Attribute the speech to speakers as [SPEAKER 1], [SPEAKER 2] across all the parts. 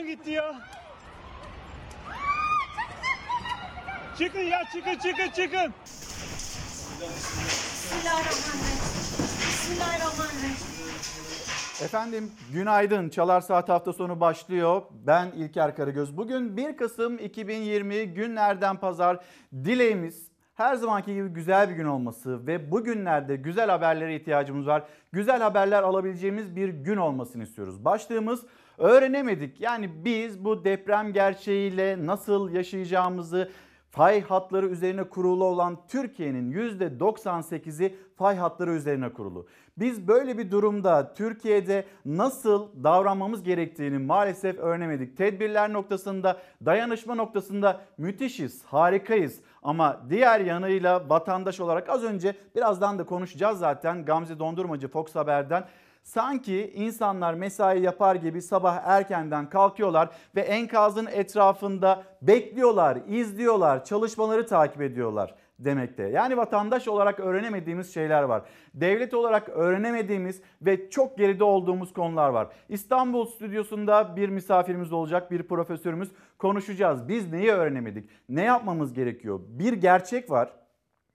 [SPEAKER 1] Apartman gitti ya. Çıkın ya çıkın çıkın çıkın.
[SPEAKER 2] Efendim günaydın. Çalar Saat hafta sonu başlıyor. Ben İlker Karagöz. Bugün 1 Kasım 2020 günlerden pazar. Dileğimiz her zamanki gibi güzel bir gün olması ve bugünlerde güzel haberlere ihtiyacımız var. Güzel haberler alabileceğimiz bir gün olmasını istiyoruz. Başlığımız öğrenemedik. Yani biz bu deprem gerçeğiyle nasıl yaşayacağımızı fay hatları üzerine kurulu olan Türkiye'nin %98'i fay hatları üzerine kurulu. Biz böyle bir durumda Türkiye'de nasıl davranmamız gerektiğini maalesef öğrenemedik. Tedbirler noktasında, dayanışma noktasında müthişiz, harikayız. Ama diğer yanıyla vatandaş olarak az önce birazdan da konuşacağız zaten Gamze Dondurmacı Fox Haber'den. Sanki insanlar mesai yapar gibi sabah erkenden kalkıyorlar ve enkazın etrafında bekliyorlar, izliyorlar, çalışmaları takip ediyorlar demekte. Yani vatandaş olarak öğrenemediğimiz şeyler var. Devlet olarak öğrenemediğimiz ve çok geride olduğumuz konular var. İstanbul stüdyosunda bir misafirimiz olacak, bir profesörümüz konuşacağız. Biz neyi öğrenemedik? Ne yapmamız gerekiyor? Bir gerçek var.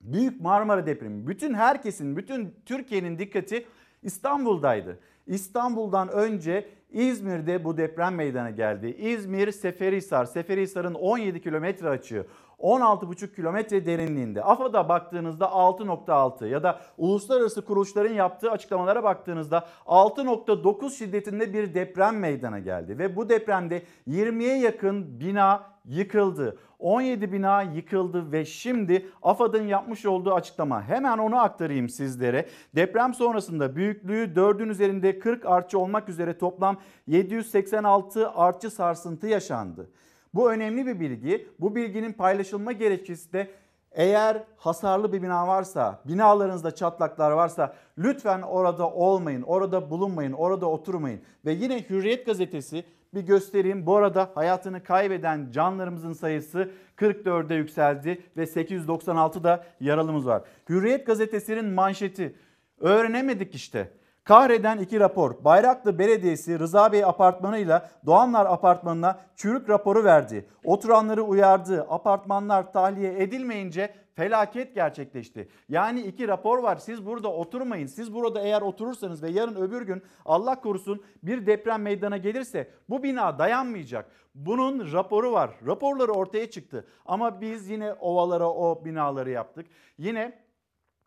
[SPEAKER 2] Büyük Marmara depremi bütün herkesin, bütün Türkiye'nin dikkati İstanbul'daydı. İstanbul'dan önce İzmir'de bu deprem meydana geldi. İzmir Seferihisar, Seferihisar'ın 17 kilometre açığı. 16,5 kilometre derinliğinde. AFAD'a baktığınızda 6.6 ya da uluslararası kuruluşların yaptığı açıklamalara baktığınızda 6.9 şiddetinde bir deprem meydana geldi. Ve bu depremde 20'ye yakın bina yıkıldı. 17 bina yıkıldı ve şimdi AFAD'ın yapmış olduğu açıklama hemen onu aktarayım sizlere. Deprem sonrasında büyüklüğü 4'ün üzerinde 40 artçı olmak üzere toplam 786 artçı sarsıntı yaşandı. Bu önemli bir bilgi. Bu bilginin paylaşılma gerekçesi de eğer hasarlı bir bina varsa, binalarınızda çatlaklar varsa lütfen orada olmayın, orada bulunmayın, orada oturmayın. Ve yine Hürriyet gazetesi bir göstereyim. Bu arada hayatını kaybeden canlarımızın sayısı 44'e yükseldi ve 896 da yaralımız var. Hürriyet gazetesinin manşeti öğrenemedik işte. Kahreden iki rapor. Bayraklı Belediyesi Rıza Bey apartmanıyla Doğanlar apartmanına çürük raporu verdi. Oturanları uyardı. Apartmanlar tahliye edilmeyince felaket gerçekleşti. Yani iki rapor var. Siz burada oturmayın. Siz burada eğer oturursanız ve yarın öbür gün Allah korusun bir deprem meydana gelirse bu bina dayanmayacak. Bunun raporu var. Raporları ortaya çıktı. Ama biz yine ovalara o binaları yaptık. Yine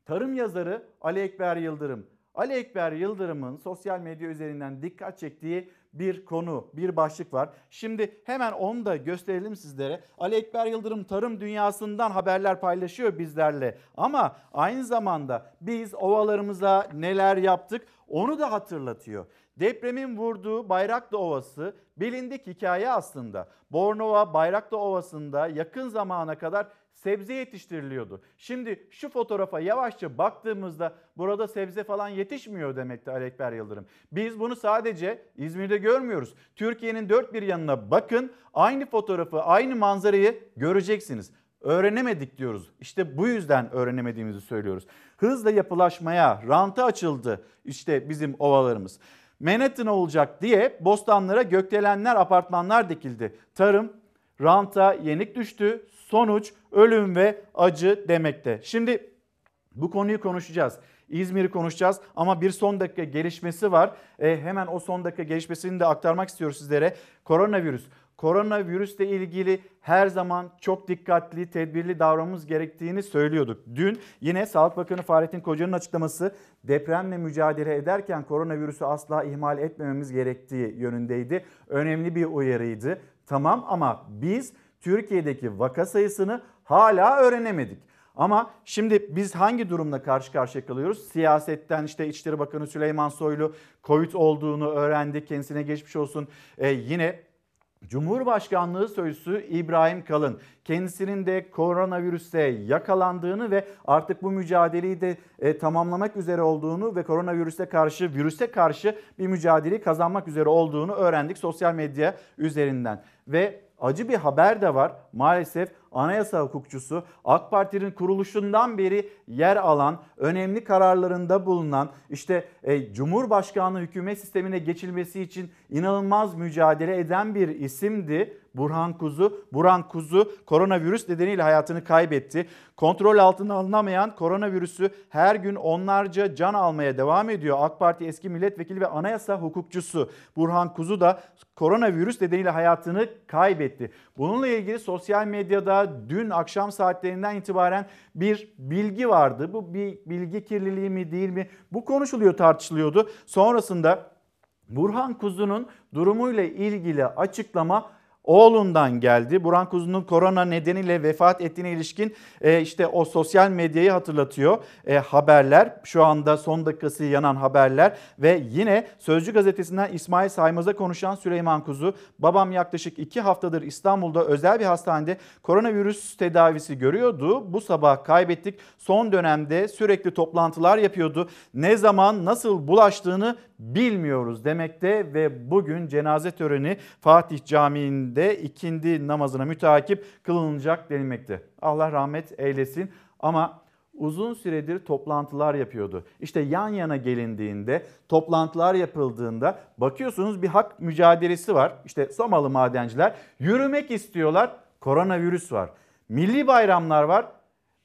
[SPEAKER 2] tarım yazarı Ali Ekber Yıldırım Ali Ekber Yıldırım'ın sosyal medya üzerinden dikkat çektiği bir konu, bir başlık var. Şimdi hemen onu da gösterelim sizlere. Ali Ekber Yıldırım tarım dünyasından haberler paylaşıyor bizlerle. Ama aynı zamanda biz ovalarımıza neler yaptık onu da hatırlatıyor. Depremin vurduğu Bayraklı Ovası bilindik hikaye aslında. Bornova Bayraklı Ovası'nda yakın zamana kadar sebze yetiştiriliyordu. Şimdi şu fotoğrafa yavaşça baktığımızda burada sebze falan yetişmiyor demekti Ali Ekber Yıldırım. Biz bunu sadece İzmir'de görmüyoruz. Türkiye'nin dört bir yanına bakın aynı fotoğrafı aynı manzarayı göreceksiniz. Öğrenemedik diyoruz. İşte bu yüzden öğrenemediğimizi söylüyoruz. Hızla yapılaşmaya, ranta açıldı işte bizim ovalarımız. Manhattan olacak diye bostanlara gökdelenler, apartmanlar dikildi. Tarım, ranta yenik düştü. Sonuç ölüm ve acı demekte. Şimdi bu konuyu konuşacağız. İzmir'i konuşacağız ama bir son dakika gelişmesi var. E, hemen o son dakika gelişmesini de aktarmak istiyoruz sizlere. Koronavirüs. Koronavirüsle ilgili her zaman çok dikkatli, tedbirli davranmamız gerektiğini söylüyorduk. Dün yine Sağlık Bakanı Fahrettin Koca'nın açıklaması depremle mücadele ederken koronavirüsü asla ihmal etmememiz gerektiği yönündeydi. Önemli bir uyarıydı. Tamam ama biz Türkiye'deki vaka sayısını hala öğrenemedik. Ama şimdi biz hangi durumla karşı karşıya kalıyoruz? Siyasetten işte İçişleri Bakanı Süleyman Soylu Covid olduğunu öğrendi. Kendisine geçmiş olsun. Ee, yine Cumhurbaşkanlığı Sözcüsü İbrahim Kalın kendisinin de koronavirüse yakalandığını ve artık bu mücadeleyi de e, tamamlamak üzere olduğunu ve koronavirüse karşı virüse karşı bir mücadeleyi kazanmak üzere olduğunu öğrendik sosyal medya üzerinden. Ve acı bir haber de var. Maalesef anayasa hukukçusu, AK Parti'nin kuruluşundan beri yer alan, önemli kararlarında bulunan, işte e, Cumhurbaşkanlığı hükümet sistemine geçilmesi için inanılmaz mücadele eden bir isimdi. Burhan Kuzu. Burhan Kuzu koronavirüs nedeniyle hayatını kaybetti. Kontrol altına alınamayan koronavirüsü her gün onlarca can almaya devam ediyor. AK Parti eski milletvekili ve anayasa hukukçusu Burhan Kuzu da koronavirüs nedeniyle hayatını kaybetti. Bununla ilgili sosyal medyada dün akşam saatlerinden itibaren bir bilgi vardı. Bu bir bilgi kirliliği mi değil mi? Bu konuşuluyor tartışılıyordu. Sonrasında Burhan Kuzu'nun durumuyla ilgili açıklama oğlundan geldi. Burhan Kuzu'nun korona nedeniyle vefat ettiğine ilişkin e, işte o sosyal medyayı hatırlatıyor e, haberler. Şu anda son dakikası yanan haberler ve yine Sözcü gazetesinden İsmail Saymaz'a konuşan Süleyman Kuzu. Babam yaklaşık iki haftadır İstanbul'da özel bir hastanede koronavirüs tedavisi görüyordu. Bu sabah kaybettik. Son dönemde sürekli toplantılar yapıyordu. Ne zaman nasıl bulaştığını bilmiyoruz demekte ve bugün cenaze töreni Fatih Camii'nde ikindi namazına müteakip kılınacak denilmekte. Allah rahmet eylesin ama uzun süredir toplantılar yapıyordu. İşte yan yana gelindiğinde, toplantılar yapıldığında bakıyorsunuz bir hak mücadelesi var. İşte Somalı madenciler yürümek istiyorlar. Koronavirüs var. Milli bayramlar var.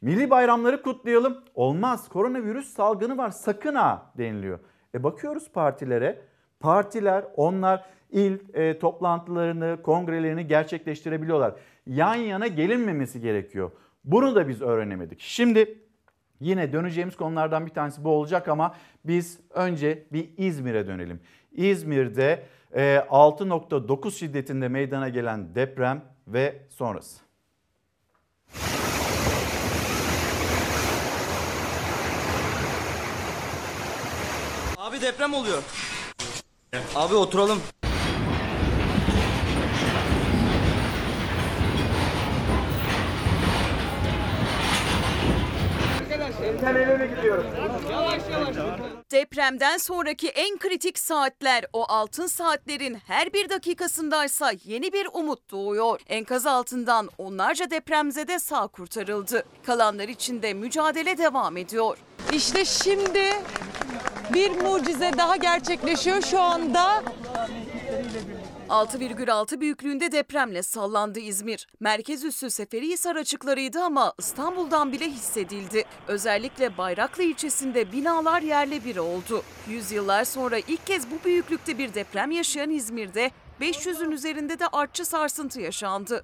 [SPEAKER 2] Milli bayramları kutlayalım. Olmaz. Koronavirüs salgını var. Sakın ha deniliyor. E bakıyoruz partilere. Partiler onlar il e, toplantılarını, kongrelerini gerçekleştirebiliyorlar. Yan yana gelinmemesi gerekiyor. Bunu da biz öğrenemedik. Şimdi yine döneceğimiz konulardan bir tanesi bu olacak ama biz önce bir İzmir'e dönelim. İzmir'de e, 6.9 şiddetinde meydana gelen deprem ve sonrası.
[SPEAKER 3] Deprem oluyor. Abi oturalım.
[SPEAKER 4] Depremden sonraki en kritik saatler o altın saatlerin her bir dakikasındaysa yeni bir umut doğuyor. Enkaz altından onlarca depremzede sağ kurtarıldı. Kalanlar için de mücadele devam ediyor.
[SPEAKER 5] İşte şimdi bir mucize daha gerçekleşiyor şu anda.
[SPEAKER 4] 6,6 büyüklüğünde depremle sallandı İzmir. Merkez üssü Seferihisar açıklarıydı ama İstanbul'dan bile hissedildi. Özellikle Bayraklı ilçesinde binalar yerle bir oldu. Yüzyıllar sonra ilk kez bu büyüklükte bir deprem yaşayan İzmir'de 500'ün üzerinde de artçı sarsıntı yaşandı.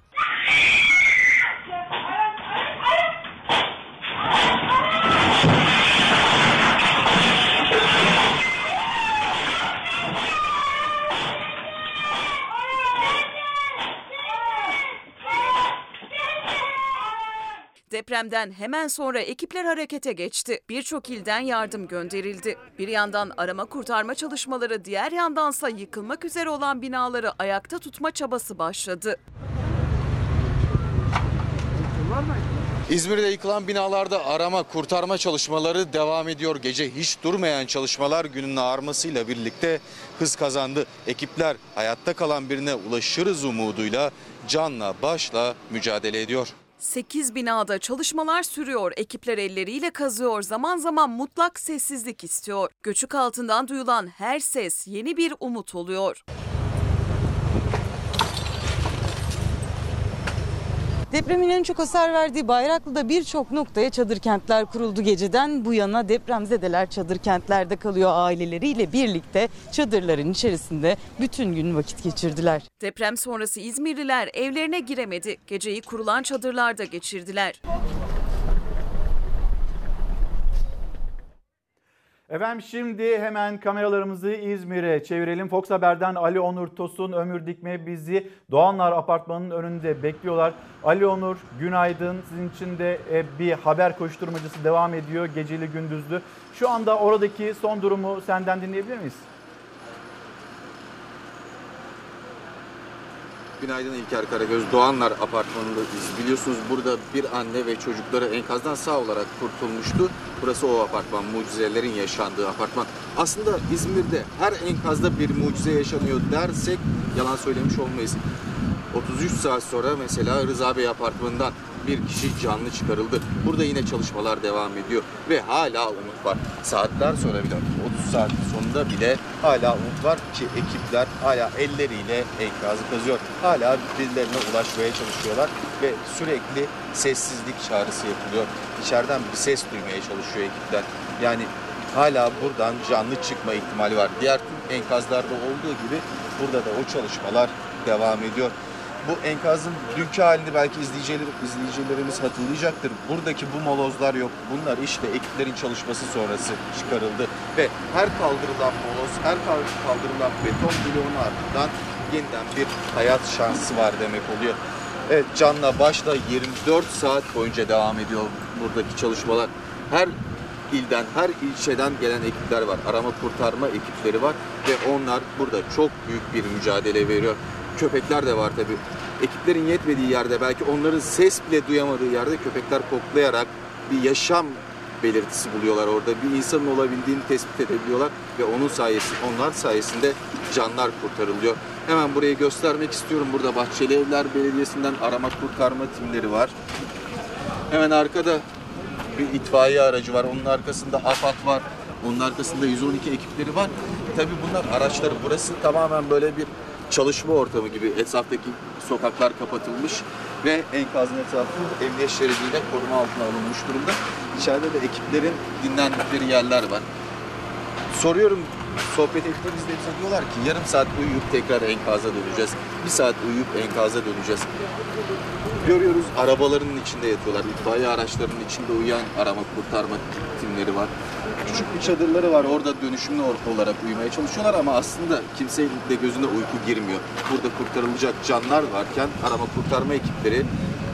[SPEAKER 4] Depremden hemen sonra ekipler harekete geçti. Birçok ilden yardım gönderildi. Bir yandan arama kurtarma çalışmaları, diğer yandansa yıkılmak üzere olan binaları ayakta tutma çabası başladı.
[SPEAKER 6] İzmir'de yıkılan binalarda arama kurtarma çalışmaları devam ediyor. Gece hiç durmayan çalışmalar günün ağarmasıyla birlikte hız kazandı. Ekipler hayatta kalan birine ulaşırız umuduyla canla başla mücadele ediyor.
[SPEAKER 4] 8 binada çalışmalar sürüyor. Ekipler elleriyle kazıyor. Zaman zaman mutlak sessizlik istiyor. Göçük altından duyulan her ses yeni bir umut oluyor.
[SPEAKER 5] Depremin en çok hasar verdiği Bayraklı'da birçok noktaya çadır kentler kuruldu geceden bu yana depremzedeler çadır kentlerde kalıyor aileleriyle birlikte çadırların içerisinde bütün gün vakit geçirdiler.
[SPEAKER 4] Deprem sonrası İzmirliler evlerine giremedi. Geceyi kurulan çadırlarda geçirdiler.
[SPEAKER 2] Efendim şimdi hemen kameralarımızı İzmir'e çevirelim. Fox Haber'den Ali Onur Tosun, Ömür Dikme bizi Doğanlar Apartmanı'nın önünde bekliyorlar. Ali Onur günaydın. Sizin için de e, bir haber koşturmacası devam ediyor geceli gündüzlü. Şu anda oradaki son durumu senden dinleyebilir miyiz?
[SPEAKER 6] Günaydın İlker Karagöz. Doğanlar Apartmanı'ndayız. Biliyorsunuz burada bir anne ve çocukları enkazdan sağ olarak kurtulmuştu. Burası o apartman, mucizelerin yaşandığı apartman. Aslında İzmir'de her enkazda bir mucize yaşanıyor dersek yalan söylemiş olmayız. 33 saat sonra mesela Rıza Bey apartmanından bir kişi canlı çıkarıldı. Burada yine çalışmalar devam ediyor ve hala umut var. Saatler sonra bile 30 saat sonunda bile hala umut var ki ekipler hala elleriyle enkazı kazıyor. Hala birilerine ulaşmaya çalışıyorlar ve sürekli sessizlik çağrısı yapılıyor. İçeriden bir ses duymaya çalışıyor ekipler. Yani hala buradan canlı çıkma ihtimali var. Diğer tüm enkazlarda olduğu gibi burada da o çalışmalar devam ediyor. Bu enkazın dünkü halini belki izleyiciler, izleyicilerimiz hatırlayacaktır. Buradaki bu molozlar yok. Bunlar işte ekiplerin çalışması sonrası çıkarıldı. Ve her kaldırılan moloz, her kaldırılan beton bloğun ardından yeniden bir hayat şansı var demek oluyor. Evet canla başla 24 saat boyunca devam ediyor buradaki çalışmalar. Her ilden, her ilçeden gelen ekipler var. Arama kurtarma ekipleri var ve onlar burada çok büyük bir mücadele veriyor. Köpekler de var tabii. Ekiplerin yetmediği yerde belki onların ses bile duyamadığı yerde köpekler koklayarak bir yaşam belirtisi buluyorlar orada. Bir insanın olabildiğini tespit edebiliyorlar ve onun sayesinde, onlar sayesinde canlar kurtarılıyor. Hemen burayı göstermek istiyorum. Burada Bahçeli Evler Belediyesi'nden arama kurtarma timleri var. Hemen arkada bir itfaiye aracı var. Onun arkasında AFAD var. Onun arkasında 112 ekipleri var. Tabii bunlar araçları. Burası tamamen böyle bir çalışma ortamı gibi. Etraftaki sokaklar kapatılmış ve enkazın etrafı emniyet şeridiyle koruma altına alınmış durumda. İçeride de ekiplerin dinlendikleri yerler var. Soruyorum sohbet ettiğimizde bize diyorlar ki yarım saat uyuyup tekrar enkaza döneceğiz. Bir saat uyuyup enkaza döneceğiz. Görüyoruz arabaların içinde yatıyorlar. İtfaiye araçlarının içinde uyuyan arama kurtarma timleri var. Küçük bir çadırları var. Orada dönüşümlü olarak uyumaya çalışıyorlar ama aslında kimsenin de gözüne uyku girmiyor. Burada kurtarılacak canlar varken arama kurtarma ekipleri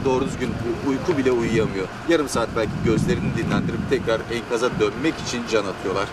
[SPEAKER 6] doğru düzgün uyku bile uyuyamıyor. Yarım saat belki gözlerini dinlendirip tekrar enkaza dönmek için can atıyorlar.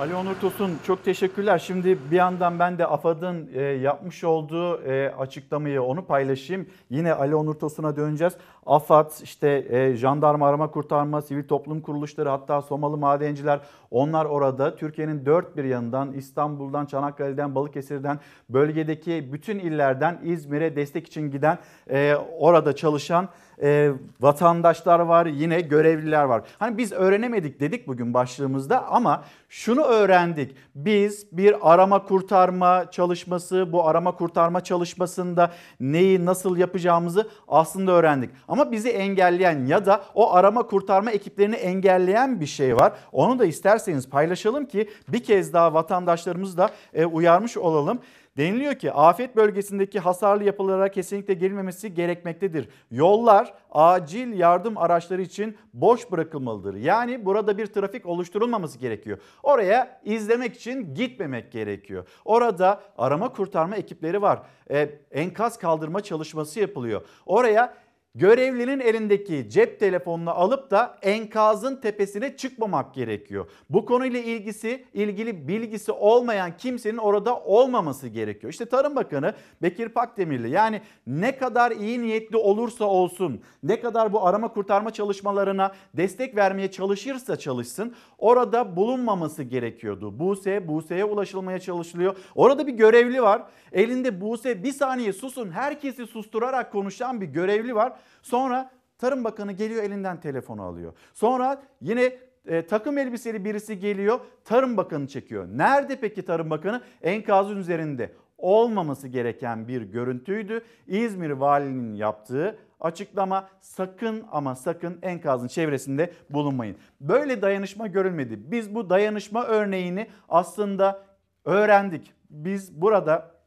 [SPEAKER 2] Ali Onur Tosun çok teşekkürler. Şimdi bir yandan ben de AFAD'ın e, yapmış olduğu e, açıklamayı onu paylaşayım. Yine Ali Onur Tosun'a döneceğiz. AFAD, işte e, jandarma arama kurtarma, sivil toplum kuruluşları hatta Somalı madenciler onlar orada Türkiye'nin dört bir yanından İstanbul'dan, Çanakkale'den, Balıkesir'den, bölgedeki bütün illerden İzmir'e destek için giden e, orada çalışan e, vatandaşlar var, yine görevliler var. Hani biz öğrenemedik dedik bugün başlığımızda ama şunu öğrendik. Biz bir arama kurtarma çalışması, bu arama kurtarma çalışmasında neyi nasıl yapacağımızı aslında öğrendik. Ama bizi engelleyen ya da o arama kurtarma ekiplerini engelleyen bir şey var. Onu da isterseniz paylaşalım ki bir kez daha vatandaşlarımızı da e, uyarmış olalım. Deniliyor ki afet bölgesindeki hasarlı yapılara kesinlikle girilmemesi gerekmektedir. Yollar acil yardım araçları için boş bırakılmalıdır. Yani burada bir trafik oluşturulmaması gerekiyor. Oraya izlemek için gitmemek gerekiyor. Orada arama kurtarma ekipleri var. Ee, enkaz kaldırma çalışması yapılıyor. Oraya Görevlinin elindeki cep telefonunu alıp da enkazın tepesine çıkmamak gerekiyor. Bu konuyla ilgisi, ilgili bilgisi olmayan kimsenin orada olmaması gerekiyor. İşte Tarım Bakanı Bekir Pakdemirli yani ne kadar iyi niyetli olursa olsun, ne kadar bu arama kurtarma çalışmalarına destek vermeye çalışırsa çalışsın orada bulunmaması gerekiyordu. Buse, Buse'ye ulaşılmaya çalışılıyor. Orada bir görevli var. Elinde Buse bir saniye susun herkesi susturarak konuşan bir görevli var. Sonra Tarım Bakanı geliyor elinden telefonu alıyor. Sonra yine e, takım elbiseli birisi geliyor Tarım Bakanı çekiyor. Nerede peki Tarım Bakanı? Enkazın üzerinde olmaması gereken bir görüntüydü. İzmir valinin yaptığı açıklama sakın ama sakın enkazın çevresinde bulunmayın. Böyle dayanışma görülmedi. Biz bu dayanışma örneğini aslında öğrendik. Biz burada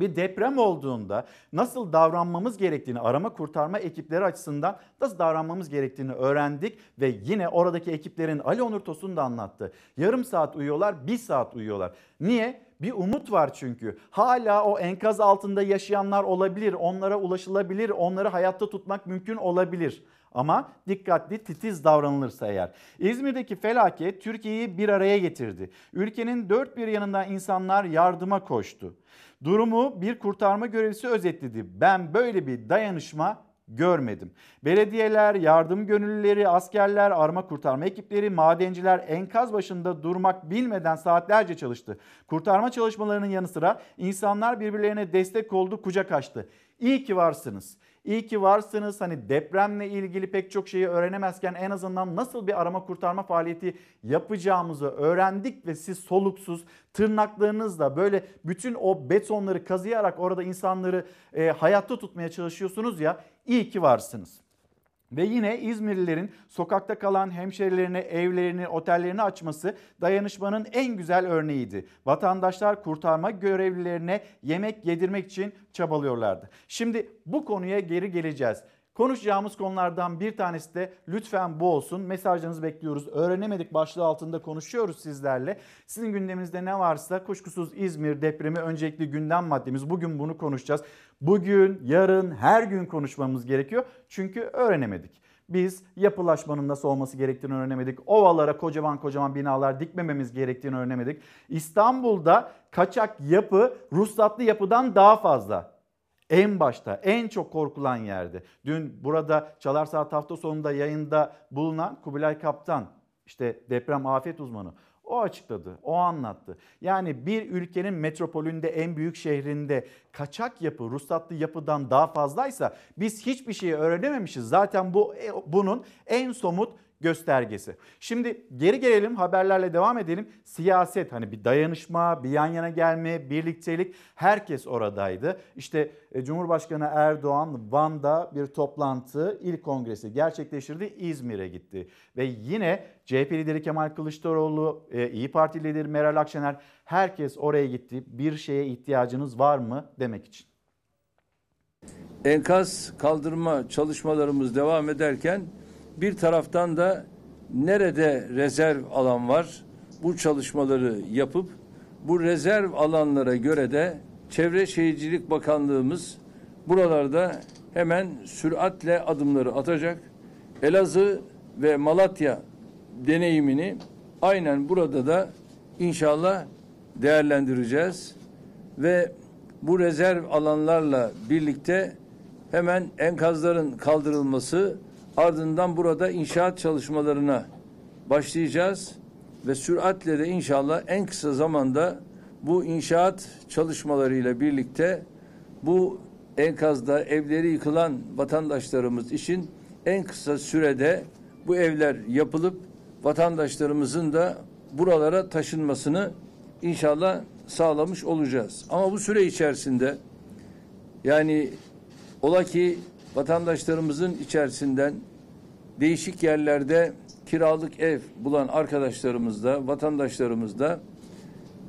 [SPEAKER 2] bir deprem olduğunda nasıl davranmamız gerektiğini arama kurtarma ekipleri açısından nasıl davranmamız gerektiğini öğrendik ve yine oradaki ekiplerin Ali Onur Tosun da anlattı. Yarım saat uyuyorlar, bir saat uyuyorlar. Niye? Bir umut var çünkü. Hala o enkaz altında yaşayanlar olabilir, onlara ulaşılabilir, onları hayatta tutmak mümkün olabilir. Ama dikkatli titiz davranılırsa eğer. İzmir'deki felaket Türkiye'yi bir araya getirdi. Ülkenin dört bir yanından insanlar yardıma koştu. Durumu bir kurtarma görevlisi özetledi. Ben böyle bir dayanışma görmedim. Belediyeler, yardım gönüllüleri, askerler, arama kurtarma ekipleri, madenciler enkaz başında durmak bilmeden saatlerce çalıştı. Kurtarma çalışmalarının yanı sıra insanlar birbirlerine destek oldu, kucak açtı. İyi ki varsınız. İyi ki varsınız. Hani depremle ilgili pek çok şeyi öğrenemezken en azından nasıl bir arama kurtarma faaliyeti yapacağımızı öğrendik ve siz soluksuz tırnaklarınızla böyle bütün o betonları kazıyarak orada insanları e, hayatta tutmaya çalışıyorsunuz ya. İyi ki varsınız. Ve yine İzmirlilerin sokakta kalan hemşerilerine evlerini, otellerini açması dayanışmanın en güzel örneğiydi. Vatandaşlar kurtarma görevlilerine yemek yedirmek için çabalıyorlardı. Şimdi bu konuya geri geleceğiz. Konuşacağımız konulardan bir tanesi de lütfen bu olsun. Mesajlarınızı bekliyoruz. Öğrenemedik başlığı altında konuşuyoruz sizlerle. Sizin gündeminizde ne varsa kuşkusuz İzmir depremi öncelikli gündem maddemiz. Bugün bunu konuşacağız. Bugün, yarın, her gün konuşmamız gerekiyor. Çünkü öğrenemedik. Biz yapılaşmanın nasıl olması gerektiğini öğrenemedik. Ovalara kocaman kocaman binalar dikmememiz gerektiğini öğrenemedik. İstanbul'da kaçak yapı ruhsatlı yapıdan daha fazla. En başta en çok korkulan yerde. Dün burada Çalar Saat hafta sonunda yayında bulunan Kubilay Kaptan işte deprem afet uzmanı o açıkladı, o anlattı. Yani bir ülkenin metropolünde en büyük şehrinde kaçak yapı ruhsatlı yapıdan daha fazlaysa biz hiçbir şeyi öğrenememişiz. Zaten bu e, bunun en somut göstergesi. Şimdi geri gelelim haberlerle devam edelim. Siyaset hani bir dayanışma, bir yan yana gelme, birliktelik herkes oradaydı. İşte e, Cumhurbaşkanı Erdoğan Van'da bir toplantı, ilk kongresi gerçekleştirdi. İzmir'e gitti. Ve yine CHP lideri Kemal Kılıçdaroğlu, e, İyi Parti lideri Meral Akşener herkes oraya gitti. Bir şeye ihtiyacınız var mı demek için.
[SPEAKER 7] Enkaz kaldırma çalışmalarımız devam ederken bir taraftan da nerede rezerv alan var bu çalışmaları yapıp bu rezerv alanlara göre de Çevre Şehircilik Bakanlığımız buralarda hemen süratle adımları atacak. Elazığ ve Malatya deneyimini aynen burada da inşallah değerlendireceğiz ve bu rezerv alanlarla birlikte hemen enkazların kaldırılması ardından burada inşaat çalışmalarına başlayacağız ve süratle de inşallah en kısa zamanda bu inşaat çalışmalarıyla birlikte bu enkazda evleri yıkılan vatandaşlarımız için en kısa sürede bu evler yapılıp vatandaşlarımızın da buralara taşınmasını inşallah sağlamış olacağız. Ama bu süre içerisinde yani ola ki vatandaşlarımızın içerisinden değişik yerlerde kiralık ev bulan arkadaşlarımız da vatandaşlarımız da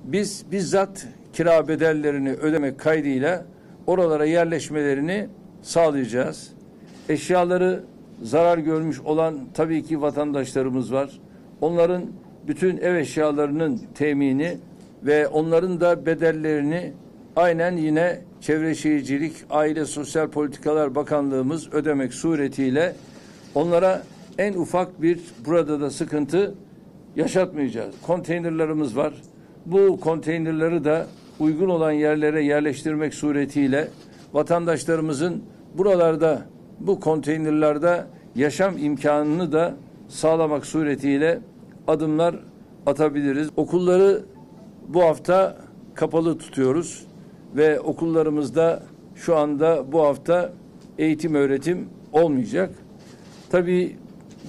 [SPEAKER 7] biz bizzat kira bedellerini ödemek kaydıyla oralara yerleşmelerini sağlayacağız. Eşyaları zarar görmüş olan tabii ki vatandaşlarımız var. Onların bütün ev eşyalarının temini ve onların da bedellerini aynen yine Çevre Şehircilik, Aile Sosyal Politikalar Bakanlığımız ödemek suretiyle onlara en ufak bir burada da sıkıntı yaşatmayacağız. Konteynerlarımız var. Bu konteynerları da uygun olan yerlere yerleştirmek suretiyle vatandaşlarımızın buralarda bu konteynerlarda yaşam imkanını da sağlamak suretiyle adımlar atabiliriz. Okulları bu hafta kapalı tutuyoruz ve okullarımızda şu anda bu hafta eğitim öğretim olmayacak. Tabii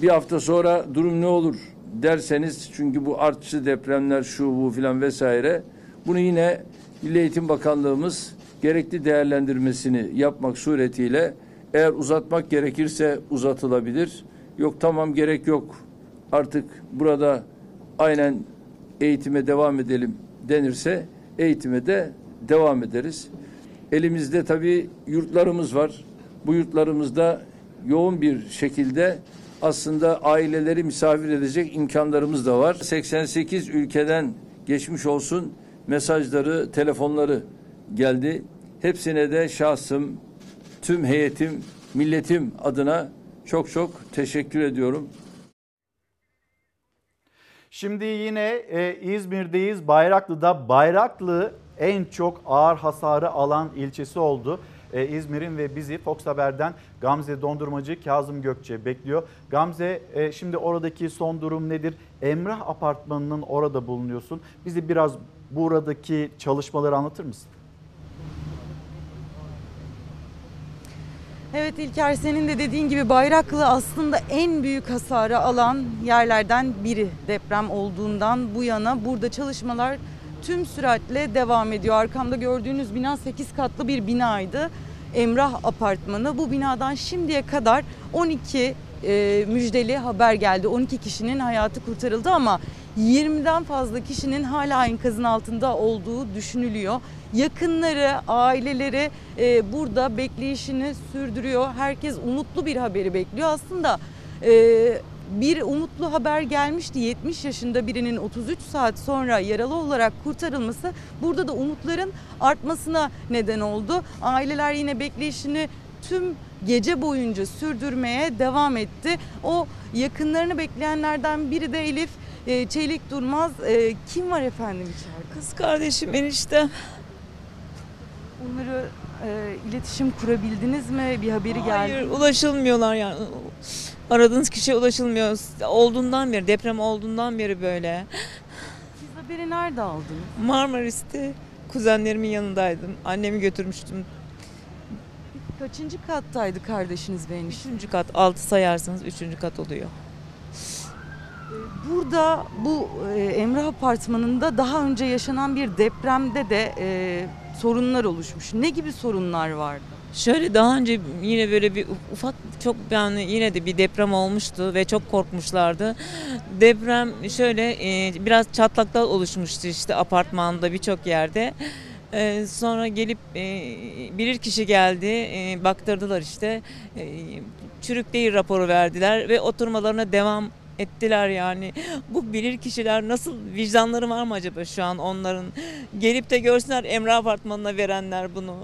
[SPEAKER 7] bir hafta sonra durum ne olur derseniz çünkü bu artçı depremler şu bu filan vesaire bunu yine Milli Eğitim Bakanlığımız gerekli değerlendirmesini yapmak suretiyle eğer uzatmak gerekirse uzatılabilir. Yok tamam gerek yok artık burada aynen eğitime devam edelim denirse eğitime de devam ederiz. Elimizde tabii yurtlarımız var. Bu yurtlarımızda yoğun bir şekilde aslında aileleri misafir edecek imkanlarımız da var. 88 ülkeden geçmiş olsun mesajları, telefonları geldi. Hepsine de şahsım, tüm heyetim, milletim adına çok çok teşekkür ediyorum.
[SPEAKER 2] Şimdi yine e, İzmir'deyiz. Bayraklı'da Bayraklı en çok ağır hasarı alan ilçesi oldu. E, İzmir'in ve bizi Fox Haber'den Gamze Dondurmacı Kazım Gökçe bekliyor. Gamze e, şimdi oradaki son durum nedir? Emrah Apartmanı'nın orada bulunuyorsun. Bizi biraz buradaki çalışmaları anlatır mısın?
[SPEAKER 5] Evet İlker senin de dediğin gibi Bayraklı aslında en büyük hasarı alan yerlerden biri deprem olduğundan bu yana burada çalışmalar tüm süratle devam ediyor. Arkamda gördüğünüz bina 8 katlı bir binaydı. Emrah Apartmanı. Bu binadan şimdiye kadar 12 e, müjdeli haber geldi. 12 kişinin hayatı kurtarıldı ama 20'den fazla kişinin hala enkazın altında olduğu düşünülüyor. Yakınları, aileleri e, burada bekleyişini sürdürüyor. Herkes umutlu bir haberi bekliyor. Aslında e, bir umutlu haber gelmişti. 70 yaşında birinin 33 saat sonra yaralı olarak kurtarılması burada da umutların artmasına neden oldu. Aileler yine bekleyişini tüm gece boyunca sürdürmeye devam etti. O yakınlarını bekleyenlerden biri de Elif e, Çelik Durmaz. E, kim var efendim içeride?
[SPEAKER 8] Kız kardeşim enişte.
[SPEAKER 5] Onları e, iletişim kurabildiniz mi? Bir haberi geldi.
[SPEAKER 8] Hayır ulaşılmıyorlar yani. Aradığınız kişiye ulaşılmıyor. Olduğundan beri deprem olduğundan beri böyle.
[SPEAKER 5] Siz haberi nerede aldınız?
[SPEAKER 8] Marmaris'te kuzenlerimin yanındaydım. Annemi götürmüştüm.
[SPEAKER 5] Kaçıncı kattaydı kardeşiniz enişte?
[SPEAKER 8] Üçüncü kat altı sayarsanız üçüncü kat oluyor.
[SPEAKER 5] Burada bu e, Emrah Apartmanı'nda daha önce yaşanan bir depremde de e, sorunlar oluşmuş. Ne gibi sorunlar vardı?
[SPEAKER 8] Şöyle daha önce yine böyle bir ufak çok yani yine de bir deprem olmuştu ve çok korkmuşlardı. Deprem şöyle e, biraz çatlaklar oluşmuştu işte apartmanda birçok yerde. E, sonra gelip e, bilir kişi geldi, e, baktırdılar işte. E, çürük değil raporu verdiler ve oturmalarına devam ettiler yani. Bu bilir kişiler nasıl vicdanları var mı acaba şu an onların? Gelip de görsünler Emrah Apartmanı'na verenler bunu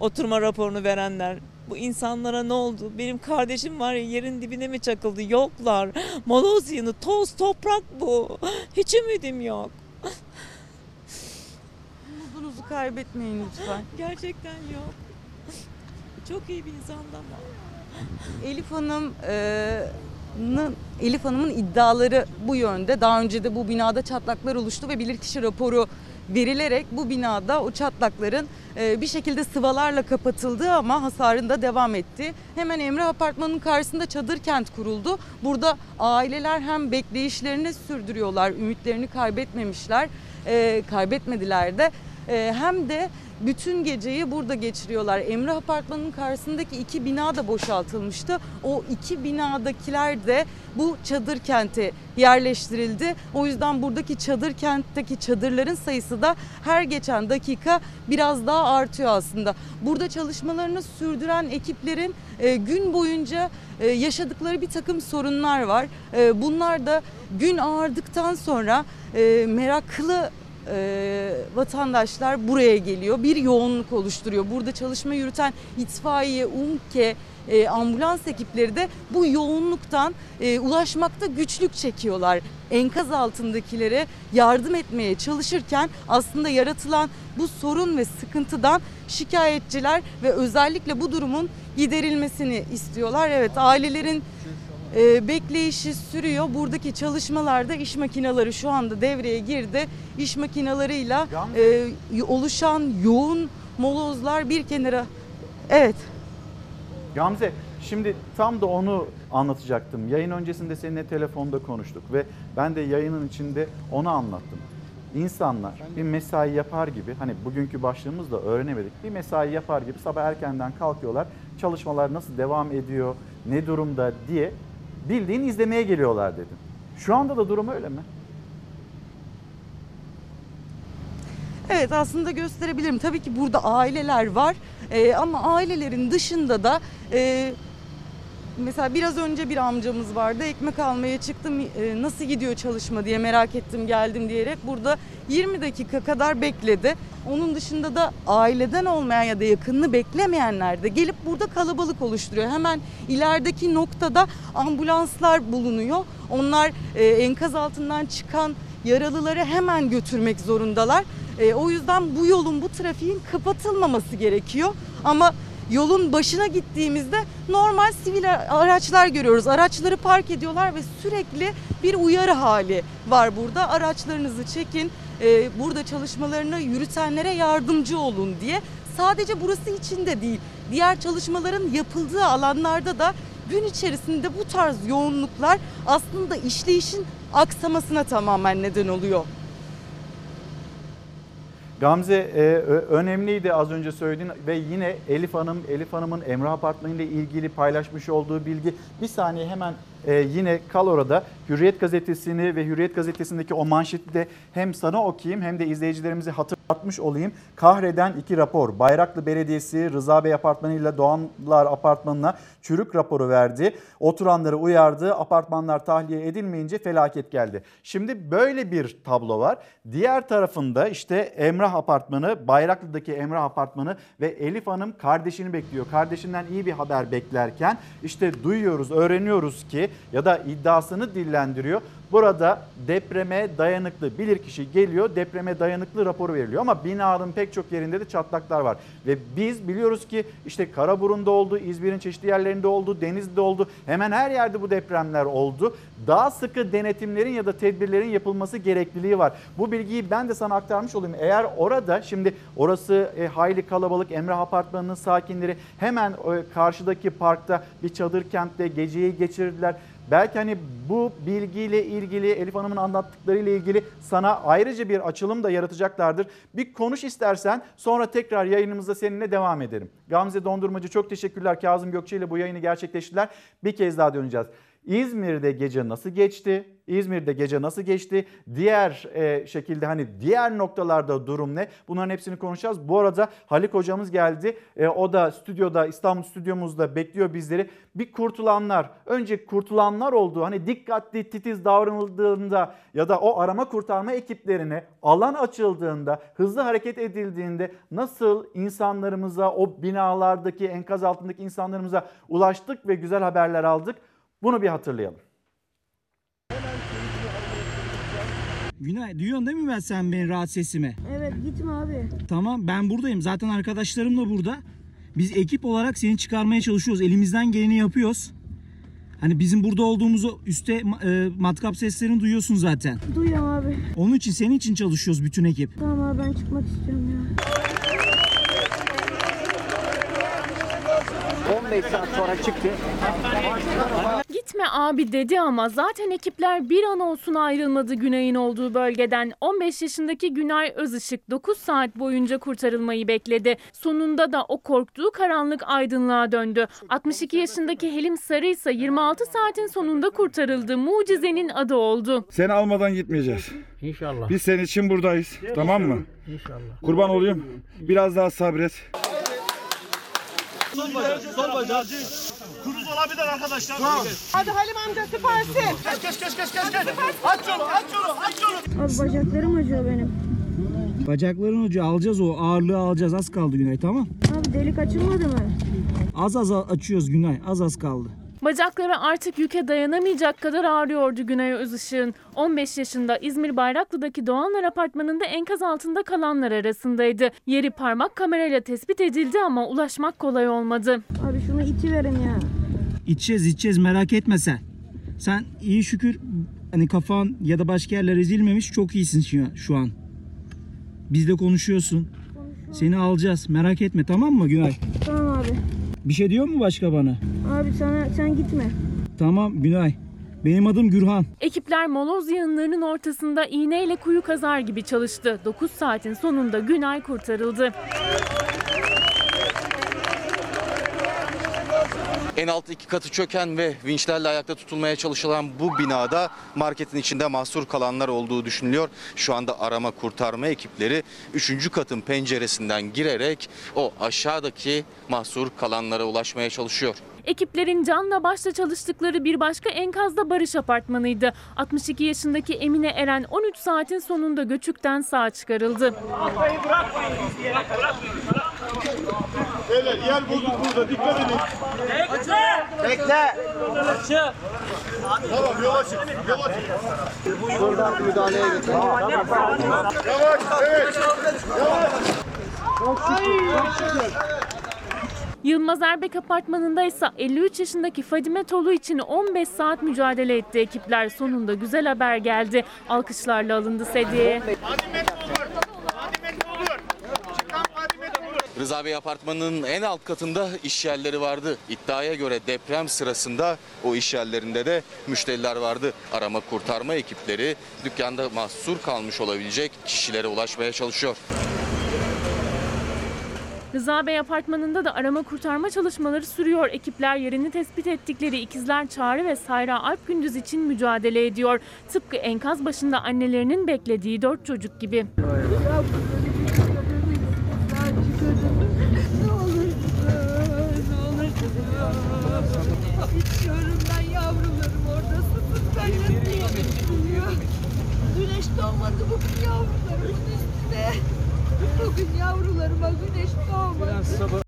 [SPEAKER 8] oturma raporunu verenler. Bu insanlara ne oldu? Benim kardeşim var ya yerin dibine mi çakıldı? Yoklar. Moloz yığını, toz, toprak bu. Hiç ümidim yok.
[SPEAKER 5] Umudunuzu kaybetmeyin lütfen.
[SPEAKER 8] Gerçekten yok. Çok iyi bir insandı ama.
[SPEAKER 5] Elif Hanım e, Elif Hanım'ın iddiaları bu yönde. Daha önce de bu binada çatlaklar oluştu ve bilirkişi raporu verilerek bu binada o çatlakların e, bir şekilde sıvalarla kapatıldığı ama hasarın da devam etti. Hemen Emre Apartmanı'nın karşısında çadır kent kuruldu. Burada aileler hem bekleyişlerini sürdürüyorlar, ümitlerini kaybetmemişler, e, kaybetmediler de. E, hem de bütün geceyi burada geçiriyorlar. Emrah Apartmanı'nın karşısındaki iki bina da boşaltılmıştı. O iki binadakiler de bu çadır kente yerleştirildi. O yüzden buradaki çadır kentteki çadırların sayısı da her geçen dakika biraz daha artıyor aslında. Burada çalışmalarını sürdüren ekiplerin e, gün boyunca e, yaşadıkları bir takım sorunlar var. E, bunlar da gün ağardıktan sonra meraklı e, vatandaşlar buraya geliyor. Bir yoğunluk oluşturuyor. Burada çalışma yürüten itfaiye, UMKE, e, ambulans ekipleri de bu yoğunluktan e, ulaşmakta güçlük çekiyorlar. Enkaz altındakilere yardım etmeye çalışırken aslında yaratılan bu sorun ve sıkıntıdan şikayetçiler ve özellikle bu durumun giderilmesini istiyorlar. Evet ailelerin e, bekleyişi sürüyor. Buradaki çalışmalarda iş makineleri şu anda devreye girdi. İş makinalarıyla e, oluşan yoğun molozlar bir kenara Evet.
[SPEAKER 2] Gamze şimdi tam da onu anlatacaktım. Yayın öncesinde seninle telefonda konuştuk ve ben de yayının içinde onu anlattım. İnsanlar bir mesai yapar gibi hani bugünkü başlığımızda öğrenemedik. Bir mesai yapar gibi sabah erkenden kalkıyorlar. Çalışmalar nasıl devam ediyor, ne durumda diye bildiğin izlemeye geliyorlar dedim. Şu anda da durum öyle mi?
[SPEAKER 5] Evet aslında gösterebilirim. Tabii ki burada aileler var Ee, ama ailelerin dışında da e, mesela biraz önce bir amcamız vardı. Ekmek almaya çıktım e, nasıl gidiyor çalışma diye merak ettim geldim diyerek burada 20 dakika kadar bekledi. Onun dışında da aileden olmayan ya da yakınını beklemeyenler de gelip burada kalabalık oluşturuyor. Hemen ilerideki noktada ambulanslar bulunuyor. Onlar e, enkaz altından çıkan yaralıları hemen götürmek zorundalar. E, o yüzden bu yolun bu trafiğin kapatılmaması gerekiyor. Ama yolun başına gittiğimizde normal sivil araçlar görüyoruz. Araçları park ediyorlar ve sürekli bir uyarı hali var burada. Araçlarınızı çekin, e, burada çalışmalarını yürütenlere yardımcı olun diye. Sadece burası için de değil, diğer çalışmaların yapıldığı alanlarda da gün içerisinde bu tarz yoğunluklar aslında işleyişin aksamasına tamamen neden oluyor.
[SPEAKER 2] Gamze e, önemliydi az önce söylediğin ve yine Elif Hanım, Elif Hanım'ın Emrah Apartmanı ile ilgili paylaşmış olduğu bilgi. Bir saniye hemen e, yine kal orada. Hürriyet gazetesini ve Hürriyet gazetesindeki o manşeti de hem sana okuyayım hem de izleyicilerimize hatırlatmış olayım. Kahreden iki rapor. Bayraklı Belediyesi Rıza Bey Apartmanı ile Doğanlar Apartmanı'na çürük raporu verdi. Oturanları uyardı. Apartmanlar tahliye edilmeyince felaket geldi. Şimdi böyle bir tablo var. Diğer tarafında işte Emrah Apartmanı, Bayraklı'daki Emrah Apartmanı ve Elif Hanım kardeşini bekliyor. Kardeşinden iyi bir haber beklerken işte duyuyoruz, öğreniyoruz ki ya da iddiasını dillendiriyor. Burada depreme dayanıklı bilirkişi geliyor, depreme dayanıklı raporu veriliyor ama binanın pek çok yerinde de çatlaklar var. Ve biz biliyoruz ki işte Karaburun'da oldu, İzmir'in çeşitli yerlerinde oldu, Denizli'de oldu. Hemen her yerde bu depremler oldu. Daha sıkı denetimlerin ya da tedbirlerin yapılması gerekliliği var. Bu bilgiyi ben de sana aktarmış olayım. Eğer orada şimdi orası e, hayli kalabalık Emrah Apartmanı'nın sakinleri hemen e, karşıdaki parkta bir çadır kentte geceyi geçirdiler. Belki hani bu bilgiyle ilgili Elif Hanım'ın anlattıklarıyla ilgili sana ayrıca bir açılım da yaratacaklardır. Bir konuş istersen sonra tekrar yayınımızda seninle devam edelim. Gamze Dondurmacı çok teşekkürler. Kazım Gökçe ile bu yayını gerçekleştirdiler. Bir kez daha döneceğiz. İzmir'de gece nasıl geçti? İzmir'de gece nasıl geçti? Diğer e, şekilde hani diğer noktalarda durum ne? Bunların hepsini konuşacağız. Bu arada Halik hocamız geldi. E, o da stüdyoda İstanbul stüdyomuzda bekliyor bizleri. Bir kurtulanlar, önce kurtulanlar oldu. Hani dikkatli titiz davranıldığında ya da o arama kurtarma ekiplerine alan açıldığında, hızlı hareket edildiğinde nasıl insanlarımıza, o binalardaki enkaz altındaki insanlarımıza ulaştık ve güzel haberler aldık. Bunu bir hatırlayalım.
[SPEAKER 9] Günay duyuyorsun değil mi ben sen benim rahat sesimi?
[SPEAKER 10] Evet gitme abi.
[SPEAKER 9] Tamam ben buradayım. Zaten arkadaşlarım da burada. Biz ekip olarak seni çıkarmaya çalışıyoruz. Elimizden geleni yapıyoruz. Hani bizim burada olduğumuzu üstte e, matkap seslerini duyuyorsun zaten.
[SPEAKER 10] Duyuyorum abi.
[SPEAKER 9] Onun için senin için çalışıyoruz bütün ekip.
[SPEAKER 10] Tamam abi ben çıkmak istiyorum ya.
[SPEAKER 9] 15 saat sonra çıktı.
[SPEAKER 11] Gitme abi dedi ama zaten ekipler bir an olsun ayrılmadı Günay'ın olduğu bölgeden. 15 yaşındaki Günay Özışık 9 saat boyunca kurtarılmayı bekledi. Sonunda da o korktuğu karanlık aydınlığa döndü. 62 yaşındaki Helim Sarı ise 26 saatin sonunda kurtarıldı. Mucizenin adı oldu.
[SPEAKER 1] Seni almadan gitmeyeceğiz.
[SPEAKER 9] İnşallah.
[SPEAKER 1] Biz senin için buradayız. Tamam mı?
[SPEAKER 9] İnşallah.
[SPEAKER 1] Kurban olayım. Biraz daha sabret. Kuruz olabilir arkadaşlar.
[SPEAKER 10] Hadi Halim amca süpersin.
[SPEAKER 1] Geç geç geç geç geç. Aç yolu aç yolu aç yolu.
[SPEAKER 10] Abi bacaklarım acıyor benim.
[SPEAKER 9] Bacakların ucu alacağız o ağırlığı alacağız. Az kaldı Günay tamam.
[SPEAKER 10] Abi delik açılmadı mı?
[SPEAKER 9] Az az açıyoruz Günay. Az az kaldı.
[SPEAKER 11] Bacakları artık yüke dayanamayacak kadar ağrıyordu Güney Özışık'ın. 15 yaşında İzmir Bayraklı'daki Doğanlar Apartmanı'nda enkaz altında kalanlar arasındaydı. Yeri parmak kamerayla tespit edildi ama ulaşmak kolay olmadı.
[SPEAKER 10] Abi şunu iti verin ya.
[SPEAKER 9] İçeceğiz içeceğiz merak etme sen. Sen iyi şükür hani kafan ya da başka yerler ezilmemiş çok iyisin şu- şu an. Bizle konuşuyorsun. Seni alacağız merak etme tamam mı Günay?
[SPEAKER 10] Tamam abi.
[SPEAKER 9] Bir şey diyor mu başka bana?
[SPEAKER 10] Abi sana sen gitme.
[SPEAKER 9] Tamam Günay. Benim adım Gürhan.
[SPEAKER 11] Ekipler moloz yığınlarının ortasında iğneyle kuyu kazar gibi çalıştı. 9 saatin sonunda Günay kurtarıldı.
[SPEAKER 6] En alt iki katı çöken ve vinçlerle ayakta tutulmaya çalışılan bu binada marketin içinde mahsur kalanlar olduğu düşünülüyor. Şu anda arama kurtarma ekipleri 3. katın penceresinden girerek o aşağıdaki mahsur kalanlara ulaşmaya çalışıyor.
[SPEAKER 11] Ekiplerin canla başla çalıştıkları bir başka enkazda Barış Apartmanı'ydı. 62 yaşındaki Emine Eren 13 saatin sonunda göçükten sağ çıkarıldı.
[SPEAKER 1] Beyler yer bulduk burada dikkat edin.
[SPEAKER 3] Bekle.
[SPEAKER 1] Tamam yol açın yol açın.
[SPEAKER 3] Buradan müdahaleye geçelim.
[SPEAKER 1] Yavaş evet.
[SPEAKER 11] Yılmaz Erbek Apartmanı'nda ise 53 yaşındaki Fadime Tolu için 15 saat mücadele etti ekipler. Sonunda güzel haber geldi. Alkışlarla alındı sedyeye.
[SPEAKER 1] Hadi met olur. Hadi met olur. Çıkan hadi met olur.
[SPEAKER 6] Rıza Bey apartmanının en alt katında iş yerleri vardı. İddiaya göre deprem sırasında o iş yerlerinde de müşteriler vardı. Arama kurtarma ekipleri dükkanda mahsur kalmış olabilecek kişilere ulaşmaya çalışıyor.
[SPEAKER 11] Rıza Bey apartmanında da arama kurtarma çalışmaları sürüyor. Ekipler yerini tespit ettikleri ikizler Çağrı ve Sayra Alp Gündüz için mücadele ediyor. Tıpkı enkaz başında annelerinin beklediği dört çocuk gibi.
[SPEAKER 12] İçiyorum doğmadı bugün yavrularımın üstüne. Bugün yavrularıma güneş doğmadı.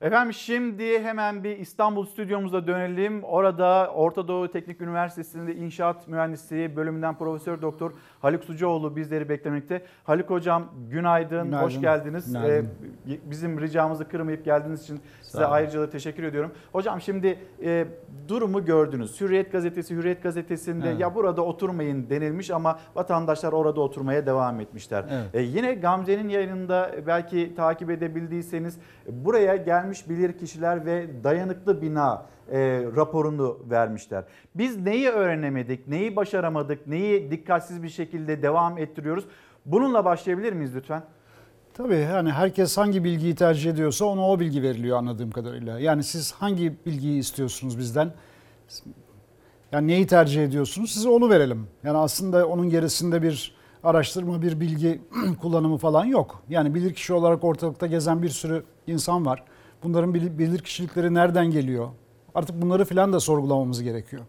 [SPEAKER 2] Efendim şimdi hemen bir İstanbul stüdyomuza dönelim. Orada Orta Doğu Teknik Üniversitesi'nde İnşaat Mühendisliği bölümünden Profesör Doktor Haluk Sucuoğlu bizleri beklemekte. Haluk Hocam günaydın,
[SPEAKER 13] Günaydın.
[SPEAKER 2] hoş geldiniz.
[SPEAKER 13] Günaydın.
[SPEAKER 2] Ee, bizim ricamızı kırmayıp geldiğiniz için size ayrıca teşekkür ediyorum. Hocam şimdi e, durumu gördünüz. Hürriyet Gazetesi, Hürriyet Gazetesi'nde
[SPEAKER 13] Evet.
[SPEAKER 2] ya burada oturmayın denilmiş ama vatandaşlar orada oturmaya devam etmişler.
[SPEAKER 13] Evet.
[SPEAKER 2] E, yine Gamze'nin yayınında belki takip edebildiyseniz buraya gelmiş bilir kişiler ve dayanıklı bina e, raporunu vermişler. Biz neyi öğrenemedik, neyi başaramadık, neyi dikkatsiz bir şekilde devam ettiriyoruz? Bununla başlayabilir miyiz lütfen?
[SPEAKER 13] Tabii yani herkes hangi bilgiyi tercih ediyorsa ona o bilgi veriliyor anladığım kadarıyla. Yani siz hangi bilgiyi istiyorsunuz bizden? Yani neyi tercih ediyorsunuz? Size onu verelim. Yani aslında onun gerisinde bir araştırma, bir bilgi kullanımı falan yok. Yani bilirkişi olarak ortalıkta gezen bir sürü insan var. Bunların bilir- bilirkişilikleri nereden geliyor? Artık bunları filan da sorgulamamız gerekiyor.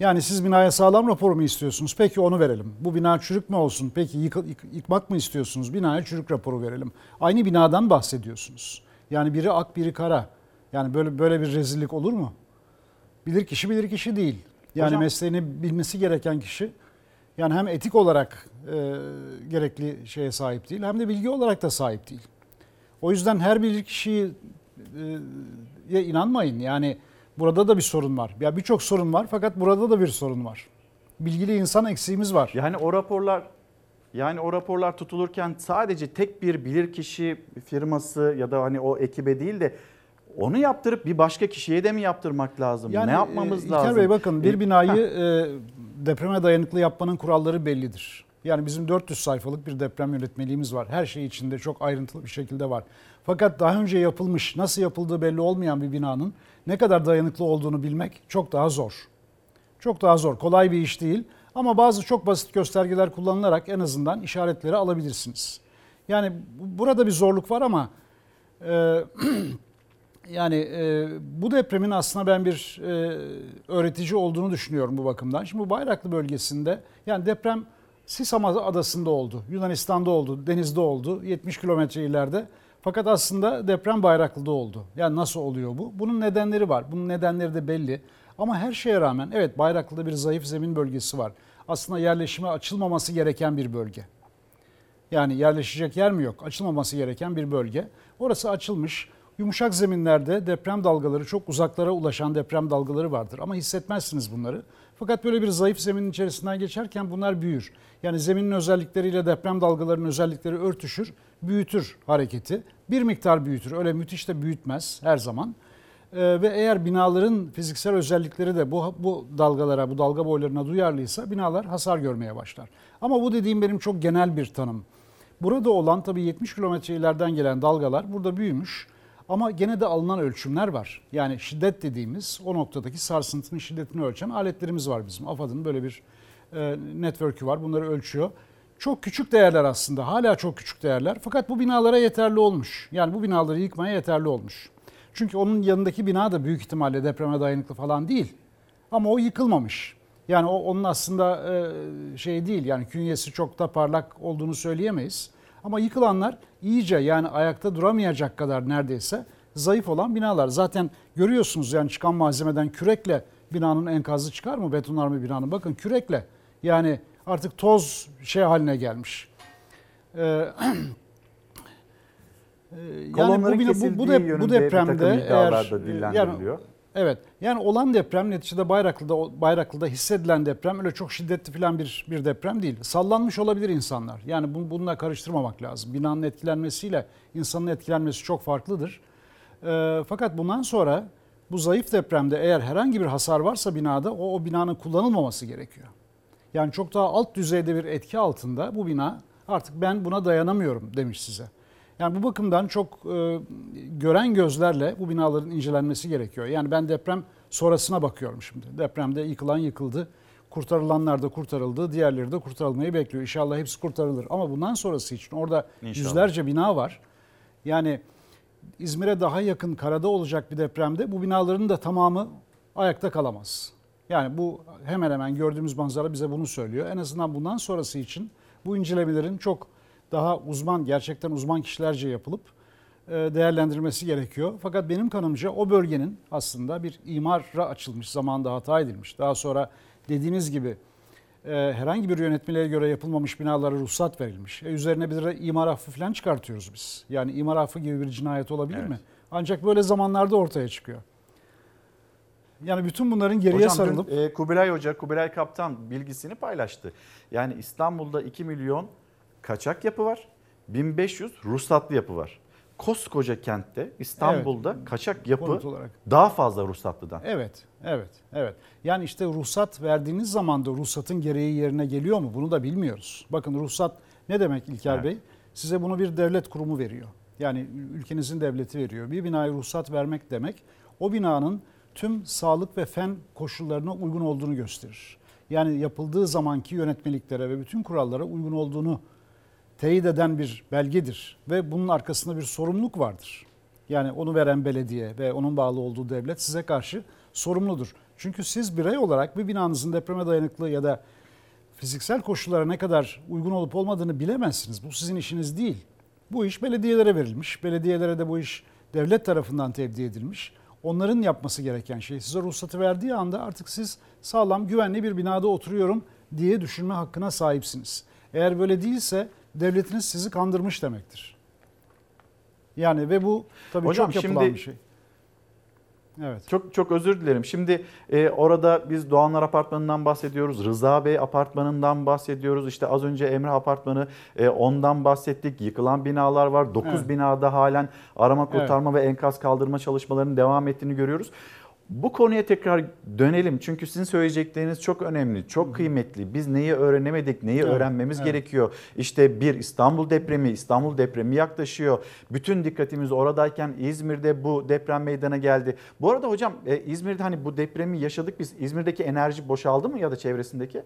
[SPEAKER 13] Yani siz binaya sağlam rapor mu istiyorsunuz? Peki onu verelim. Bu bina çürük mü olsun? Peki yık- yık- yıkmak mı istiyorsunuz? Binaya çürük raporu verelim. Aynı binadan bahsediyorsunuz. Yani biri ak biri kara. Yani böyle böyle bir rezillik olur mu? Bilir kişi bilir kişi değil. Yani
[SPEAKER 2] Hocam-
[SPEAKER 13] mesleğini bilmesi gereken kişi yani hem etik olarak e, gerekli şeye sahip değil hem de bilgi olarak da sahip değil. O yüzden her bilir kişiye e, inanmayın. Yani burada da bir sorun var. Ya birçok sorun var fakat burada da bir sorun var. Bilgili insan eksiğimiz var.
[SPEAKER 2] Yani o raporlar yani o raporlar tutulurken sadece tek bir bilirkişi firması ya da hani o ekibe değil de onu yaptırıp bir başka kişiye de mi yaptırmak lazım? ne yapmamız
[SPEAKER 13] e,
[SPEAKER 2] lazım?
[SPEAKER 13] İlker Bey bakın
[SPEAKER 2] E,
[SPEAKER 13] bir binayı
[SPEAKER 2] heh.
[SPEAKER 13] e, depreme dayanıklı yapmanın kuralları bellidir. Yani bizim 400 sayfalık bir deprem yönetmeliğimiz var. Her şey içinde çok ayrıntılı bir şekilde var. Fakat daha önce yapılmış, nasıl yapıldığı belli olmayan bir binanın ne kadar dayanıklı olduğunu bilmek çok daha zor. Çok daha zor. Kolay bir iş değil. Ama bazı çok basit göstergeler kullanılarak en azından işaretleri alabilirsiniz. Yani bu- burada bir zorluk var ama e, yani e, bu depremin aslında ben bir e, öğretici olduğunu düşünüyorum bu bakımdan. Şimdi bu Bayraklı bölgesinde yani deprem Sisam adasında oldu, Yunanistan'da oldu, denizde oldu, 70 kilometre ileride. Fakat aslında deprem Bayraklı'da oldu. Yani nasıl oluyor bu? Bunun nedenleri var. Bunun nedenleri de belli. Ama her şeye rağmen evet Bayraklı'da bir zayıf zemin bölgesi var. Aslında yerleşime açılmaması gereken bir bölge. Yani yerleşecek yer mi yok? Açılmaması gereken bir bölge. Orası açılmış. Yumuşak zeminlerde deprem dalgaları çok uzaklara ulaşan deprem dalgaları vardır ama hissetmezsiniz bunları. Fakat böyle bir zayıf zeminin içerisinden geçerken bunlar büyür. Yani zeminin özellikleriyle deprem dalgalarının özellikleri örtüşür, büyütür hareketi. Bir miktar büyütür. Öyle müthiş de büyütmez her zaman. Ee, ve eğer binaların fiziksel özellikleri de bu, bu dalgalara, bu dalga boylarına duyarlıysa binalar hasar görmeye başlar. Ama bu dediğim benim çok genel bir tanım. Burada olan tabii 70 kilometre ileriden gelen dalgalar burada büyümüş. Ama gene de alınan ölçümler var. Yani şiddet dediğimiz o noktadaki sarsıntının şiddetini ölçen aletlerimiz var bizim. AFAD'ın böyle bir e, network'ü var. Bunları ölçüyor. Çok küçük değerler aslında. Hala çok küçük değerler. Fakat bu binalara yeterli olmuş. Yani bu binaları yıkmaya yeterli olmuş. Çünkü onun yanındaki bina da büyük ihtimalle depreme dayanıklı falan değil. Ama o yıkılmamış. Yani o onun aslında e, şey değil yani künyesi çok da parlak olduğunu söyleyemeyiz. Ama yıkılanlar iyice yani ayakta duramayacak kadar neredeyse zayıf olan binalar. Zaten görüyorsunuz yani çıkan malzemeden kürekle binanın enkazı çıkar mı betonarme binanın? Bakın kürekle yani artık toz şey haline gelmiş. Ee,
[SPEAKER 2] Kolonların
[SPEAKER 13] bina-
[SPEAKER 2] kesildiği yönünde bir takım iddialar da dillendiriliyor.
[SPEAKER 13] Evet. Yani olan deprem neticede Bayraklı'da Bayraklı'da hissedilen deprem öyle çok şiddetli falan bir bir deprem değil. Sallanmış olabilir insanlar. Yani bunu, bununla karıştırmamak lazım. Binanın etkilenmesiyle insanın etkilenmesi çok farklıdır. Ee, fakat bundan sonra bu zayıf depremde eğer herhangi bir hasar varsa binada o, o binanın kullanılmaması gerekiyor. Yani çok daha alt düzeyde bir etki altında bu bina artık ben buna dayanamıyorum demiş size. Yani bu bakımdan çok e, gören gözlerle bu binaların incelenmesi gerekiyor. Yani ben deprem sonrasına bakıyorum şimdi. Depremde yıkılan yıkıldı. Kurtarılanlar da kurtarıldı. Diğerleri de kurtarılmayı bekliyor. İnşallah hepsi kurtarılır. Ama bundan sonrası için orada
[SPEAKER 2] İnşallah.
[SPEAKER 13] yüzlerce bina var. Yani İzmir'e daha yakın karada olacak bir depremde bu binaların da tamamı ayakta kalamaz. Yani bu hemen hemen gördüğümüz manzara bize bunu söylüyor. En azından bundan sonrası için bu incelemelerin çok daha uzman, gerçekten uzman kişilerce yapılıp e, değerlendirilmesi gerekiyor. Fakat benim kanımca o bölgenin aslında bir imara açılmış, zamanda hata edilmiş. Daha sonra dediğiniz gibi e, herhangi bir yönetmeliğe göre yapılmamış binalara ruhsat verilmiş. E, üzerine bir de imar affı falan çıkartıyoruz biz. Yani imar affı gibi bir cinayet olabilir
[SPEAKER 2] Evet.
[SPEAKER 13] mi? Ancak böyle zamanlarda ortaya çıkıyor. Yani bütün bunların geriye
[SPEAKER 2] Hocam
[SPEAKER 13] sarılıp
[SPEAKER 2] dün, e, Kubilay Hoca, Kubilay Kaptan bilgisini paylaştı. Yani İstanbul'da 2 milyon kaçak yapı var. 1500 ruhsatlı yapı var. Koskoca kentte İstanbul'da kaçak yapı
[SPEAKER 13] olarak.
[SPEAKER 2] daha fazla ruhsatlıdan.
[SPEAKER 13] Evet, evet, evet. Yani işte ruhsat verdiğiniz zaman da ruhsatın gereği yerine geliyor mu? Bunu da bilmiyoruz. Bakın ruhsat ne demek İlker
[SPEAKER 2] Evet.
[SPEAKER 13] Bey? Size bunu bir devlet kurumu veriyor. Yani ülkenizin devleti veriyor. Bir binaya ruhsat vermek demek o binanın tüm sağlık ve fen koşullarına uygun olduğunu gösterir. Yani yapıldığı zamanki yönetmeliklere ve bütün kurallara uygun olduğunu teyit eden bir belgedir ve bunun arkasında bir sorumluluk vardır. Yani onu veren belediye ve onun bağlı olduğu devlet size karşı sorumludur. Çünkü siz birey olarak bir binanızın depreme dayanıklı ya da fiziksel koşullara ne kadar uygun olup olmadığını bilemezsiniz. Bu sizin işiniz değil. Bu iş belediyelere verilmiş. Belediyelere de bu iş devlet tarafından tevdi edilmiş. Onların yapması gereken şey size ruhsatı verdiği anda artık siz sağlam güvenli bir binada oturuyorum diye düşünme hakkına sahipsiniz. Eğer böyle değilse devletiniz sizi kandırmış demektir. Yani ve bu tabii
[SPEAKER 2] Hocam
[SPEAKER 13] çok yapılan
[SPEAKER 2] şimdi-
[SPEAKER 13] bir şey. Evet.
[SPEAKER 2] Çok çok özür dilerim. Şimdi e, orada biz Doğanlar Apartmanı'ndan bahsediyoruz. Rıza Bey Apartmanı'ndan bahsediyoruz. İşte az önce Emre Apartmanı e, ondan bahsettik. Yıkılan binalar var. 9
[SPEAKER 13] Evet.
[SPEAKER 2] binada halen arama kurtarma ve enkaz kaldırma çalışmalarının devam ettiğini görüyoruz. Bu konuya tekrar dönelim. Çünkü sizin söyleyecekleriniz çok önemli, çok kıymetli. Biz neyi öğrenemedik, neyi
[SPEAKER 13] Evet,
[SPEAKER 2] öğrenmemiz
[SPEAKER 13] evet.
[SPEAKER 2] gerekiyor. İşte bir İstanbul depremi, İstanbul depremi yaklaşıyor. Bütün dikkatimiz oradayken İzmir'de bu deprem meydana geldi. Bu arada hocam e, İzmir'de hani bu depremi yaşadık biz. İzmir'deki enerji boşaldı mı ya da çevresindeki?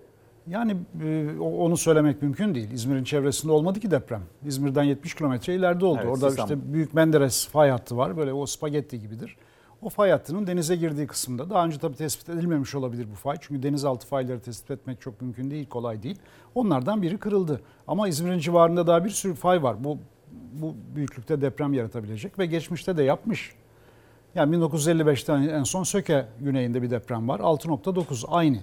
[SPEAKER 13] Yani e, onu söylemek mümkün değil. İzmir'in çevresinde olmadı ki deprem. İzmir'den 70 kilometre ileride oldu.
[SPEAKER 2] Evet,
[SPEAKER 13] Orada
[SPEAKER 2] Sisam.
[SPEAKER 13] işte Büyük Menderes fay hattı var. Böyle o spagetti gibidir. O fay hattının denize girdiği kısımda. Daha önce tabii tespit edilmemiş olabilir bu fay. Çünkü denizaltı fayları tespit etmek çok mümkün değil, kolay değil. Onlardan biri kırıldı. Ama İzmir'in civarında daha bir sürü fay var. Bu bu büyüklükte deprem yaratabilecek ve geçmişte de yapmış. Yani 1955'te en son Söke güneyinde bir deprem var. 6.9 aynı.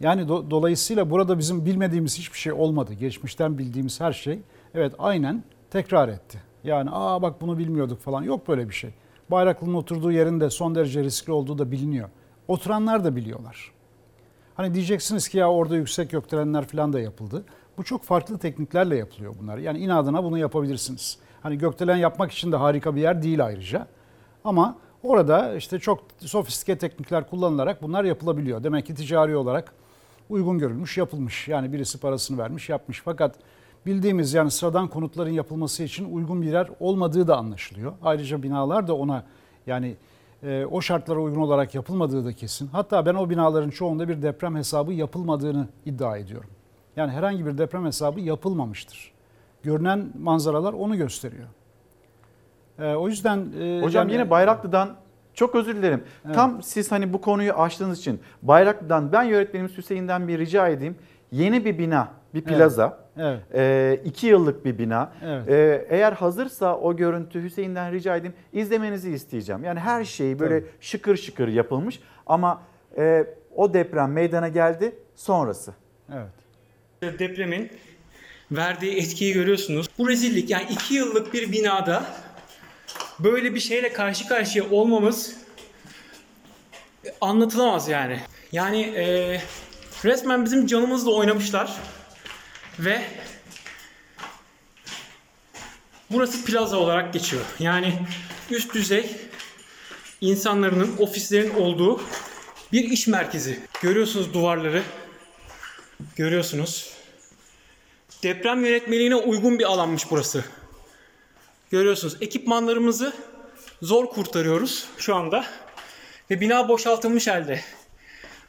[SPEAKER 13] Yani do- dolayısıyla burada bizim bilmediğimiz hiçbir şey olmadı. Geçmişten bildiğimiz her şey evet aynen tekrar etti. Yani aa bak bunu bilmiyorduk falan yok böyle bir şey. Bayraklı'nın oturduğu yerin de son derece riskli olduğu da biliniyor. Oturanlar da biliyorlar. Hani diyeceksiniz ki ya orada yüksek gökdelenler falan da yapıldı. Bu çok farklı tekniklerle yapılıyor bunlar. Yani inadına bunu yapabilirsiniz. Hani gökdelen yapmak için de harika bir yer değil ayrıca. Ama orada işte çok sofistike teknikler kullanılarak bunlar yapılabiliyor. Demek ki ticari olarak uygun görülmüş, yapılmış. Yani birisi parasını vermiş, yapmış. Fakat bildiğimiz yani sıradan konutların yapılması için uygun bir yer olmadığı da anlaşılıyor. Ayrıca binalar da ona yani e, o şartlara uygun olarak yapılmadığı da kesin. Hatta ben o binaların çoğunda bir deprem hesabı yapılmadığını iddia ediyorum. Yani herhangi bir deprem hesabı yapılmamıştır. Görünen manzaralar onu gösteriyor. E, o yüzden e,
[SPEAKER 2] Hocam
[SPEAKER 13] yani-
[SPEAKER 2] yine Bayraklı'dan çok özür dilerim. Tam siz hani bu konuyu açtığınız için Bayraklı'dan ben yönetmenimiz Hüseyin'den bir rica edeyim. Yeni bir bina, bir plaza.
[SPEAKER 13] Evet.
[SPEAKER 2] e, iki yıllık bir bina.
[SPEAKER 13] Evet.
[SPEAKER 2] E, eğer hazırsa o görüntü Hüseyin'den rica edeyim izlemenizi isteyeceğim. Yani her şey böyle şıkır şıkır yapılmış ama e, o deprem meydana geldi sonrası.
[SPEAKER 13] Evet.
[SPEAKER 14] depremin verdiği etkiyi görüyorsunuz. Bu rezillik yani iki yıllık bir binada böyle bir şeyle karşı karşıya olmamız anlatılamaz yani. Yani e, resmen bizim canımızla oynamışlar ve burası plaza olarak geçiyor. Yani üst düzey insanların, ofislerin olduğu bir iş merkezi. Görüyorsunuz duvarları. Görüyorsunuz. Deprem yönetmeliğine uygun bir alanmış burası. Görüyorsunuz ekipmanlarımızı zor kurtarıyoruz şu anda. Ve bina boşaltılmış halde.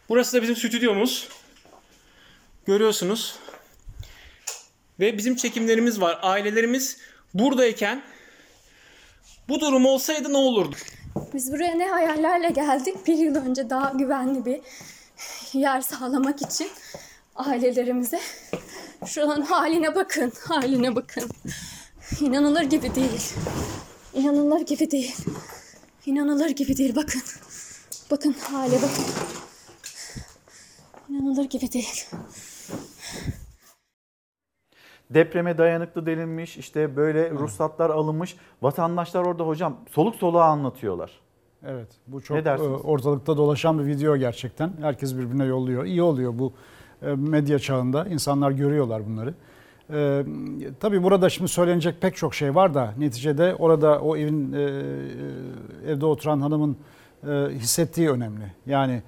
[SPEAKER 14] Burası da bizim stüdyomuz. Görüyorsunuz. Ve bizim çekimlerimiz var. Ailelerimiz buradayken bu durum olsaydı ne olurdu?
[SPEAKER 15] Biz buraya ne hayallerle geldik? Bir yıl önce daha güvenli bir yer sağlamak için ailelerimize. Şu an haline bakın, haline bakın. İnanılır gibi değil. İnanılır gibi değil. İnanılır gibi değil bakın. Bakın hale bakın. İnanılır gibi değil.
[SPEAKER 2] Depreme dayanıklı denilmiş işte böyle ruhsatlar alınmış. Vatandaşlar orada hocam soluk soluğa anlatıyorlar.
[SPEAKER 13] Evet bu çok
[SPEAKER 2] Ne
[SPEAKER 13] ortalıkta dolaşan bir video gerçekten. Herkes birbirine yolluyor. İyi oluyor bu e, medya çağında. İnsanlar görüyorlar bunları. E, tabii burada şimdi söylenecek pek çok şey var da neticede orada o evin e, e, evde oturan hanımın e, hissettiği önemli. Yani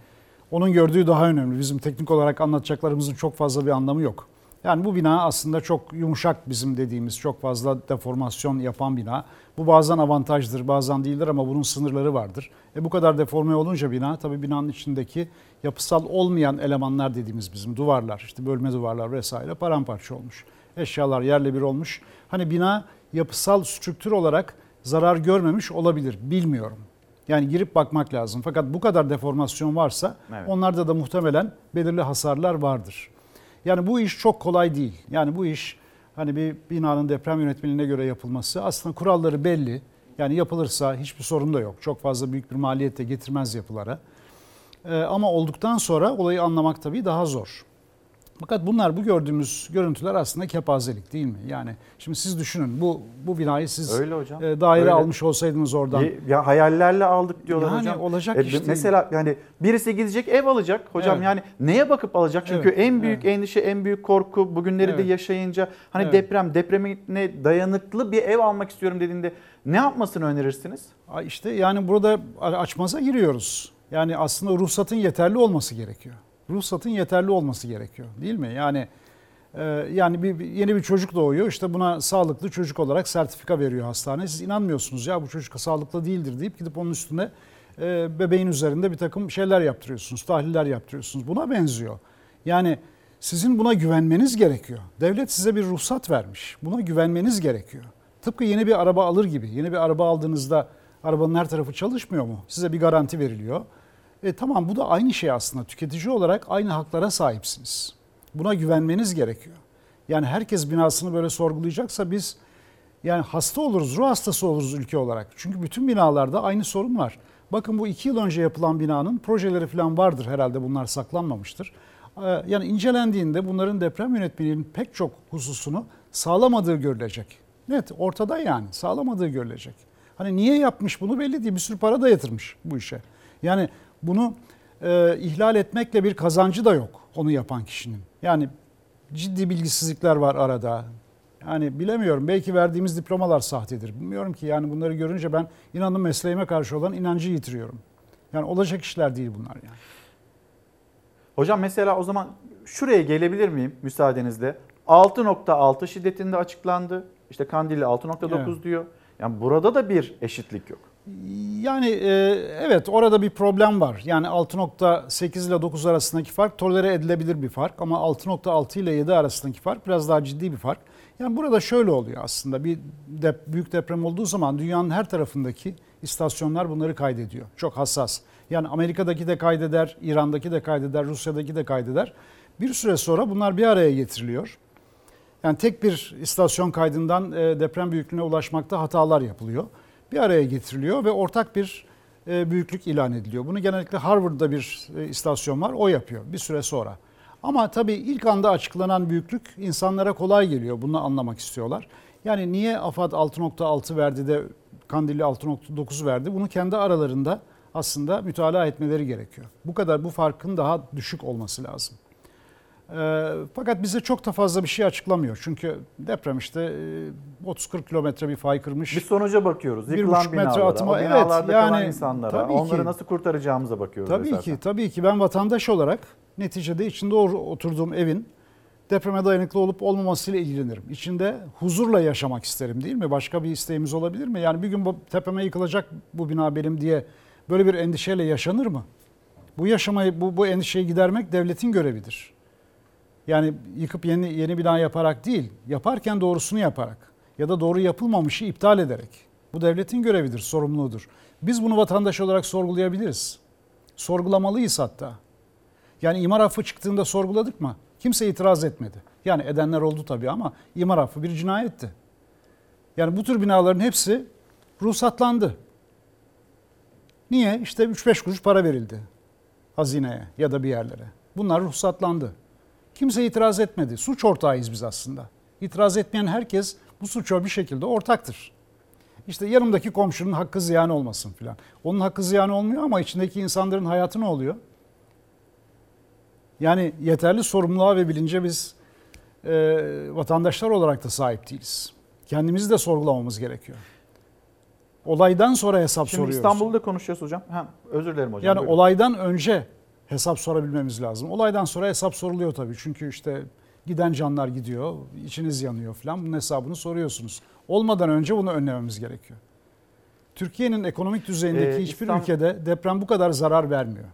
[SPEAKER 13] onun gördüğü daha önemli. Bizim teknik olarak anlatacaklarımızın çok fazla bir anlamı yok. Yani bu bina aslında çok yumuşak bizim dediğimiz çok fazla deformasyon yapan bina. Bu bazen avantajdır bazen değildir ama bunun sınırları vardır. E bu kadar deforme olunca bina tabii binanın içindeki yapısal olmayan elemanlar dediğimiz bizim duvarlar işte bölme duvarlar vesaire paramparça olmuş. Eşyalar yerle bir olmuş. Hani bina yapısal strüktür olarak zarar görmemiş olabilir bilmiyorum. Yani girip bakmak lazım. Fakat bu kadar deformasyon varsa
[SPEAKER 2] Evet.
[SPEAKER 13] onlarda da muhtemelen belirli hasarlar vardır. Yani bu iş çok kolay değil. Yani bu iş hani bir binanın deprem yönetmeliğine göre yapılması aslında kuralları belli. Yani yapılırsa hiçbir sorun da yok. Çok fazla büyük bir maliyet de getirmez yapılara. Ee, ama olduktan sonra olayı anlamak tabii daha zor. Fakat bunlar bu gördüğümüz görüntüler aslında kepazelik değil mi? Yani şimdi siz düşünün bu bu binayı siz
[SPEAKER 2] Öyle hocam.
[SPEAKER 13] e, daire
[SPEAKER 2] Öyle.
[SPEAKER 13] almış olsaydınız oradan.
[SPEAKER 2] Ya, ya hayallerle aldık diyorlar
[SPEAKER 13] Yani
[SPEAKER 2] hocam.
[SPEAKER 13] olacak iş değil.
[SPEAKER 2] Mesela yani birisi gidecek ev alacak hocam
[SPEAKER 13] Evet.
[SPEAKER 2] yani neye bakıp alacak? Çünkü
[SPEAKER 13] Evet,
[SPEAKER 2] en büyük endişe, en büyük korku bugünleri de
[SPEAKER 13] Evet.
[SPEAKER 2] yaşayınca hani
[SPEAKER 13] Evet.
[SPEAKER 2] deprem, depremine dayanıklı bir ev almak istiyorum dediğinde ne yapmasını önerirsiniz?
[SPEAKER 13] İşte yani burada açmaza giriyoruz. Yani aslında ruhsatın yeterli olması gerekiyor. Ruhsatın yeterli olması gerekiyor değil mi? Yani e, yani bir, yeni bir çocuk doğuyor işte buna sağlıklı çocuk olarak sertifika veriyor hastane. Siz inanmıyorsunuz ya bu çocuk sağlıklı değildir deyip gidip onun üstüne e, bebeğin üzerinde bir takım şeyler yaptırıyorsunuz, tahliller yaptırıyorsunuz. Buna benziyor. Yani sizin buna güvenmeniz gerekiyor. Devlet size bir ruhsat vermiş. Buna güvenmeniz gerekiyor. Tıpkı yeni bir araba alır gibi. Yeni bir araba aldığınızda arabanın her tarafı çalışmıyor mu? Size bir garanti veriliyor. E tamam bu da aynı şey aslında. Tüketici olarak aynı haklara sahipsiniz. Buna güvenmeniz gerekiyor. Yani herkes binasını böyle sorgulayacaksa biz yani hasta oluruz, ruh hastası oluruz ülke olarak. Çünkü bütün binalarda aynı sorun var. Bakın bu iki yıl önce yapılan binanın projeleri falan vardır herhalde bunlar saklanmamıştır. Ee, Yani incelendiğinde bunların deprem yönetmeliğinin pek çok hususunu sağlamadığı görülecek. Net ortada yani sağlamadığı görülecek. Hani niye yapmış bunu belli değil bir sürü para da yatırmış bu işe. Yani bunu e, ihlal etmekle bir kazancı da yok onu yapan kişinin. Yani ciddi bilgisizlikler var arada. Yani bilemiyorum belki verdiğimiz diplomalar sahtedir. Bilmiyorum ki yani bunları görünce ben inanın mesleğime karşı olan inancı yitiriyorum. Yani olacak işler değil bunlar yani.
[SPEAKER 2] Hocam mesela o zaman şuraya gelebilir miyim müsaadenizle? 6.6 şiddetinde açıklandı. İşte Kandilli 6.9
[SPEAKER 13] Evet.
[SPEAKER 2] diyor. Yani burada da bir eşitlik yok.
[SPEAKER 13] Yani e, evet orada bir problem var. Yani 6.8 ile 9 arasındaki fark tolere edilebilir bir fark ama 6.6 ile 7 arasındaki fark biraz daha ciddi bir fark. Yani burada şöyle oluyor aslında bir dep- büyük deprem olduğu zaman dünyanın her tarafındaki istasyonlar bunları kaydediyor. Çok hassas. Yani Amerika'daki de kaydeder, İran'daki de kaydeder, Rusya'daki de kaydeder. Bir süre sonra bunlar bir araya getiriliyor. Yani tek bir istasyon kaydından e, deprem büyüklüğüne ulaşmakta hatalar yapılıyor. Bir araya getiriliyor ve ortak bir e, büyüklük ilan ediliyor. Bunu genellikle Harvard'da bir e, istasyon var, o yapıyor bir süre sonra. Ama tabii ilk anda açıklanan büyüklük insanlara kolay geliyor. Bunu anlamak istiyorlar. Yani niye AFAD 6.6 verdi de Kandilli 6.9 verdi? Bunu kendi aralarında aslında mütalaa etmeleri gerekiyor. Bu kadar bu farkın daha düşük olması lazım. Ee, fakat bize çok da fazla bir şey açıklamıyor. Çünkü deprem işte e, 30-40 kilometre bir fay kırmış.
[SPEAKER 2] Biz sonuca bakıyoruz. Yıkılan
[SPEAKER 13] buçuk metre
[SPEAKER 2] binalara,
[SPEAKER 13] atıma-
[SPEAKER 2] o
[SPEAKER 13] evet,
[SPEAKER 2] binalarda kalan
[SPEAKER 13] yani
[SPEAKER 2] insanlara,
[SPEAKER 13] tabii
[SPEAKER 2] onları
[SPEAKER 13] ki.
[SPEAKER 2] nasıl kurtaracağımıza bakıyoruz.
[SPEAKER 13] Tabii
[SPEAKER 2] esasen.
[SPEAKER 13] ki, tabii ki ben vatandaş olarak neticede içinde oturduğum evin depreme dayanıklı olup olmamasıyla ilgilenirim. İçinde huzurla yaşamak isterim değil mi? Başka bir isteğimiz olabilir mi? Yani bir gün bu tepeme yıkılacak bu bina benim diye böyle bir endişeyle yaşanır mı? Bu yaşamayı, bu, bu endişeyi gidermek devletin görevidir. Yani yıkıp yeni yeni bina yaparak değil, yaparken doğrusunu yaparak ya da doğru yapılmamışı iptal ederek. Bu devletin görevidir, sorumluluğudur. Biz bunu vatandaş olarak sorgulayabiliriz. Sorgulamalıyız hatta. Yani imar affı çıktığında sorguladık mı? Kimse itiraz etmedi. Yani edenler oldu tabii ama imar affı bir cinayetti. Yani bu tür binaların hepsi ruhsatlandı. Niye? İşte 3-5 kuruş para verildi hazineye ya da bir yerlere. Bunlar ruhsatlandı. Kimse itiraz etmedi. Suç ortağıyız biz aslında. İtiraz etmeyen herkes bu suça bir şekilde ortaktır. İşte yanımdaki komşunun hakkı ziyan olmasın filan. Onun hakkı ziyan olmuyor ama içindeki insanların hayatı ne oluyor? Yani yeterli sorumluluğa ve bilince biz e, vatandaşlar olarak da sahip değiliz. Kendimizi de sorgulamamız gerekiyor. Olaydan sonra hesap
[SPEAKER 2] Şimdi
[SPEAKER 13] soruyoruz.
[SPEAKER 2] İstanbul'da konuşacağız hocam. Ha, özür dilerim hocam.
[SPEAKER 13] Yani
[SPEAKER 2] buyurun.
[SPEAKER 13] olaydan önce hesap sorabilmemiz lazım. Olaydan sonra hesap soruluyor tabii. Çünkü işte giden canlar gidiyor, içiniz yanıyor falan. Bunun hesabını soruyorsunuz. Olmadan önce bunu önlememiz gerekiyor. Türkiye'nin ekonomik düzeyindeki
[SPEAKER 2] Ee,
[SPEAKER 13] hiçbir
[SPEAKER 2] İstanbul-
[SPEAKER 13] ülkede deprem bu kadar zarar vermiyor.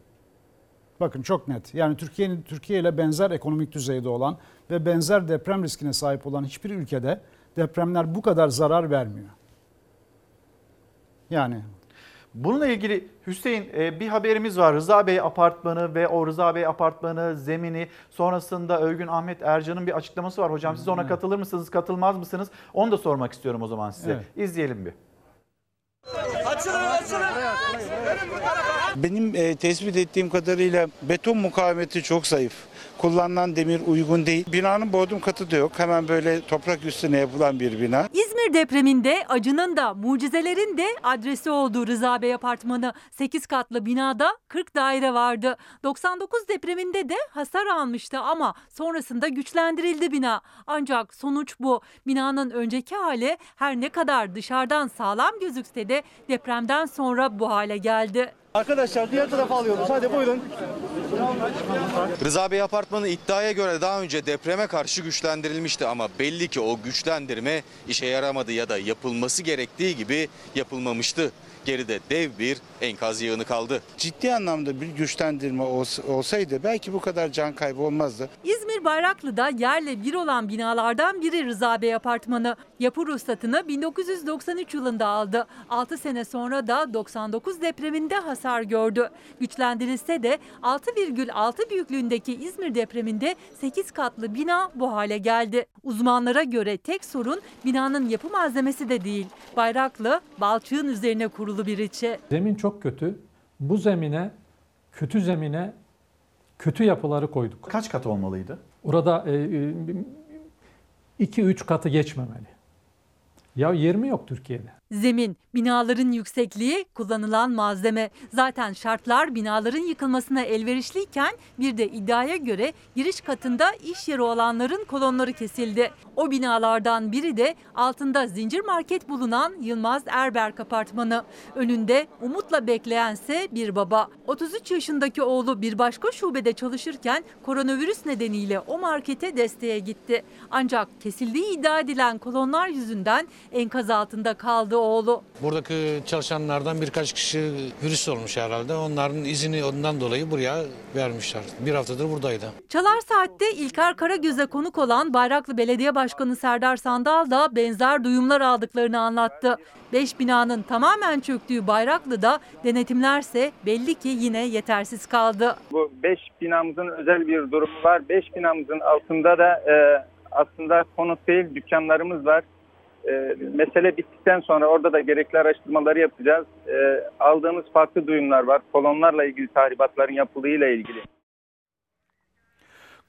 [SPEAKER 13] Bakın çok net. Yani Türkiye'nin Türkiye ile benzer ekonomik düzeyde olan ve benzer deprem riskine sahip olan hiçbir ülkede depremler bu kadar zarar vermiyor. Yani
[SPEAKER 2] Bununla ilgili Hüseyin e, bir haberimiz var. Rıza Bey apartmanı ve o Rıza Bey apartmanı zemini sonrasında Övgün Ahmet Ercan'ın bir açıklaması var. Hocam siz ona katılır mısınız, katılmaz mısınız? Onu da sormak istiyorum o zaman size.
[SPEAKER 13] Evet.
[SPEAKER 2] İzleyelim bir.
[SPEAKER 16] Benim e, tespit ettiğim kadarıyla beton mukavemeti çok zayıf. Kullanılan demir uygun değil. Binanın bodrum katı da yok. Hemen böyle toprak üstüne yapılan bir bina.
[SPEAKER 17] İzmir depreminde acının da mucizelerin de adresi oldu Rıza Bey Apartmanı. 8 katlı binada 40 daire vardı. 99 depreminde de hasar almıştı ama sonrasında güçlendirildi bina. Ancak sonuç bu. Binanın önceki hali her ne kadar dışarıdan sağlam gözükse de depremden sonra bu hale geldi.
[SPEAKER 3] Arkadaşlar diğer tarafa alıyoruz. Hadi buyurun.
[SPEAKER 6] Rıza Bey apartmanı iddiaya göre daha önce depreme karşı güçlendirilmişti ama belli ki o güçlendirme işe yaramadı ya da yapılması gerektiği gibi yapılmamıştı. Geride dev bir enkaz yığını kaldı.
[SPEAKER 16] Ciddi anlamda bir güçlendirme ols- olsaydı belki bu kadar can kaybı olmazdı.
[SPEAKER 17] İzmir Bayraklı'da yerle bir olan binalardan biri Rıza Bey Apartmanı. Yapı ruhsatını 1993 yılında aldı. 6 sene sonra da 99 depreminde hasar gördü. Güçlendirilse de 6,6 büyüklüğündeki İzmir depreminde 8 katlı bina bu hale geldi. Uzmanlara göre tek sorun binanın yapı malzemesi de değil. Bayraklı balçığın üzerine kurulu bir içi.
[SPEAKER 18] Zemin çok kötü. Bu zemine, kötü zemine kötü yapıları koyduk.
[SPEAKER 2] Kaç kat olmalıydı?
[SPEAKER 18] Orada 2-3 katı geçmemeli. Ya 20 yok Türkiye'de.
[SPEAKER 17] Zemin, binaların yüksekliği, kullanılan malzeme. Zaten şartlar binaların yıkılmasına elverişliyken bir de iddiaya göre giriş katında iş yeri olanların kolonları kesildi. O binalardan biri de altında zincir market bulunan Yılmaz Erberk apartmanı. Önünde umutla bekleyense bir baba. 33 yaşındaki oğlu bir başka şubede çalışırken koronavirüs nedeniyle o markete desteğe gitti. Ancak kesildiği iddia edilen kolonlar yüzünden enkaz altında kaldı oğlu.
[SPEAKER 19] Buradaki çalışanlardan birkaç kişi virüs olmuş herhalde. Onların izini ondan dolayı buraya vermişler. Bir haftadır buradaydı.
[SPEAKER 17] Çalar Saat'te İlker Karagöz'e konuk olan Bayraklı Belediye Başkanı Serdar Sandal da benzer duyumlar aldıklarını anlattı. Beş binanın tamamen çöktüğü Bayraklı'da denetimlerse belli ki yine yetersiz kaldı.
[SPEAKER 20] Bu beş binamızın özel bir durumu var. Beş binamızın altında da e, aslında konut değil dükkanlarımız var. E, mesele bittikten sonra orada da gerekli araştırmaları yapacağız. E, aldığımız farklı duyumlar var. Kolonlarla ilgili tahribatların yapıldığıyla ilgili.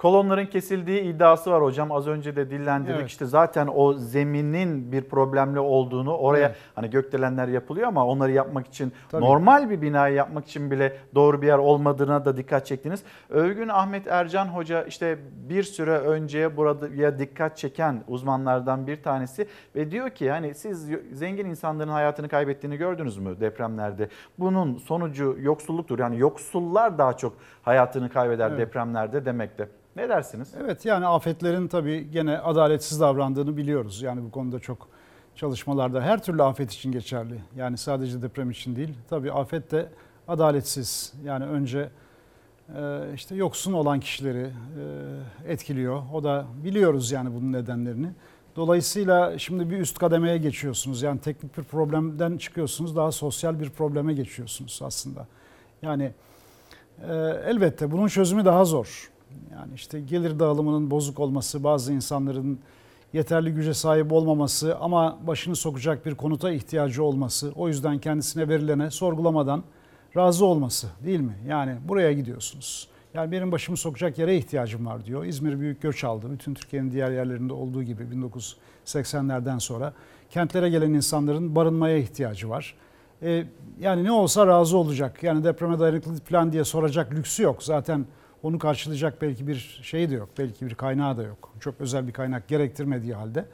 [SPEAKER 2] Kolonların kesildiği iddiası var hocam. Az önce de dillendirdik.
[SPEAKER 13] Evet.
[SPEAKER 2] İşte zaten o zeminin bir problemli olduğunu oraya
[SPEAKER 13] Evet.
[SPEAKER 2] hani gökdelenler yapılıyor ama onları yapmak için
[SPEAKER 13] Tabii.
[SPEAKER 2] normal bir binayı yapmak için bile doğru bir yer olmadığına da dikkat çektiniz. Övgün Ahmet Ercan Hoca işte bir süre önce buraya dikkat çeken uzmanlardan bir tanesi ve diyor ki hani siz zengin insanların hayatını kaybettiğini gördünüz mü depremlerde? Bunun sonucu yoksulluktur. Yani yoksullar daha çok hayatını kaybeder
[SPEAKER 13] Evet.
[SPEAKER 2] depremlerde demekte. Ne dersiniz?
[SPEAKER 13] Evet yani afetlerin tabii gene adaletsiz davrandığını biliyoruz. Yani bu konuda çok çalışmalarda her türlü afet için geçerli. Yani sadece deprem için değil. Tabii afet de adaletsiz. Yani önce e, işte yoksun olan kişileri e, etkiliyor. O da biliyoruz yani bunun nedenlerini. Dolayısıyla şimdi bir üst kademeye geçiyorsunuz. Yani teknik bir problemden çıkıyorsunuz. Daha sosyal bir probleme geçiyorsunuz aslında. Yani e, elbette bunun çözümü daha zor. Yani işte gelir dağılımının bozuk olması, bazı insanların yeterli güce sahip olmaması ama başını sokacak bir konuta ihtiyacı olması, o yüzden kendisine verilene sorgulamadan razı olması değil mi? Yani buraya gidiyorsunuz. Yani benim başımı sokacak yere ihtiyacım var diyor. İzmir büyük göç aldı. Bütün Türkiye'nin diğer yerlerinde olduğu gibi 1980'lerden sonra kentlere gelen insanların barınmaya ihtiyacı var. E, yani ne olsa razı olacak. Yani depreme dayanıklı plan diye soracak lüksü yok. Zaten onu karşılayacak belki bir şey de yok. Belki bir kaynağı da yok. Çok özel bir kaynak gerektirmediği halde.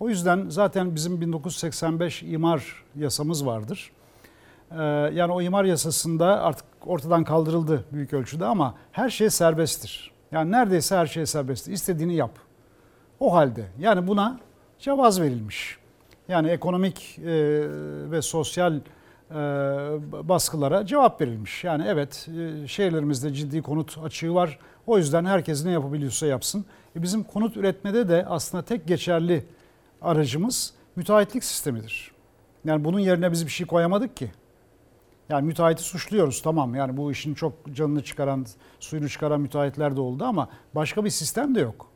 [SPEAKER 13] O yüzden zaten bizim 1985 imar yasamız vardır. Ee, yani o imar yasasında artık ortadan kaldırıldı büyük ölçüde ama her şey serbesttir. Yani neredeyse her şey serbesttir. İstediğini yap. O halde yani buna cevaz verilmiş. Yani ekonomik e, ve sosyal baskılara cevap verilmiş. Yani evet e, şehirlerimizde ciddi konut açığı var. O yüzden herkes ne yapabiliyorsa yapsın. E bizim konut üretmede de aslında tek geçerli aracımız müteahhitlik sistemidir. Yani bunun yerine biz bir şey koyamadık ki. Yani müteahhiti suçluyoruz tamam yani bu işin çok canını çıkaran, suyunu çıkaran müteahhitler de oldu ama başka bir sistem de yok.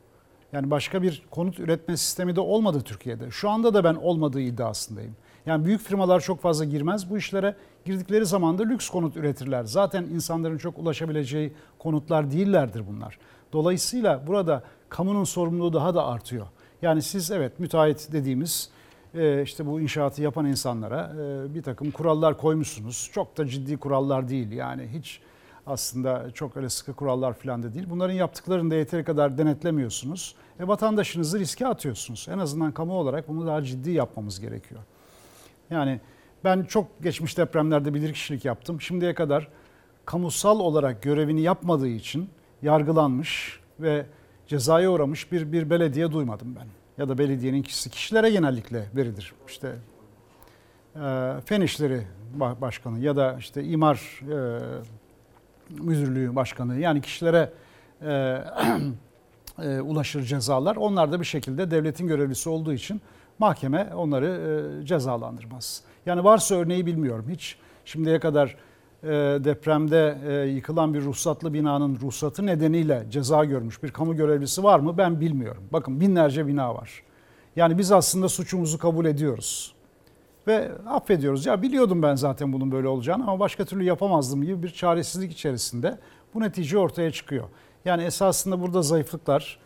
[SPEAKER 13] Yani başka bir konut üretme sistemi de olmadı Türkiye'de. Şu anda da ben olmadığı iddiasındayım. Yani büyük firmalar çok fazla girmez bu işlere. Girdikleri zaman da lüks konut üretirler. Zaten insanların çok ulaşabileceği konutlar değillerdir bunlar. Dolayısıyla burada kamunun sorumluluğu daha da artıyor. Yani siz evet müteahhit dediğimiz e, işte bu inşaatı yapan insanlara e, bir takım kurallar koymuşsunuz. Çok da ciddi kurallar değil yani hiç aslında çok öyle sıkı kurallar falan da değil. Bunların yaptıklarını da yeteri kadar denetlemiyorsunuz. E, vatandaşınızı riske atıyorsunuz. En azından kamu olarak bunu daha ciddi yapmamız gerekiyor. Yani ben çok geçmiş depremlerde bilirkişilik yaptım. Şimdiye kadar kamusal olarak görevini yapmadığı için yargılanmış ve cezaya uğramış bir bir belediye duymadım ben. Ya da belediyenin kişisi kişilere genellikle verilir. İşte e, Fen İşleri Başkanı ya da işte İmar e, Müdürlüğü Başkanı yani kişilere e, e, ulaşır cezalar. Onlar da bir şekilde devletin görevlisi olduğu için mahkeme onları e, cezalandırmaz. Yani varsa örneği bilmiyorum. Hiç şimdiye kadar e, depremde e, yıkılan bir ruhsatlı binanın ruhsatı nedeniyle ceza görmüş bir kamu görevlisi var mı ben bilmiyorum. Bakın binlerce bina var. Yani biz aslında suçumuzu kabul ediyoruz. Ve affediyoruz. Ya biliyordum ben zaten bunun böyle olacağını ama başka türlü yapamazdım gibi bir çaresizlik içerisinde bu netice ortaya çıkıyor. Yani esasında burada zayıflıklar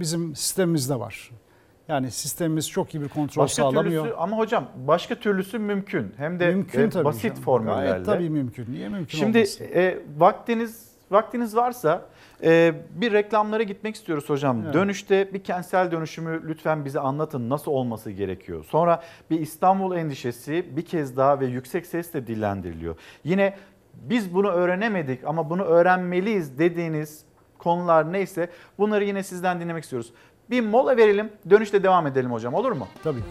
[SPEAKER 13] bizim sistemimizde var. Yani sistemimiz çok iyi bir kontrol
[SPEAKER 2] başka
[SPEAKER 13] sağlamıyor.
[SPEAKER 2] Türlüsü, ama hocam başka türlüsü mümkün. Hem de
[SPEAKER 13] Mümkün
[SPEAKER 2] e,
[SPEAKER 13] tabii
[SPEAKER 2] basit
[SPEAKER 13] canım.
[SPEAKER 2] formüllerle.
[SPEAKER 13] Gayet tabii mümkün. Niye mümkün
[SPEAKER 2] Şimdi
[SPEAKER 13] olmasın?
[SPEAKER 2] e, vaktiniz vaktiniz varsa e, bir reklamlara gitmek istiyoruz hocam.
[SPEAKER 13] Evet.
[SPEAKER 2] Dönüşte bir kentsel dönüşümü lütfen bize anlatın nasıl olması gerekiyor. Sonra bir İstanbul endişesi bir kez daha ve yüksek sesle dillendiriliyor. Yine biz bunu öğrenemedik ama bunu öğrenmeliyiz dediğiniz konular neyse bunları yine sizden dinlemek istiyoruz. Bir mola verelim dönüşte devam edelim hocam olur mu?
[SPEAKER 13] Tabii ki.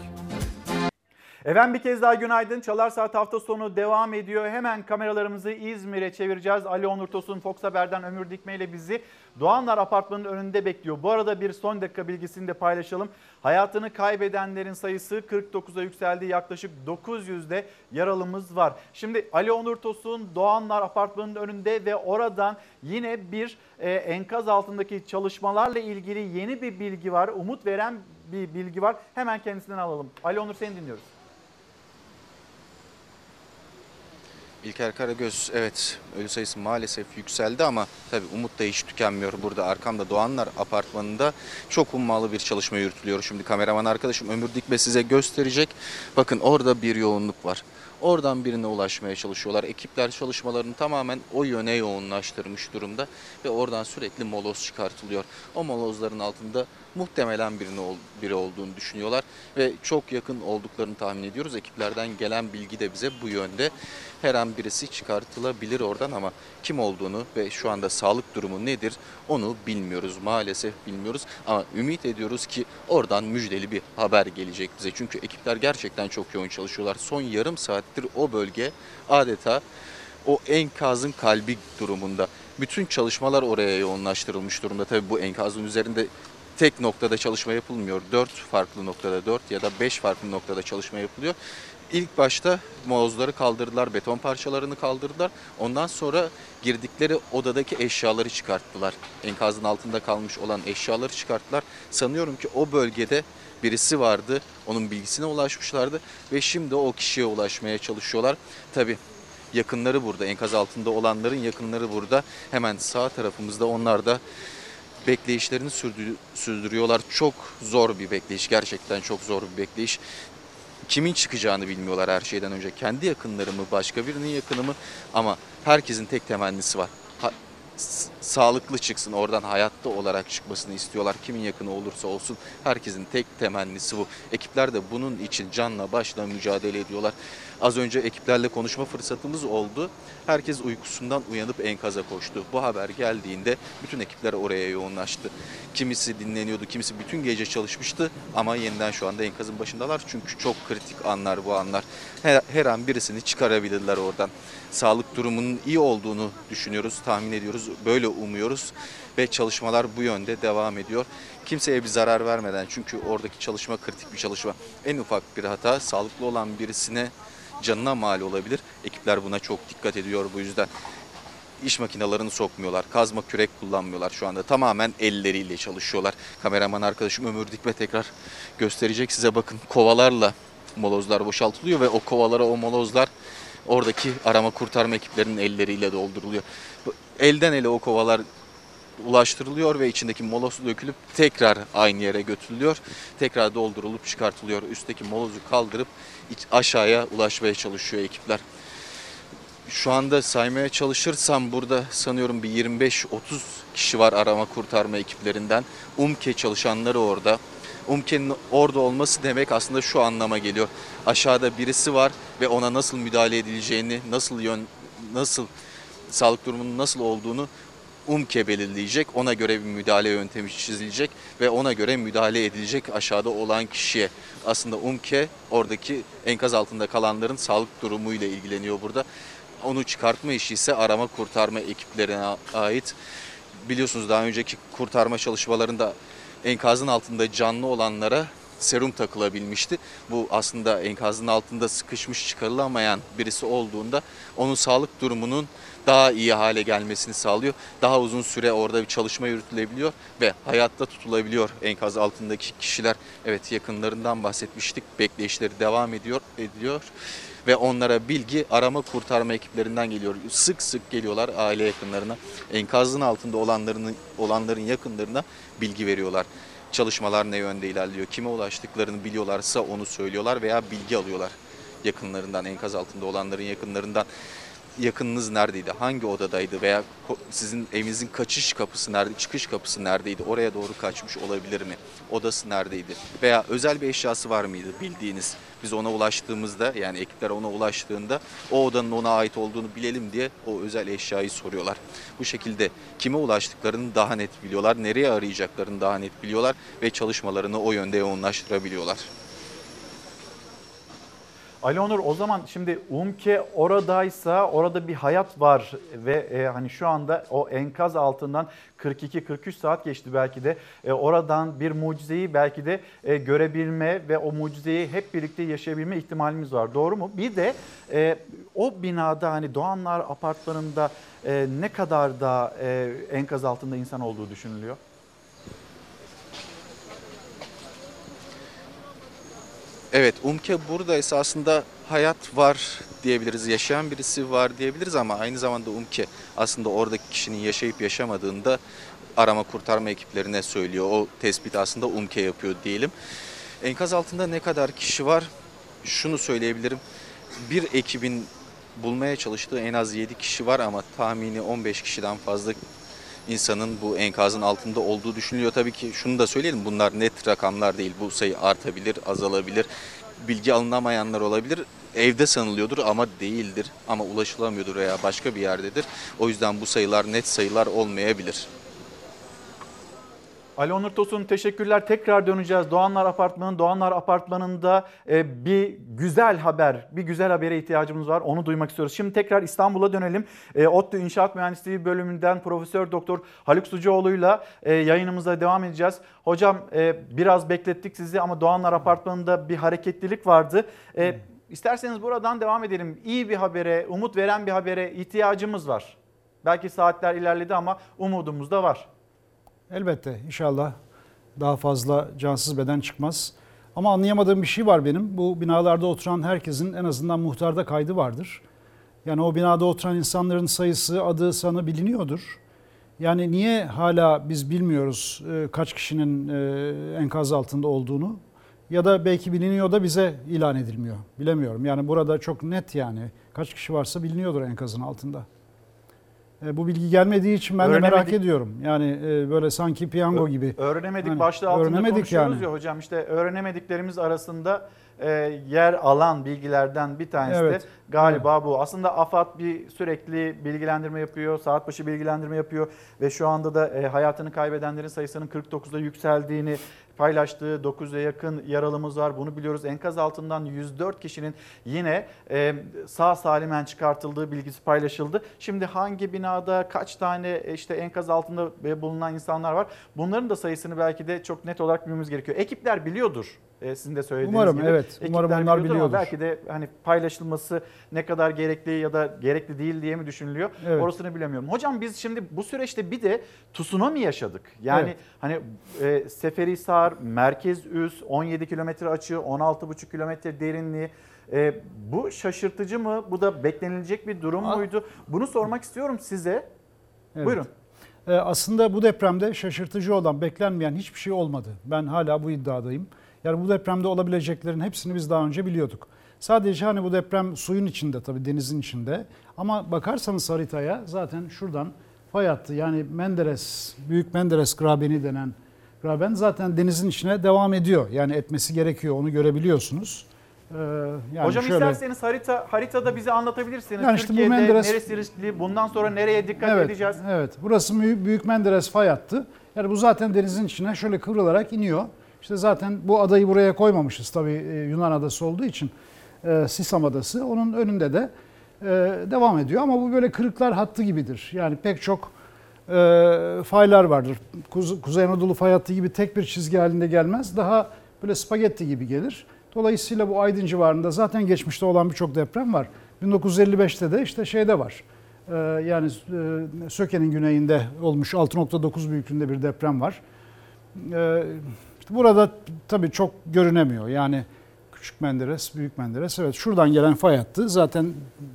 [SPEAKER 2] Efendim bir kez daha günaydın. Çalar Saat hafta sonu devam ediyor. Hemen kameralarımızı İzmir'e çevireceğiz. Ali Onur Tosun, Fox Haber'den Ömür Dikme ile bizi Doğanlar Apartmanı'nın önünde bekliyor. Bu arada bir son dakika bilgisini de paylaşalım. Hayatını kaybedenlerin sayısı 49'a yükseldi. Yaklaşık 900'de yaralımız var. Şimdi Ali Onur Tosun Doğanlar Apartmanı'nın önünde ve oradan yine bir e, enkaz altındaki çalışmalarla ilgili yeni bir bilgi var. Umut veren bir bilgi var. Hemen kendisinden alalım. Ali Onur seni dinliyoruz.
[SPEAKER 6] İlker Karagöz evet ölü sayısı maalesef yükseldi ama tabii umut da hiç tükenmiyor burada. Arkamda Doğanlar apartmanında çok ummalı bir çalışma yürütülüyor. Şimdi kameraman arkadaşım Ömür Dikme size gösterecek. Bakın orada bir yoğunluk var. Oradan birine ulaşmaya çalışıyorlar. Ekipler çalışmalarını tamamen o yöne yoğunlaştırmış durumda ve oradan sürekli moloz çıkartılıyor. O molozların altında muhtemelen birini biri olduğunu düşünüyorlar ve çok yakın olduklarını tahmin ediyoruz. Ekiplerden gelen bilgi de bize bu yönde. Her an birisi çıkartılabilir oradan ama kim olduğunu ve şu anda sağlık durumu nedir onu bilmiyoruz. Maalesef bilmiyoruz ama ümit ediyoruz ki oradan müjdeli bir haber gelecek bize. Çünkü ekipler gerçekten çok yoğun çalışıyorlar. Son yarım saattir o bölge adeta o enkazın kalbi durumunda. Bütün çalışmalar oraya yoğunlaştırılmış durumda. Tabii bu enkazın üzerinde tek noktada çalışma yapılmıyor. Dört farklı noktada, dört ya da beş farklı noktada çalışma yapılıyor. İlk başta molozları kaldırdılar, beton parçalarını kaldırdılar. Ondan sonra girdikleri odadaki eşyaları çıkarttılar. Enkazın altında kalmış olan eşyaları çıkarttılar. Sanıyorum ki o bölgede birisi vardı. Onun bilgisine ulaşmışlardı ve şimdi o kişiye ulaşmaya çalışıyorlar. Tabii yakınları burada, enkaz altında olanların yakınları burada. Hemen sağ tarafımızda onlar da bekleyişlerini sürdü- sürdürüyorlar. Çok zor bir bekleyiş, gerçekten çok zor bir bekleyiş. Kimin çıkacağını bilmiyorlar her şeyden önce. Kendi yakınları mı, başka birinin yakını mı? Ama herkesin tek temennisi var. Ha- sağlıklı çıksın, oradan hayatta olarak çıkmasını istiyorlar. Kimin yakını olursa olsun herkesin tek temennisi bu. Ekipler de bunun için canla başla mücadele ediyorlar. Az önce ekiplerle konuşma fırsatımız oldu. Herkes uykusundan uyanıp enkaza koştu. Bu haber geldiğinde bütün ekipler oraya yoğunlaştı. Kimisi dinleniyordu, kimisi bütün gece çalışmıştı ama yeniden şu anda enkazın başındalar. Çünkü çok kritik anlar bu anlar. Her, her an birisini çıkarabilirler oradan. Sağlık durumunun iyi olduğunu düşünüyoruz, tahmin ediyoruz, böyle umuyoruz ve çalışmalar bu yönde devam ediyor. Kimseye bir zarar vermeden çünkü oradaki çalışma kritik bir çalışma. En ufak bir hata sağlıklı olan birisine canına mal olabilir. Ekipler buna çok dikkat ediyor bu yüzden. İş makinalarını sokmuyorlar. Kazma kürek kullanmıyorlar şu anda. Tamamen elleriyle çalışıyorlar. Kameraman arkadaşım Ömür Dikme tekrar gösterecek size bakın kovalarla molozlar boşaltılıyor ve o kovalara o molozlar oradaki arama kurtarma ekiplerinin elleriyle dolduruluyor. Elden ele o kovalar ulaştırılıyor ve içindeki moloz dökülüp tekrar aynı yere götürülüyor. Tekrar doldurulup çıkartılıyor. Üstteki molozu kaldırıp aşağıya ulaşmaya çalışıyor ekipler. Şu anda saymaya çalışırsam burada sanıyorum bir 25-30 kişi var arama kurtarma ekiplerinden. UMKE çalışanları orada. UMKE'nin orada olması demek aslında şu anlama geliyor. Aşağıda birisi var ve ona nasıl müdahale edileceğini, nasıl yön nasıl sağlık durumunun nasıl olduğunu UMKE belirleyecek. Ona göre bir müdahale yöntemi çizilecek ve ona göre müdahale edilecek aşağıda olan kişiye. Aslında UMKE oradaki enkaz altında kalanların sağlık durumuyla ilgileniyor burada. Onu çıkartma işi ise arama kurtarma ekiplerine ait. Biliyorsunuz daha önceki kurtarma çalışmalarında enkazın altında canlı olanlara serum takılabilmişti. Bu aslında enkazın altında sıkışmış çıkarılamayan birisi olduğunda onun sağlık durumunun daha iyi hale gelmesini sağlıyor. Daha uzun süre orada bir çalışma yürütülebiliyor ve hayatta tutulabiliyor enkaz altındaki kişiler. Evet yakınlarından bahsetmiştik. Bekleyişleri devam ediyor ediliyor ve onlara bilgi arama kurtarma ekiplerinden geliyor. Sık sık geliyorlar aile yakınlarına. Enkazın altında olanların olanların yakınlarına bilgi veriyorlar. Çalışmalar ne yönde ilerliyor, kime ulaştıklarını biliyorlarsa onu söylüyorlar veya bilgi alıyorlar yakınlarından, enkaz altında olanların yakınlarından. Yakınınız neredeydi, hangi odadaydı veya sizin evinizin kaçış kapısı nerede, çıkış kapısı neredeydi, oraya doğru kaçmış olabilir mi, odası neredeydi veya özel bir eşyası var mıydı bildiğiniz. Biz ona ulaştığımızda yani ekipler ona ulaştığında o odanın ona ait olduğunu bilelim diye o özel eşyayı soruyorlar. Bu şekilde kime ulaştıklarını daha net biliyorlar, nereye arayacaklarını daha net biliyorlar ve çalışmalarını o yönde yoğunlaştırabiliyorlar.
[SPEAKER 2] Ali Onur o zaman şimdi UMKE oradaysa orada bir hayat var ve e, hani şu anda o enkaz altından 42-43 saat geçti belki de E, oradan bir mucizeyi belki de e, görebilme ve o mucizeyi hep birlikte yaşayabilme ihtimalimiz var doğru mu? Bir de e, o binada hani Doğanlar apartmanında e, ne kadar da e, enkaz altında insan olduğu düşünülüyor?
[SPEAKER 6] Evet, UMKE burada esasında hayat var diyebiliriz, yaşayan birisi var diyebiliriz ama aynı zamanda UMKE aslında oradaki kişinin yaşayıp yaşamadığında arama kurtarma ekiplerine söylüyor. O tespit aslında UMKE yapıyor diyelim. Enkaz altında ne kadar kişi var? Şunu söyleyebilirim. Bir ekibin bulmaya çalıştığı en az 7 kişi var ama tahmini 15 kişiden fazla insanın bu enkazın altında olduğu düşünülüyor. Tabii ki şunu da söyleyelim bunlar net rakamlar değil. Bu sayı artabilir, azalabilir. Bilgi alınamayanlar olabilir. Evde sanılıyordur ama değildir. Ama ulaşılamıyordur veya başka bir yerdedir. O yüzden bu sayılar net sayılar olmayabilir.
[SPEAKER 2] Ali Onur Tosun teşekkürler. Tekrar döneceğiz. Doğanlar Apartmanı, Doğanlar Apartmanı'nda e, bir güzel haber, bir güzel habere ihtiyacımız var. Onu duymak istiyoruz. Şimdi tekrar İstanbul'a dönelim. E, ODTÜ İnşaat Mühendisliği bölümünden Profesör Doktor Haluk Sucuoğlu'yla e, yayınımıza devam edeceğiz. Hocam e, biraz beklettik sizi ama Doğanlar Apartmanı'nda bir hareketlilik vardı. E, isterseniz buradan devam edelim. İyi bir habere, umut veren bir habere ihtiyacımız var. Belki saatler ilerledi ama umudumuz da var.
[SPEAKER 13] Elbette inşallah daha fazla cansız beden çıkmaz. Ama anlayamadığım bir şey var benim. Bu binalarda oturan herkesin en azından muhtarda kaydı vardır. Yani o binada oturan insanların sayısı, adı, sanı biliniyordur. Yani niye hala biz bilmiyoruz e, kaç kişinin e, enkaz altında olduğunu? Ya da belki biliniyor da bize ilan edilmiyor. Bilemiyorum. Yani burada çok net yani kaç kişi varsa biliniyordur enkazın altında. E, bu bilgi gelmediği için ben de merak ediyorum. Yani e, böyle sanki piyango gibi.
[SPEAKER 2] Öğrenemedik
[SPEAKER 13] Hani
[SPEAKER 2] başlığı altında
[SPEAKER 13] öğrenemedik
[SPEAKER 2] konuşuyoruz
[SPEAKER 13] yani.
[SPEAKER 2] ya hocam işte öğrenemediklerimiz arasında e, yer alan bilgilerden bir tanesi
[SPEAKER 13] Evet.
[SPEAKER 2] de galiba bu. Aslında AFAD bir sürekli bilgilendirme yapıyor, saat başı bilgilendirme yapıyor ve şu anda da e, hayatını kaybedenlerin sayısının 49'da yükseldiğini paylaştığı 9'a yakın yaralımız var. Bunu biliyoruz. Enkaz altından 104 kişinin yine e, sağ salimen çıkartıldığı bilgisi paylaşıldı. Şimdi hangi binada kaç tane e, işte enkaz altında e, bulunan insanlar var? Bunların da sayısını belki de çok net olarak bilmemiz gerekiyor. Ekipler biliyordur. E, Sizin de söylediğiniz
[SPEAKER 13] Umarım,
[SPEAKER 2] gibi.
[SPEAKER 13] evet. Umarım onlar
[SPEAKER 2] biliyordur belki de hani paylaşılması ne kadar gerekli ya da gerekli değil diye mi düşünülüyor?
[SPEAKER 13] Evet.
[SPEAKER 2] Orasını bilemiyorum. Hocam biz şimdi bu süreçte bir de tsunami yaşadık. Yani
[SPEAKER 13] Evet.
[SPEAKER 2] hani e, Seferihisar, Merkez Üs, 17 kilometre açı, 16,5 kilometre derinliği. E, bu şaşırtıcı mı? Bu da beklenilecek bir durum muydu? Bunu sormak istiyorum size.
[SPEAKER 13] Evet.
[SPEAKER 2] Buyurun.
[SPEAKER 13] E, aslında bu depremde şaşırtıcı olan, beklenmeyen hiçbir şey olmadı. Ben hala bu iddiadayım. Yani bu depremde olabileceklerin hepsini biz daha önce biliyorduk. Sadece hani bu deprem suyun içinde tabii denizin içinde. Ama bakarsanız haritaya zaten şuradan fay hattı yani Menderes, Büyük Menderes grabeni denen graben zaten denizin içine devam ediyor. Yani etmesi gerekiyor onu görebiliyorsunuz. Ee, yani
[SPEAKER 2] Hocam
[SPEAKER 13] şöyle-
[SPEAKER 2] isterseniz harita haritada bize anlatabilirsiniz.
[SPEAKER 13] Yani işte bu
[SPEAKER 2] Türkiye'de
[SPEAKER 13] Menderes-
[SPEAKER 2] neresi riskli? Bundan sonra nereye dikkat
[SPEAKER 13] evet,
[SPEAKER 2] edeceğiz?
[SPEAKER 13] Evet. Burası Büyük Menderes fay hattı. Yani bu zaten denizin içine şöyle kıvrılarak iniyor. İşte zaten bu adayı buraya koymamışız tabii e, Yunan adası olduğu için. E, Sisam adası. Onun önünde de e, devam ediyor ama bu böyle kırıklar hattı gibidir. Yani pek çok faylar vardır. Kuze- Kuzey Anadolu fay hattı gibi tek bir çizgi halinde gelmez. Daha böyle spagetti gibi gelir. Dolayısıyla bu Aydın civarında zaten geçmişte olan birçok deprem var. 1955'te de işte şeyde var. Yani Söke'nin güneyinde olmuş 6.9 büyüklüğünde bir deprem var. Burada tabii çok görünemiyor. Yani Küçük Menderes, Büyük Menderes. Evet şuradan gelen fay hattı zaten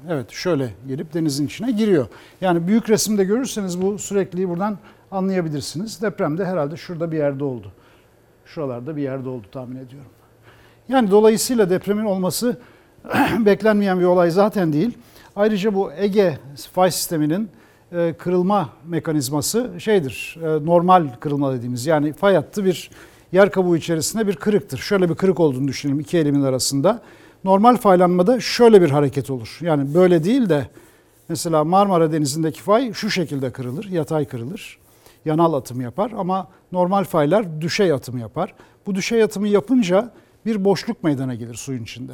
[SPEAKER 13] evet şöyle gelip denizin içine giriyor. Yani büyük resimde görürseniz bu sürekliyi buradan anlayabilirsiniz. Deprem de herhalde şurada bir yerde oldu. Şuralarda bir yerde oldu tahmin ediyorum. Yani dolayısıyla depremin olması beklenmeyen bir olay zaten değil. Ayrıca bu Ege fay sisteminin e, kırılma mekanizması şeydir. e, Normal kırılma dediğimiz yani fay hattı bir yer kabuğu içerisinde bir kırıktır. Şöyle bir kırık olduğunu düşünelim iki elimin arasında. Normal faylanmada şöyle bir hareket olur. Yani böyle değil de mesela Marmara Denizi'ndeki fay şu şekilde kırılır, yatay kırılır. Yanal atım yapar ama normal faylar düşey atımı yapar. Bu düşey atımı yapınca bir boşluk meydana gelir suyun içinde.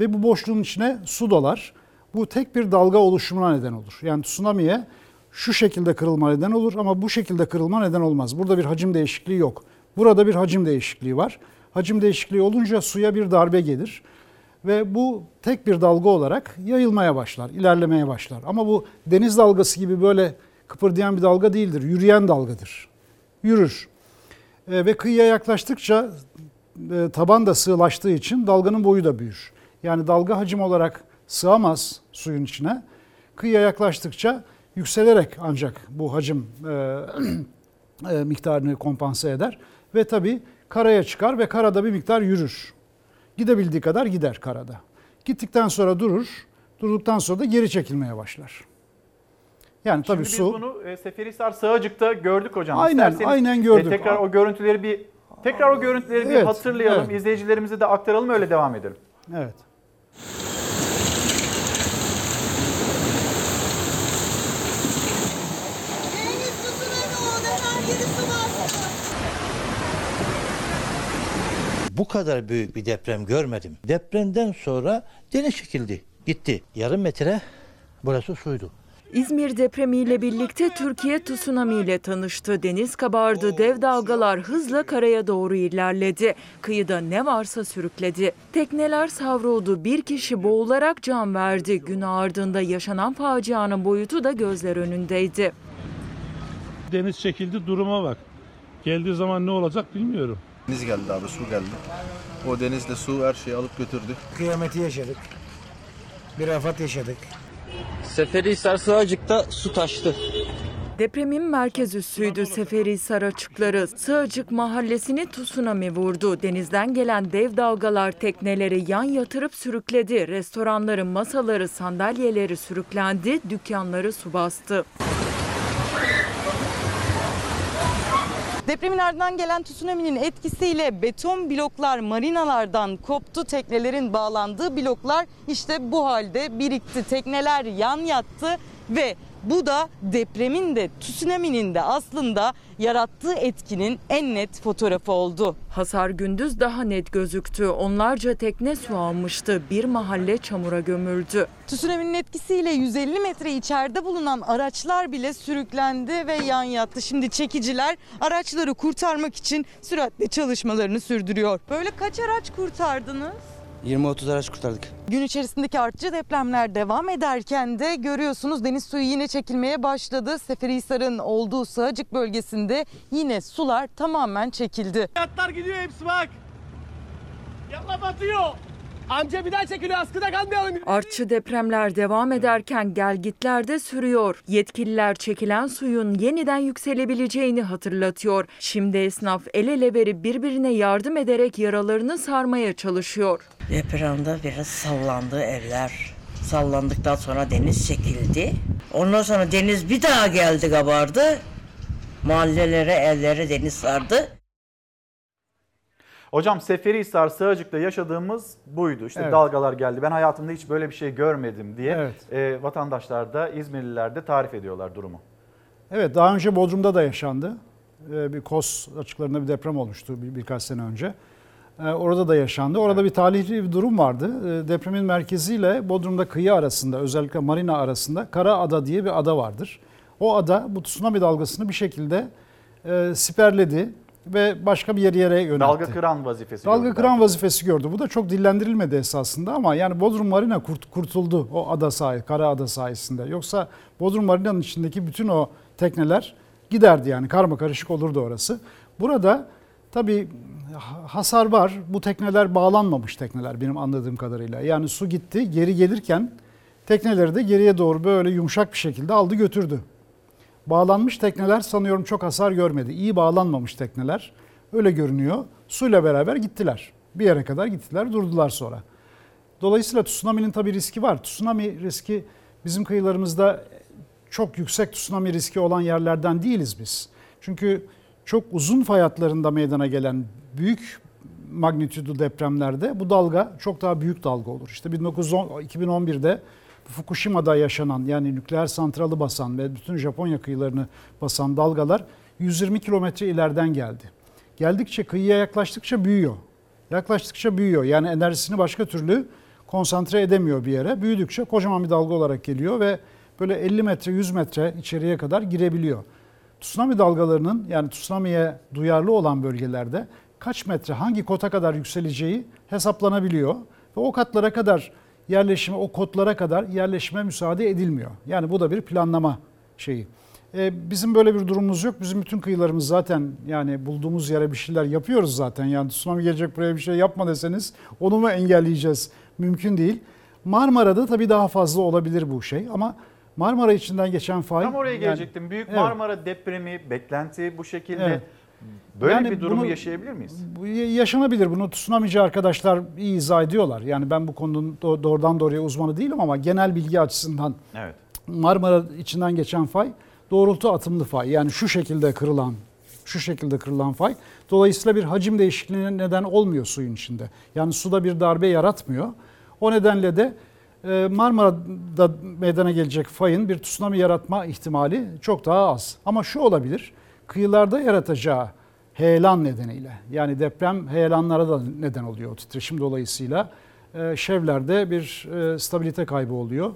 [SPEAKER 13] Ve bu boşluğun içine su dolar. Bu tek bir dalga oluşumuna neden olur. Yani tsunami'ye şu şekilde kırılma neden olur ama bu şekilde kırılma neden olmaz. Burada bir hacim değişikliği yok. Burada bir hacim değişikliği var. Hacim değişikliği olunca suya bir darbe gelir ve bu tek bir dalga olarak yayılmaya başlar, ilerlemeye başlar. Ama bu deniz dalgası gibi böyle kıpırdayan bir dalga değildir, yürüyen dalgadır. Yürür. E, ve kıyıya yaklaştıkça e, taban da sığlaştığı için dalganın boyu da büyür. Yani dalga hacim olarak sığamaz suyun içine. Kıyıya yaklaştıkça yükselerek ancak bu hacim e, e, miktarını kompanse eder. Ve tabii karaya çıkar ve karada bir miktar yürür. Gidebildiği kadar gider karada. Gittikten sonra durur. Durduktan sonra da geri çekilmeye başlar. Yani tabii
[SPEAKER 2] Şimdi
[SPEAKER 13] su
[SPEAKER 2] biz bunu e, Seferihisar Sığacık'ta gördük hocam.
[SPEAKER 13] Aynen,
[SPEAKER 2] İsterseniz,
[SPEAKER 13] aynen gördük.
[SPEAKER 2] e, tekrar o görüntüleri bir tekrar o görüntüleri bir
[SPEAKER 13] Evet,
[SPEAKER 2] hatırlayalım.
[SPEAKER 13] evet.
[SPEAKER 2] İzleyicilerimize de aktaralım öyle devam edelim.
[SPEAKER 13] Evet.
[SPEAKER 21] Bu kadar büyük bir deprem görmedim. Depremden sonra deniz çekildi, gitti. Yarım metre burası suydu.
[SPEAKER 22] İzmir depremiyle birlikte Türkiye tsunami ile tanıştı. Deniz kabardı, dev dalgalar hızla karaya doğru ilerledi. Kıyıda ne varsa sürükledi. Tekneler savruldu, bir kişi boğularak can verdi. Gün ardında yaşanan facianın boyutu da gözler önündeydi.
[SPEAKER 23] Deniz çekildi duruma bak. Geldiği zaman ne olacak bilmiyorum.
[SPEAKER 24] Deniz geldi abi su geldi. O denizle su her şeyi alıp götürdü.
[SPEAKER 25] Kıyameti yaşadık. Bir afet yaşadık.
[SPEAKER 26] Seferihisar Sığacık'ta su taştı.
[SPEAKER 22] Depremin merkez üssüydü Seferihisar açıkları. Sığacık mahallesini tsunami vurdu. Denizden gelen dev dalgalar tekneleri yan yatırıp sürükledi. Restoranların masaları, sandalyeleri sürüklendi, dükkanları su bastı.
[SPEAKER 5] Depremin ardından gelen tsunami'nin etkisiyle beton bloklar marinalardan koptu. Teknelerin bağlandığı bloklar işte bu halde birikti. Tekneler yan yattı ve bu da depremin de tsunami'nin de aslında yarattığı etkinin en net fotoğrafı oldu.
[SPEAKER 22] Hasar gündüz daha net gözüktü. Onlarca tekne su almıştı. Bir mahalle çamura gömüldü.
[SPEAKER 5] Tsunami'nin etkisiyle 150 metre içeride bulunan araçlar bile sürüklendi ve yan yattı. Şimdi çekiciler araçları kurtarmak için süratle çalışmalarını sürdürüyor. Böyle kaç araç kurtardınız?
[SPEAKER 21] 20-30 araç kurtardık.
[SPEAKER 5] Gün içerisindeki artçı depremler devam ederken de görüyorsunuz deniz suyu yine çekilmeye başladı. Seferihisar'ın olduğu Sığacık bölgesinde yine sular tamamen çekildi.
[SPEAKER 3] Yatlar gidiyor hepsi bak. Yalla batıyor. Amca bir daha çekiliyor askıda kalmayalım.
[SPEAKER 22] Artçı depremler devam ederken gelgitler de sürüyor. Yetkililer çekilen suyun yeniden yükselebileceğini hatırlatıyor. Şimdi esnaf el ele verip birbirine yardım ederek yaralarını sarmaya çalışıyor.
[SPEAKER 27] Depremde biraz sallandı evler. Sallandıktan sonra deniz çekildi. Ondan sonra deniz bir daha geldi kabardı. Mahallelere, evlere deniz sardı.
[SPEAKER 2] Hocam Seferihisar Sığacık'ta yaşadığımız buydu. İşte
[SPEAKER 13] Evet.
[SPEAKER 2] dalgalar geldi. Ben hayatımda hiç böyle bir şey görmedim diye
[SPEAKER 13] Evet.
[SPEAKER 2] e, vatandaşlar da İzmirliler de tarif ediyorlar durumu.
[SPEAKER 13] Evet daha önce Bodrum'da da yaşandı. Ee, Bir Kos açıklarında bir deprem olmuştu bir, birkaç sene önce. Ee, Orada da yaşandı. Orada bir talihli bir durum vardı. Ee, Depremin merkeziyle Bodrum'da kıyı arasında özellikle marina arasında Kara Ada diye bir ada vardır. O ada bu tsunami dalgasını bir şekilde e, siperledi ve başka bir yere yere yöneltti.
[SPEAKER 2] Dalga kıran vazifesi.
[SPEAKER 13] Dalga
[SPEAKER 2] gördüler.
[SPEAKER 13] kıran vazifesi gördü. Bu da çok dillendirilmedi esasında ama yani Bodrum Marina kurt, kurtuldu o ada sahi, kara ada sayesinde. Yoksa Bodrum Marina'nın içindeki bütün o tekneler giderdi yani karma karışık olurdu orası. Burada tabii hasar var. Bu tekneler bağlanmamış tekneler benim anladığım kadarıyla. Yani su gitti, geri gelirken tekneleri de geriye doğru böyle yumuşak bir şekilde aldı götürdü. Bağlanmış tekneler sanıyorum çok hasar görmedi. İyi bağlanmamış tekneler öyle görünüyor. Suyla beraber gittiler. Bir yere kadar gittiler, durdular sonra. Dolayısıyla tsunami'nin tabii riski var. Tsunami riski bizim kıyılarımızda çok yüksek tsunami riski olan yerlerden değiliz biz. Çünkü çok uzun fay meydana gelen büyük magnitüdü depremlerde bu dalga çok daha büyük dalga olur. İşte 1910 2011'de Fukushima'da yaşanan yani nükleer santralı basan ve bütün Japonya kıyılarını basan dalgalar 120 kilometre ileriden geldi. Geldikçe kıyıya yaklaştıkça büyüyor. Yaklaştıkça büyüyor. Yani enerjisini başka türlü konsantre edemiyor bir yere. Büyüdükçe kocaman bir dalga olarak geliyor ve böyle 50 metre 100 metre içeriye kadar girebiliyor. Tsunami dalgalarının yani tsunami'ye duyarlı olan bölgelerde kaç metre hangi kota kadar yükseleceği hesaplanabiliyor. Ve o katlara kadar yerleşime, o kotlara kadar yerleşime müsaade edilmiyor. Yani bu da bir planlama şeyi. Ee, bizim böyle bir durumumuz yok. Bizim bütün kıyılarımız zaten yani bulduğumuz yere bir şeyler yapıyoruz zaten. Yani tsunami gelecek buraya bir şey yapma deseniz onu mu engelleyeceğiz? Mümkün değil. Marmara'da tabii daha fazla olabilir bu şey ama Marmara içinden geçen fay.
[SPEAKER 2] Tam oraya
[SPEAKER 13] yani-
[SPEAKER 2] gelecektim. Büyük
[SPEAKER 13] Evet.
[SPEAKER 2] Marmara depremi, beklenti bu şekilde.
[SPEAKER 13] Evet.
[SPEAKER 2] Böyle
[SPEAKER 13] Yani
[SPEAKER 2] bir durumu
[SPEAKER 13] bunu-
[SPEAKER 2] yaşayabilir miyiz?
[SPEAKER 13] Bu yaşanabilir. Bunu tsunamici arkadaşlar iyi izah ediyorlar. Yani ben bu konunun do- doğrudan doğruya uzmanı değilim ama genel bilgi açısından
[SPEAKER 2] Evet.
[SPEAKER 13] Marmara içinden geçen fay doğrultu atımlı fay. Yani şu şekilde kırılan şu şekilde kırılan fay. Dolayısıyla bir hacim değişikliğine neden olmuyor suyun içinde. Yani suda bir darbe yaratmıyor. O nedenle de e, Marmara'da meydana gelecek fayın bir tsunami yaratma ihtimali çok daha az. Ama şu olabilir. Kıyılarda yaratacağı heyelan nedeniyle yani deprem heyelanlara da neden oluyor o titreşim dolayısıyla. E, Şevlerde bir e, stabilite kaybı oluyor.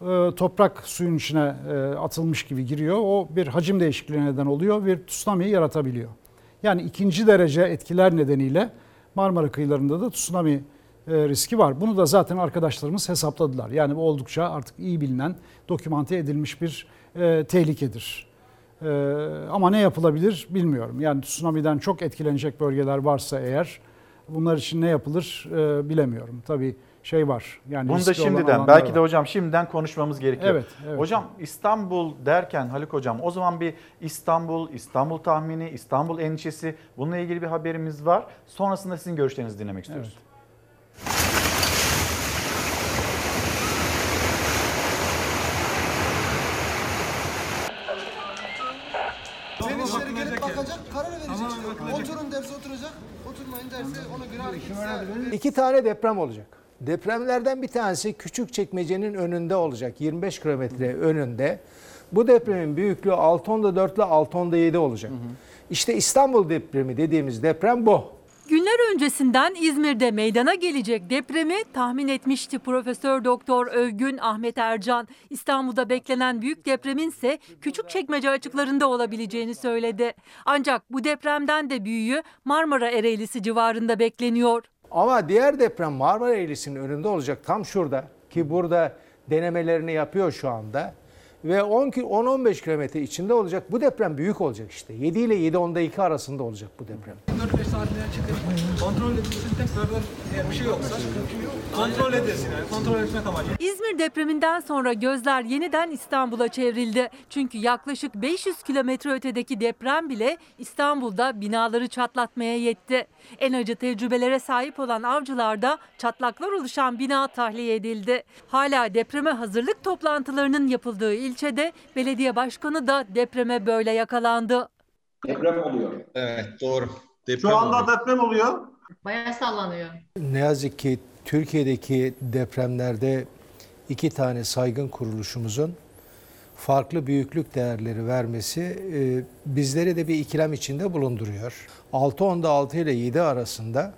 [SPEAKER 13] E, Toprak suyun içine atılmış gibi giriyor. O bir hacim değişikliğine neden oluyor. Bir tsunami yaratabiliyor. Yani ikinci derece etkiler nedeniyle Marmara kıyılarında da tsunami riski var. Bunu da zaten arkadaşlarımız hesapladılar. Yani bu oldukça artık iyi bilinen, dokümante edilmiş bir tehlikedir. E, ama ne yapılabilir bilmiyorum. Yani tsunami'den çok etkilenecek bölgeler varsa eğer bunlar için ne yapılır e, bilemiyorum. Tabii şey var. Yani
[SPEAKER 2] Bunu da şimdiden belki
[SPEAKER 13] var.
[SPEAKER 2] de hocam şimdiden konuşmamız gerekiyor.
[SPEAKER 13] Evet, evet.
[SPEAKER 2] Hocam İstanbul derken Haluk hocam o zaman bir İstanbul, İstanbul tahmini, İstanbul endişesi bununla ilgili bir haberimiz var. Sonrasında sizin görüşlerinizi dinlemek istiyoruz.
[SPEAKER 28] Sen ona göre.
[SPEAKER 29] İki tane deprem olacak. Depremlerden bir tanesi küçük çekmecenin önünde olacak. 25 kilometre önünde. Bu depremin büyüklüğü 6.4 ile 6.7 olacak. İşte İstanbul depremi dediğimiz deprem bu.
[SPEAKER 17] Günler öncesinden İzmir'de meydana gelecek depremi tahmin etmişti Profesör Doktor Övgün Ahmet Ercan. İstanbul'da beklenen büyük depremin ise Küçükçekmece açıklarında olabileceğini söyledi. Ancak bu depremden de büyüğü Marmara Ereğlisi civarında bekleniyor.
[SPEAKER 29] Ama diğer deprem Marmara Eğrisi'nin önünde olacak tam şurada ki burada denemelerini yapıyor şu anda. Ve 10 ki- 10-15 kilometre içinde olacak. Bu deprem büyük olacak işte. 7 ile 7.10'da 2 arasında olacak bu deprem.
[SPEAKER 30] 4-5 saatine çıkıp kontrol edilsin tekrardan eğer bir şey yoksa kontrol edilsin yani kontrol etmek amacı.
[SPEAKER 17] İzmir depreminden sonra gözler yeniden İstanbul'a çevrildi. Çünkü yaklaşık 500 kilometre ötedeki deprem bile İstanbul'da binaları çatlatmaya yetti. En acı tecrübelere sahip olan avcılarda çatlaklar oluşan bina tahliye edildi. Hala depreme hazırlık toplantılarının yapıldığı ilçede belediye başkanı da depreme böyle yakalandı.
[SPEAKER 31] Deprem oluyor.
[SPEAKER 32] Evet doğru.
[SPEAKER 31] Şu anda deprem oluyor.
[SPEAKER 33] Bayağı sallanıyor.
[SPEAKER 29] Ne yazık ki Türkiye'deki depremlerde iki tane saygın kuruluşumuzun farklı büyüklük değerleri vermesi e, bizleri de bir ikilem içinde bulunduruyor. 6.10'da 6 ile 7 arasında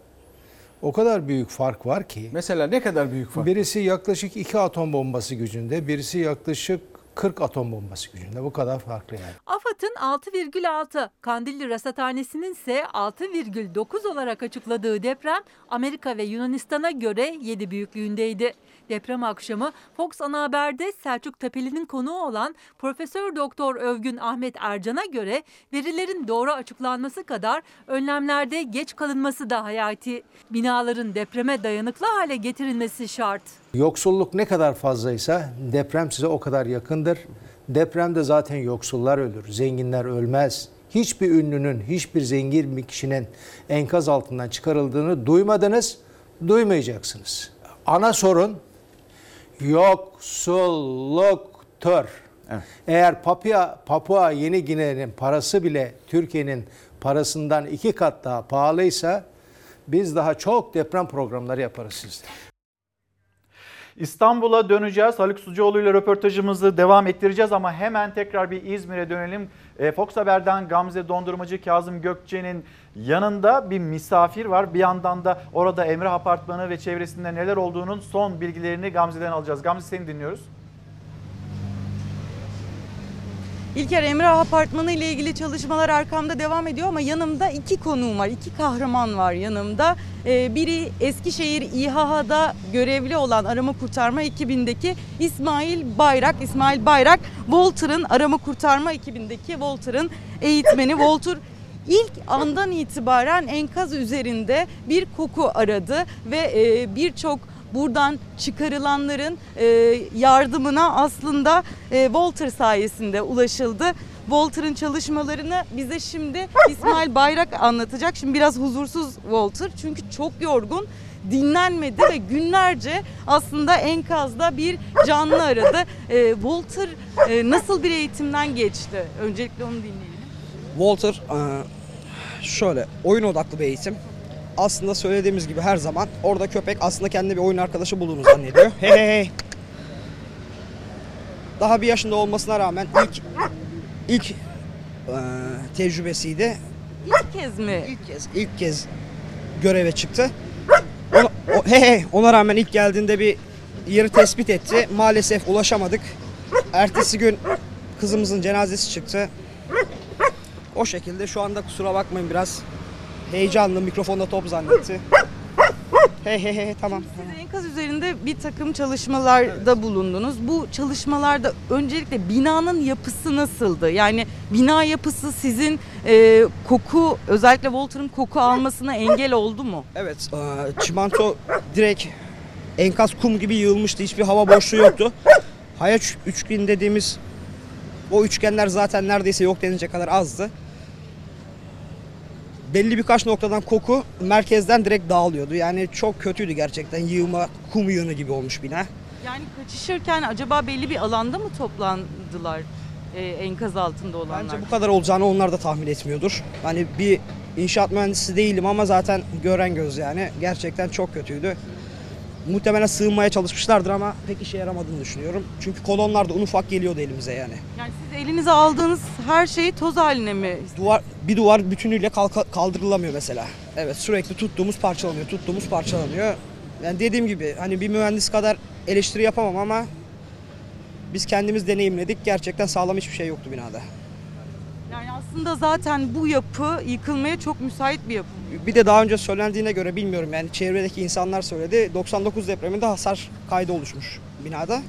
[SPEAKER 29] o kadar büyük fark var ki.
[SPEAKER 34] Mesela ne kadar büyük fark?
[SPEAKER 29] Birisi yaklaşık 2 atom bombası gücünde, birisi yaklaşık 40 atom bombası gücünde. Bu kadar farklı yani.
[SPEAKER 17] AFAD'ın 6,6, Kandilli Rasathanesi'nin ise 6,9 olarak açıkladığı deprem Amerika ve Yunanistan'a göre 7 büyüklüğündeydi. Deprem akşamı Fox Ana Haber'de Selçuk Tepeli'nin konuğu olan Profesör Doktor Övgün Ahmet Ercan'a göre verilerin doğru açıklanması kadar önlemlerde geç kalınması da hayati. Binaların depreme dayanıklı hale getirilmesi şart.
[SPEAKER 29] Yoksulluk ne kadar fazlaysa deprem size o kadar yakındır. Depremde zaten yoksullar ölür, zenginler ölmez. Hiçbir ünlünün, hiçbir zengin bir kişinin enkaz altından çıkarıldığını duymadınız, duymayacaksınız. Ana sorun yoksulluktur. Eğer Papua, Papua Yeni Gine'nin parası bile Türkiye'nin parasından iki kat daha pahalıysa biz daha çok deprem programları yaparız sizde.
[SPEAKER 2] İstanbul'a döneceğiz. Haluk Sucuoğlu ile röportajımızı devam ettireceğiz ama hemen tekrar bir İzmir'e dönelim. E, Fox Haber'den Gamze Dondurmacı Kazım Gökçe'nin yanında bir misafir var. Bir yandan da orada Emrah Apartmanı ve çevresinde neler olduğunun son bilgilerini Gamze'den alacağız. Gamze seni dinliyoruz.
[SPEAKER 5] İlker Emrah Apartmanı ile ilgili çalışmalar arkamda devam ediyor ama yanımda iki konuğum var, iki kahraman var yanımda. Ee, biri Eskişehir İHA'da görevli olan arama kurtarma ekibindeki İsmail Bayrak. İsmail Bayrak, Volter'ın arama kurtarma ekibindeki Volter'ın eğitmeni. Volter ilk andan itibaren enkaz üzerinde bir koku aradı ve e, birçok buradan çıkarılanların e, yardımına aslında e, Walter sayesinde ulaşıldı. Walter'ın çalışmalarını bize şimdi İsmail Bayrak anlatacak. Şimdi biraz huzursuz Walter çünkü çok yorgun dinlenmedi ve günlerce aslında enkazda bir canlı aradı. E, Walter e, nasıl bir eğitimden geçti? Öncelikle onu dinleyelim.
[SPEAKER 35] Walter e, şöyle oyun odaklı bir eğitim. Aslında söylediğimiz gibi her zaman orada köpek aslında kendine bir oyun arkadaşı bulduğunu zannediyor. Hey hey hey. Daha bir yaşında olmasına rağmen ilk ilk e, tecrübesiydi.
[SPEAKER 5] İlk kez mi?
[SPEAKER 35] İlk kez, ilk kez göreve çıktı. Ona, o, hey hey, ona rağmen ilk geldiğinde bir yeri tespit etti. Maalesef ulaşamadık. Ertesi gün kızımızın cenazesi çıktı. O şekilde şu anda kusura bakmayın biraz heyecanlı mikrofonda top zannetti. Hey hey hey tamam.
[SPEAKER 5] Siz enkaz üzerinde bir takım çalışmalarda bulundunuz. Bu çalışmalarda öncelikle binanın yapısı nasıldı? Yani bina yapısı sizin e, koku özellikle Walter'ın koku almasına engel oldu mu?
[SPEAKER 35] Evet, e, çimento direkt enkaz kum gibi yığılmıştı. Hiçbir hava boşluğu yoktu. Hayaç üçgen dediğimiz o üçgenler zaten neredeyse yok denilecek kadar azdı. Belli birkaç noktadan koku merkezden direkt dağılıyordu. Yani çok kötüydü gerçekten. Yığma, kum yığını gibi olmuş bina.
[SPEAKER 5] Yani kaçışırken acaba belli bir alanda mı toplandılar e, enkaz altında olanlar?
[SPEAKER 35] Bence bu kadar olacağını onlar da tahmin etmiyordur. Hani bir inşaat mühendisi değilim ama zaten gören göz yani. Gerçekten çok kötüydü. Muhtemelen sığınmaya çalışmışlardır ama pek işe yaramadığını düşünüyorum. Çünkü kolonlar da un ufak geliyordu elimize yani.
[SPEAKER 5] Yani siz elinize aldığınız her şeyi toz haline mi?
[SPEAKER 35] Duvar bir duvar bütünüyle kalka- kaldırılamıyor mesela. Evet sürekli tuttuğumuz parçalanıyor, tuttuğumuz parçalanıyor. Yani dediğim gibi hani bir mühendis kadar eleştiri yapamam ama biz kendimiz deneyimledik. Gerçekten sağlam hiçbir şey yoktu binada.
[SPEAKER 5] Yani aslında zaten bu yapı yıkılmaya çok müsait bir yapı.
[SPEAKER 35] Bir de daha önce söylendiğine göre bilmiyorum yani çevredeki insanlar söyledi. 99 depreminde hasar kaydı oluşmuş binada.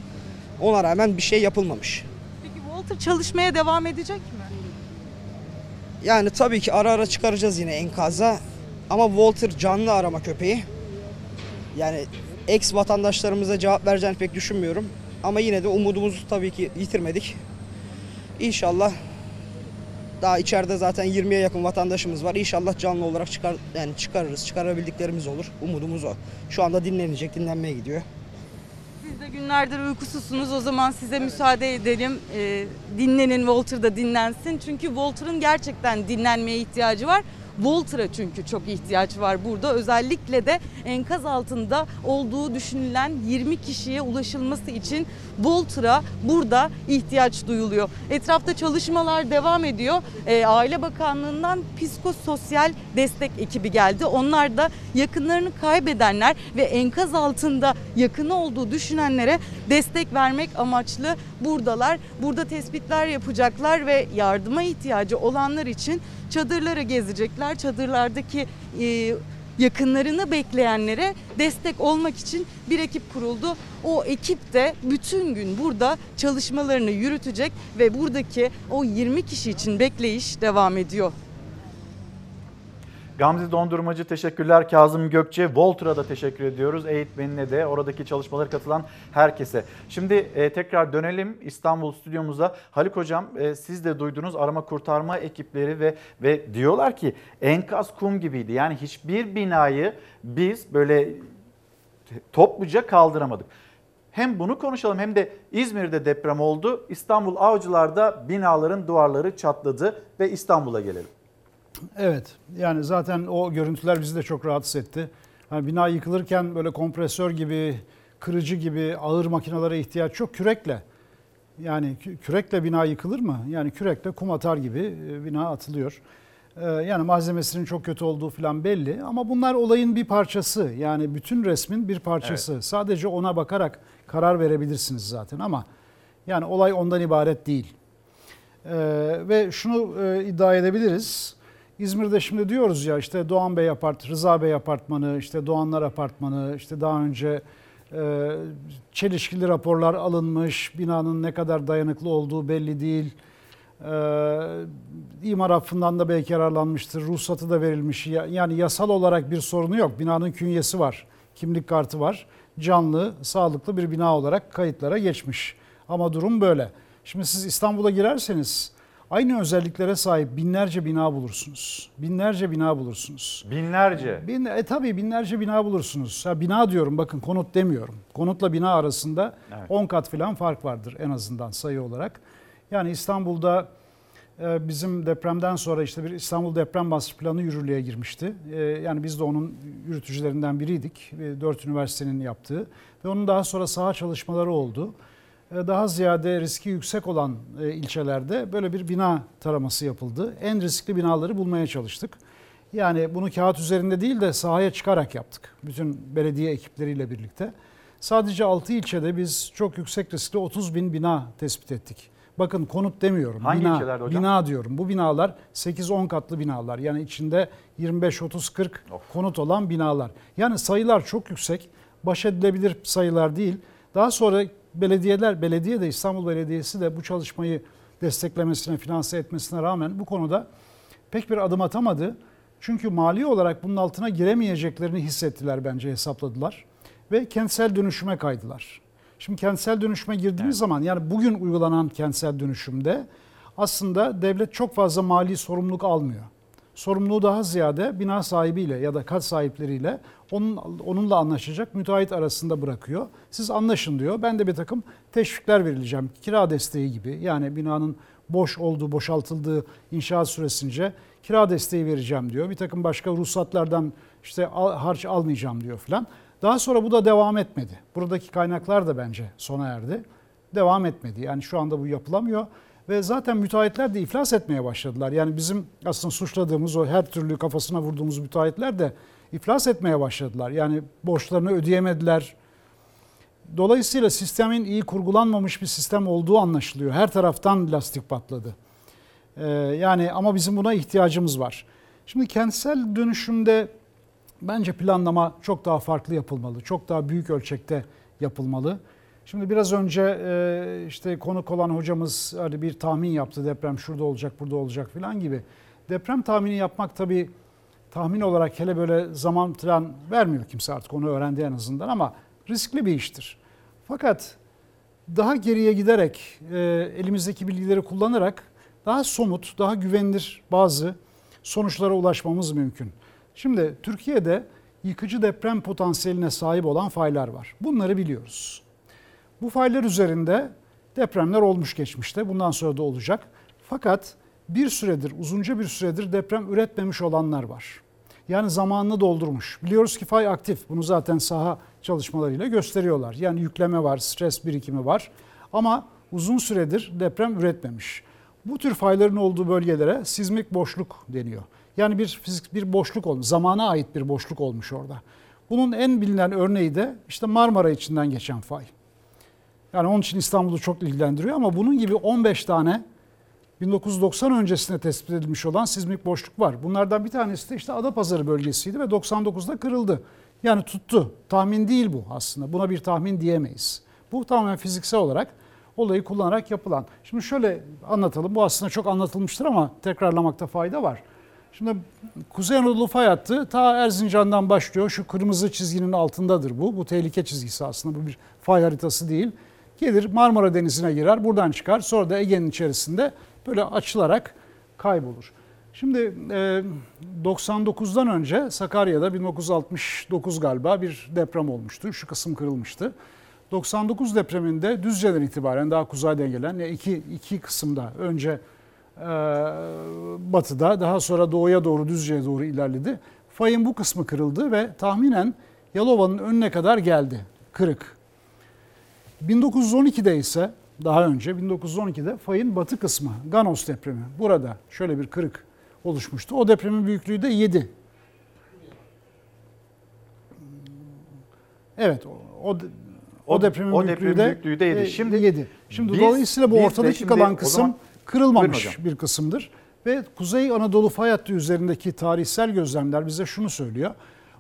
[SPEAKER 35] Ona rağmen bir şey yapılmamış.
[SPEAKER 5] Peki Walter çalışmaya devam edecek mi?
[SPEAKER 35] Yani tabii ki ara ara çıkaracağız yine enkaza. Ama Walter canlı arama köpeği. Yani ex vatandaşlarımıza cevap vereceğini pek düşünmüyorum. Ama yine de umudumuzu tabii ki yitirmedik. İnşallah daha içeride zaten 20'ye yakın vatandaşımız var. İnşallah canlı olarak çıkar yani çıkarırız. Çıkarabildiklerimiz olur. Umudumuz o. Şu anda dinlenecek, dinlenmeye gidiyor.
[SPEAKER 5] Siz de günlerdir uykusuzsunuz. O zaman size müsaade edelim. Ee, dinlenin, Walter da dinlensin. Çünkü Walter'ın gerçekten dinlenmeye ihtiyacı var. Walter'a çünkü çok ihtiyaç var burada. Özellikle de enkaz altında olduğu düşünülen 20 kişiye ulaşılması için Walter'a burada ihtiyaç duyuluyor. Etrafta çalışmalar devam ediyor. Ee, Aile Bakanlığı'ndan psikososyal destek ekibi geldi. Onlar da yakınlarını kaybedenler ve enkaz altında yakını olduğu düşünenlere destek vermek amaçlı buradalar. Burada tespitler yapacaklar ve yardıma ihtiyacı olanlar için çadırları gezecekler. Çadırlardaki e, yakınlarını bekleyenlere destek olmak için bir ekip kuruldu. O ekip de bütün gün burada çalışmalarını yürütecek ve buradaki o 20 kişi için bekleyiş devam ediyor.
[SPEAKER 2] Gamze Dondurmacı teşekkürler. Kazım Gökçe, Voltur'a da teşekkür ediyoruz. Eğitmenine de, oradaki çalışmalara katılan herkese. Şimdi e, tekrar dönelim İstanbul stüdyomuza. Haluk Hocam e, siz de duydunuz arama kurtarma ekipleri ve ve diyorlar ki enkaz kum gibiydi. Yani hiçbir binayı biz böyle topluca kaldıramadık. Hem bunu konuşalım hem de İzmir'de deprem oldu. İstanbul Avcılar'da binaların duvarları çatladı ve İstanbul'a gelelim.
[SPEAKER 13] Evet yani zaten o görüntüler bizi de çok rahatsız etti. Hani bina yıkılırken böyle kompresör gibi, kırıcı gibi ağır makinelere ihtiyaç yok. Kürekle yani kü- kürekle bina yıkılır mı? Yani kürekle kum atar gibi e, bina atılıyor. Ee, Yani malzemesinin çok kötü olduğu falan belli ama bunlar olayın bir parçası. Yani bütün resmin bir parçası. Sadece ona bakarak karar verebilirsiniz zaten ama yani olay ondan ibaret değil. Ee, ve şunu e, iddia edebiliriz. İzmir'de şimdi diyoruz ya işte Doğan Bey apart, Rıza Bey apartmanı, işte Doğanlar apartmanı, işte daha önce e, çelişkili raporlar alınmış, binanın ne kadar dayanıklı olduğu belli değil. E, imar affından da belki yararlanmıştır, ruhsatı da verilmiş. Ya- Yani yasal olarak bir sorunu yok. Binanın künyesi var. kimlik kartı var. Canlı, sağlıklı bir bina olarak kayıtlara geçmiş. Ama durum böyle. Şimdi siz İstanbul'a girerseniz aynı özelliklere sahip binlerce bina bulursunuz. Binlerce bina bulursunuz.
[SPEAKER 2] Binlerce.
[SPEAKER 13] Bin, e, tabii binlerce bina bulursunuz. Ha, bina diyorum bakın konut demiyorum. Konutla bina arasında
[SPEAKER 2] Evet.
[SPEAKER 13] 10 kat falan fark vardır en azından sayı olarak. Yani İstanbul'da e, bizim depremden sonra işte bir İstanbul Deprem Master Planı yürürlüğe girmişti. E, Yani biz de onun yürütücülerinden biriydik. E, Dört üniversitenin yaptığı. Ve onun daha sonra saha çalışmaları oldu. E, Daha ziyade riski yüksek olan e, ilçelerde böyle bir bina taraması yapıldı. En riskli binaları bulmaya çalıştık. Yani bunu kağıt üzerinde değil de sahaya çıkarak yaptık. Bütün belediye ekipleriyle birlikte. Sadece 6 ilçede biz çok yüksek riskli 30 bin bina tespit ettik. Bakın konut demiyorum.
[SPEAKER 2] Hangi
[SPEAKER 13] bina,
[SPEAKER 2] ilçelerde hocam?
[SPEAKER 13] Bina diyorum. Bu binalar 8-10 katlı binalar. Yani içinde 25-30-40 konut olan binalar. Yani sayılar çok yüksek. Baş edilebilir sayılar değil. Daha sonra belediyeler, belediye de İstanbul Belediyesi de bu çalışmayı desteklemesine, finanse etmesine rağmen bu konuda pek bir adım atamadı. Çünkü mali olarak bunun altına giremeyeceklerini hissettiler bence hesapladılar. Ve kentsel dönüşüme kaydılar. Şimdi kentsel dönüşüme girdiğimiz zaman yani bugün uygulanan kentsel dönüşümde aslında devlet çok fazla mali sorumluluk almıyor. Sorumluluğu daha ziyade bina sahibiyle ya da kat sahipleriyle onun, onunla anlaşacak müteahhit arasında bırakıyor. Siz anlaşın diyor. Ben de bir takım teşvikler verileceğim. Kira desteği gibi yani binanın boş olduğu, boşaltıldığı inşaat süresince kira desteği vereceğim diyor. Bir takım başka ruhsatlardan işte harç almayacağım diyor filan. Daha sonra bu da devam etmedi. Buradaki kaynaklar da bence sona erdi. Devam etmedi. Yani şu anda bu yapılamıyor. Ve zaten müteahhitler de iflas etmeye başladılar. Yani bizim aslında suçladığımız o her türlü kafasına vurduğumuz müteahhitler de iflas etmeye başladılar. Yani borçlarını ödeyemediler. Dolayısıyla sistemin iyi kurgulanmamış bir sistem olduğu anlaşılıyor. Her taraftan lastik patladı. Ee, yani ama bizim buna ihtiyacımız var. Şimdi kentsel dönüşümde bence planlama çok daha farklı yapılmalı. Çok daha büyük ölçekte yapılmalı. Şimdi biraz önce e, işte konuk olan hocamız hani bir tahmin yaptı deprem şurada olacak burada olacak falan gibi. Deprem tahmini yapmak tabii tahmin olarak hele böyle zaman falan vermiyor kimse artık onu öğrendi en azından ama riskli bir iştir. Fakat daha geriye giderek e, elimizdeki bilgileri kullanarak daha somut, daha güvenilir bazı sonuçlara ulaşmamız mümkün. Şimdi Türkiye'de yıkıcı deprem potansiyeline sahip olan faylar var. Bunları biliyoruz. Bu faylar üzerinde depremler olmuş geçmişte. Bundan sonra da olacak. Fakat bir süredir, uzunca bir süredir deprem üretmemiş olanlar var. Yani zamanını doldurmuş. Biliyoruz ki fay aktif. Bunu zaten saha çalışmalarıyla gösteriyorlar. Yani yükleme var, stres birikimi var. Ama uzun süredir deprem üretmemiş. Bu tür fayların olduğu bölgelere sismik boşluk deniyor. Yani bir fizik bir boşluk olmuş, zamana ait bir boşluk olmuş orada. Bunun en bilinen örneği de işte Marmara içinden geçen fay. Yani onun için İstanbul'u çok ilgilendiriyor ama bunun gibi 15 tane 1990 öncesinde tespit edilmiş olan sismik boşluk var. Bunlardan bir tanesi de işte Adapazarı bölgesiydi ve 99'da kırıldı. Yani tuttu. Tahmin değil bu aslında. Buna bir tahmin diyemeyiz. Bu tamamen fiziksel olarak olayı kullanarak yapılan. Şimdi şöyle anlatalım. Bu aslında çok anlatılmıştır ama tekrarlamakta fayda var. Şimdi Kuzey Anadolu fay hattı ta Erzincan'dan başlıyor. Şu kırmızı çizginin altındadır bu. Bu tehlike çizgisi aslında. Bu bir fay haritası değil. Gelir Marmara Denizi'ne girer, buradan çıkar. Sonra da Ege'nin içerisinde böyle açılarak kaybolur. Şimdi e, 99'dan önce Sakarya'da 1969 galiba bir deprem olmuştu. Şu kısım kırılmıştı. 99 depreminde Düzce'den itibaren daha kuzeyden gelen iki, iki kısımda önce e, batıda daha sonra doğuya doğru Düzce'ye doğru ilerledi. Fayın bu kısmı kırıldı ve tahminen Yalova'nın önüne kadar geldi kırık. 1912'de ise daha önce 1912'de fayın batı kısmı Ganos depremi burada şöyle bir kırık oluşmuştu. O depremin büyüklüğü de 7. Evet o, o, o depremin
[SPEAKER 2] o
[SPEAKER 13] büyüklüğü, de,
[SPEAKER 2] büyüklüğü de yedi.
[SPEAKER 13] e,
[SPEAKER 2] Şimdi
[SPEAKER 13] yedi. Şimdi
[SPEAKER 2] biz-
[SPEAKER 13] dolayısıyla bu ortadaki
[SPEAKER 2] şimdi
[SPEAKER 13] kalan kısım kırılmamış bir kısımdır. Ve Kuzey Anadolu fay hattı üzerindeki tarihsel gözlemler bize şunu söylüyor.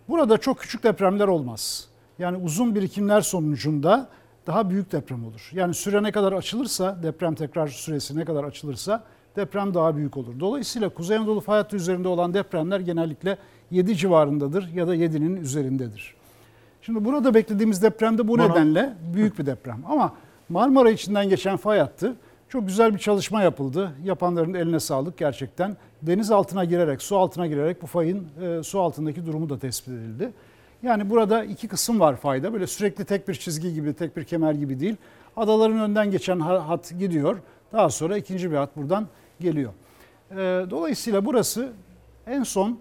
[SPEAKER 13] Burada çok küçük depremler olmaz. Yani uzun birikimler sonucunda daha büyük deprem olur. Yani süre ne kadar açılırsa, deprem tekrar süresi ne kadar açılırsa deprem daha büyük olur. Dolayısıyla Kuzey Anadolu fay hattı üzerinde olan depremler genellikle 7 civarındadır ya da 7'nin üzerindedir. Şimdi burada beklediğimiz depremde bu
[SPEAKER 2] Bunu-
[SPEAKER 13] nedenle büyük bir deprem. Ama Marmara içinden geçen fay hattı çok güzel bir çalışma yapıldı. Yapanların eline sağlık gerçekten. Deniz altına girerek, su altına girerek bu fayın e, su altındaki durumu da tespit edildi. Yani burada iki kısım var fayda. Böyle sürekli tek bir çizgi gibi, tek bir kemer gibi değil. Adaların önden geçen ha- hat gidiyor. Daha sonra ikinci bir hat buradan geliyor. E, dolayısıyla burası en son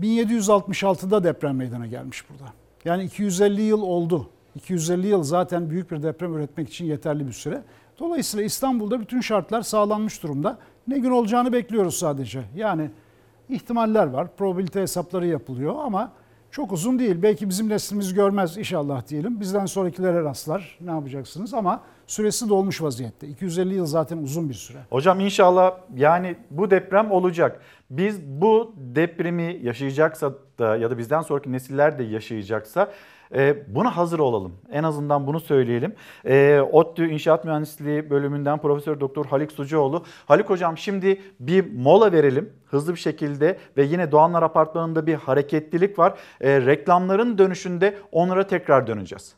[SPEAKER 13] 1766'da deprem meydana gelmiş burada. Yani 250 yıl oldu. 250 yıl zaten büyük bir deprem üretmek için yeterli bir süre. Dolayısıyla İstanbul'da bütün şartlar sağlanmış durumda. Ne gün olacağını bekliyoruz sadece. Yani ihtimaller var, probabilite hesapları yapılıyor ama çok uzun değil. Belki bizim neslimiz görmez inşallah diyelim. Bizden sonrakilere rastlar. Ne yapacaksınız? Ama süresi dolmuş vaziyette. 250 yıl zaten uzun bir süre.
[SPEAKER 2] Hocam inşallah yani bu deprem olacak. Biz bu depremi yaşayacaksa da ya da bizden sonraki nesiller de yaşayacaksa e, buna hazır olalım. En azından bunu söyleyelim. E, ODTÜ İnşaat Mühendisliği bölümünden Profesör Doktor Halik Sucuoğlu. Halik hocam şimdi bir mola verelim hızlı bir şekilde ve yine Doğanlar Apartmanı'nda bir hareketlilik var. E, reklamların dönüşünde onlara tekrar döneceğiz.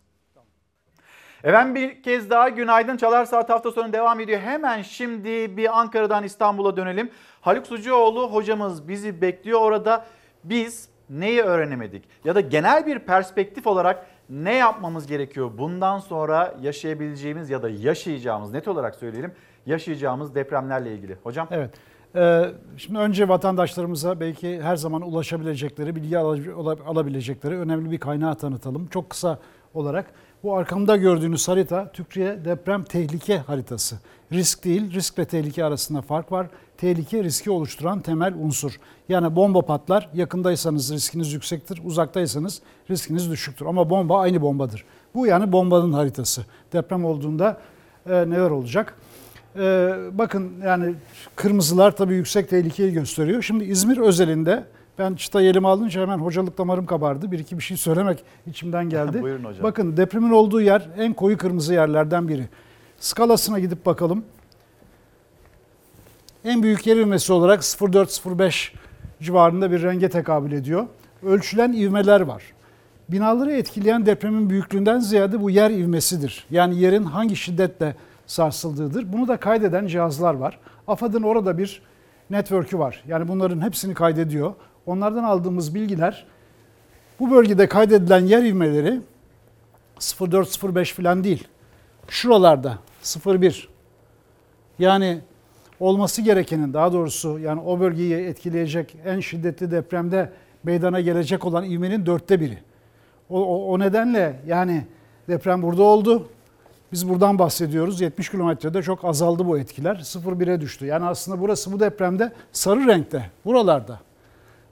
[SPEAKER 2] Efendim bir kez daha günaydın. Çalar Saat hafta sonu devam ediyor. Hemen şimdi bir Ankara'dan İstanbul'a dönelim. Haluk Sucuoğlu hocamız bizi bekliyor orada. Biz neyi öğrenemedik? Ya da genel bir perspektif olarak ne yapmamız gerekiyor? Bundan sonra yaşayabileceğimiz ya da yaşayacağımız net olarak söyleyelim yaşayacağımız depremlerle ilgili. Hocam?
[SPEAKER 13] Evet. Ee, Şimdi önce vatandaşlarımıza belki her zaman ulaşabilecekleri, bilgi ala- alabilecekleri önemli bir kaynağı tanıtalım. Çok kısa olarak bu arkamda gördüğünüz harita Türkiye deprem tehlike haritası. Risk değil, risk ve tehlike arasında fark var. Tehlike riski oluşturan temel unsur. Yani bomba patlar, yakındaysanız riskiniz yüksektir, uzaktaysanız riskiniz düşüktür. Ama bomba aynı bombadır. Bu yani bombanın haritası. Deprem olduğunda e, neler olacak? Ee, bakın yani kırmızılar tabii yüksek tehlikeyi gösteriyor. Şimdi İzmir özelinde ben çıtayı elime alınca hemen hocalık damarım kabardı. Bir iki bir şey söylemek içimden geldi.
[SPEAKER 2] Buyurun hocam.
[SPEAKER 13] Bakın depremin olduğu yer en koyu kırmızı yerlerden biri. Skalasına gidip bakalım. En büyük yer ivmesi olarak 0.4-0.5 civarında bir renge tekabül ediyor. Ölçülen ivmeler var. Binaları etkileyen depremin büyüklüğünden ziyade bu yer ivmesidir. Yani yerin hangi şiddetle sarsıldığıdır. Bunu da kaydeden cihazlar var. AFAD'ın orada bir network'ü var. Yani bunların hepsini kaydediyor. Onlardan aldığımız bilgiler bu bölgede kaydedilen yer ivmeleri 0.4-0.5 falan değil. Şuralarda 0.1. Yani olması gerekenin daha doğrusu yani o bölgeyi etkileyecek en şiddetli depremde meydana gelecek olan ivmenin dörtte biri. O, o, o nedenle yani deprem burada oldu. Biz buradan bahsediyoruz. 70 kilometrede çok azaldı bu etkiler. 0-1'e düştü. Yani aslında burası bu depremde sarı renkte. Buralarda.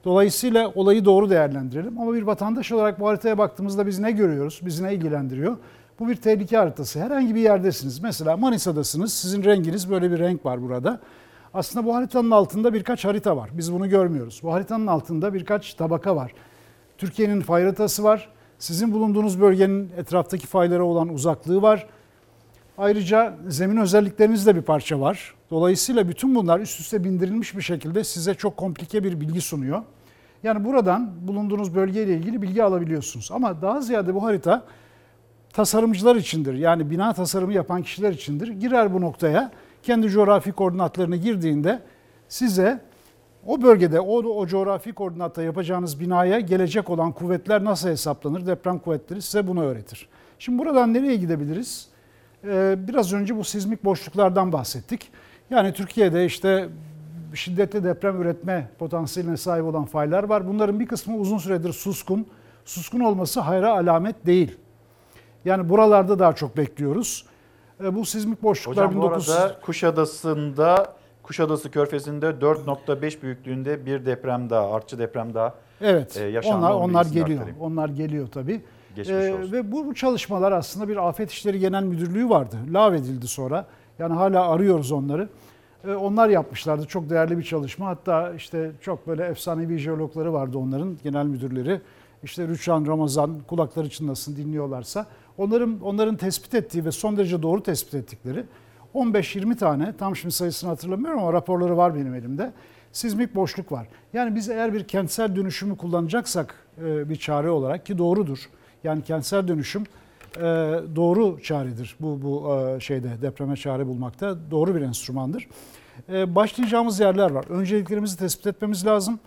[SPEAKER 13] Dolayısıyla olayı doğru değerlendirelim. Ama bir vatandaş olarak bu haritaya baktığımızda biz ne görüyoruz? Bizi ne ilgilendiriyor? Bu bir tehlike haritası. Herhangi bir yerdesiniz. Mesela Manisa'dasınız. Sizin renginiz böyle bir renk var burada. Aslında bu haritanın altında birkaç harita var. Biz bunu görmüyoruz. Bu haritanın altında birkaç tabaka var. Türkiye'nin fay haritası var. Sizin bulunduğunuz bölgenin etraftaki faylara olan uzaklığı var. Ayrıca zemin özelliklerinizde bir parça var. Dolayısıyla bütün bunlar üst üste bindirilmiş bir şekilde size çok komplike bir bilgi sunuyor. Yani buradan bulunduğunuz bölgeyle ilgili bilgi alabiliyorsunuz. Ama daha ziyade bu harita tasarımcılar içindir. Yani bina tasarımı yapan kişiler içindir. Girer bu noktaya kendi coğrafi koordinatlarını girdiğinde size o bölgede o, o coğrafi koordinatta yapacağınız binaya gelecek olan kuvvetler nasıl hesaplanır? Deprem kuvvetleri size bunu öğretir. Şimdi buradan nereye gidebiliriz? Ee, biraz önce bu sismik boşluklardan bahsettik. Yani Türkiye'de işte şiddetli deprem üretme potansiyeline sahip olan faylar var. Bunların bir kısmı uzun süredir suskun. Suskun olması hayra alamet değil. Yani buralarda daha çok bekliyoruz. Ee, bu sismik boşluklar
[SPEAKER 2] Hocam bu
[SPEAKER 13] 19...
[SPEAKER 2] arada Kuşadası'nda Kuşadası Körfezi'nde 4.5 büyüklüğünde bir deprem daha, artçı deprem daha
[SPEAKER 13] Evet.
[SPEAKER 2] e, yaşandı.
[SPEAKER 13] onlar onlar geliyor.
[SPEAKER 2] aktarayım.
[SPEAKER 13] Onlar geliyor tabii.
[SPEAKER 2] Geçmiş
[SPEAKER 13] Ee,
[SPEAKER 2] olsun.
[SPEAKER 13] ve bu, bu çalışmalar aslında bir Afet İşleri Genel Müdürlüğü vardı. Lağvedildi sonra. Yani hala arıyoruz onları. Ee, onlar yapmışlardı. Çok değerli bir çalışma. Hatta işte çok böyle efsanevi jeologları vardı onların genel müdürleri. İşte Rüçhan, Ramazan kulakları çınlasın dinliyorlarsa. Onların onların tespit ettiği ve son derece doğru tespit ettikleri 15-20 tane tam şimdi sayısını hatırlamıyorum ama raporları var benim elimde. Sismik boşluk var. Yani biz eğer bir kentsel dönüşümü kullanacaksak e, bir çare olarak ki doğrudur. Yani kentsel dönüşüm e, doğru çaredir. Bu bu e, şeyde depreme çare bulmakta doğru bir enstrümandır. E, başlayacağımız yerler var. Önceliklerimizi tespit etmemiz lazım.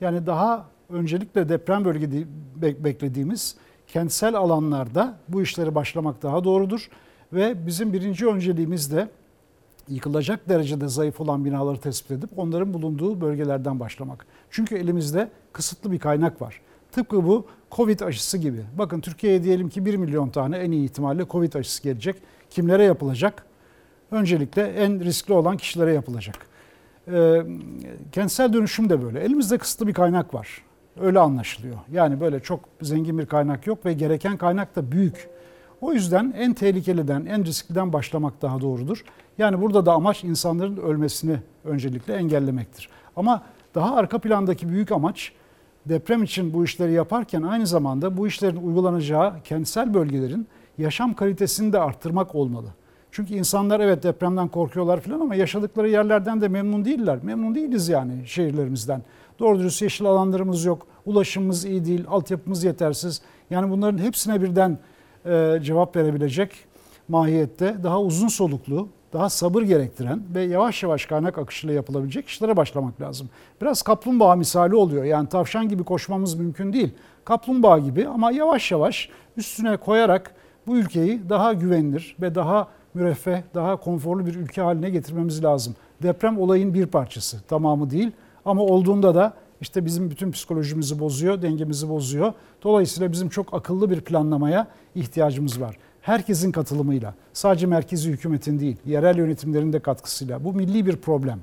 [SPEAKER 13] Yani daha öncelikle deprem bölge di- be- beklediğimiz kentsel alanlarda bu işleri başlamak daha doğrudur. Ve bizim birinci önceliğimiz de yıkılacak derecede zayıf olan binaları tespit edip onların bulunduğu bölgelerden başlamak. Çünkü elimizde kısıtlı bir kaynak var. Tıpkı bu Covid aşısı gibi. Bakın Türkiye'ye diyelim ki 1 milyon tane en iyi ihtimalle Covid aşısı gelecek. Kimlere yapılacak? Öncelikle en riskli olan kişilere yapılacak. Ee, kentsel dönüşüm de böyle. Elimizde kısıtlı bir kaynak var. Öyle anlaşılıyor. Yani böyle çok zengin bir kaynak yok ve gereken kaynak da büyük. O yüzden en tehlikeliden, en riskliden başlamak daha doğrudur. Yani burada da amaç insanların ölmesini öncelikle engellemektir. Ama daha arka plandaki büyük amaç deprem için bu işleri yaparken aynı zamanda bu işlerin uygulanacağı kentsel bölgelerin yaşam kalitesini de arttırmak olmalı. Çünkü insanlar evet depremden korkuyorlar falan ama yaşadıkları yerlerden de memnun değiller. Memnun değiliz yani şehirlerimizden. Doğru dürüst yeşil alanlarımız yok, ulaşımımız iyi değil, altyapımız yetersiz. Yani bunların hepsine birden e, cevap verebilecek mahiyette daha uzun soluklu, daha sabır gerektiren ve yavaş yavaş kaynak akışıyla yapılabilecek işlere başlamak lazım. Biraz kaplumbağa misali oluyor. Yani tavşan gibi koşmamız mümkün değil. Kaplumbağa gibi ama yavaş yavaş üstüne koyarak bu ülkeyi daha güvenilir ve daha müreffeh, daha konforlu bir ülke haline getirmemiz lazım. Deprem olayın bir parçası, tamamı değil. Ama olduğunda da işte bizim bütün psikolojimizi bozuyor, dengemizi bozuyor. Dolayısıyla bizim çok akıllı bir planlamaya ihtiyacımız var. Herkesin katılımıyla, sadece merkezi hükümetin değil, yerel yönetimlerin de katkısıyla. Bu milli bir problem.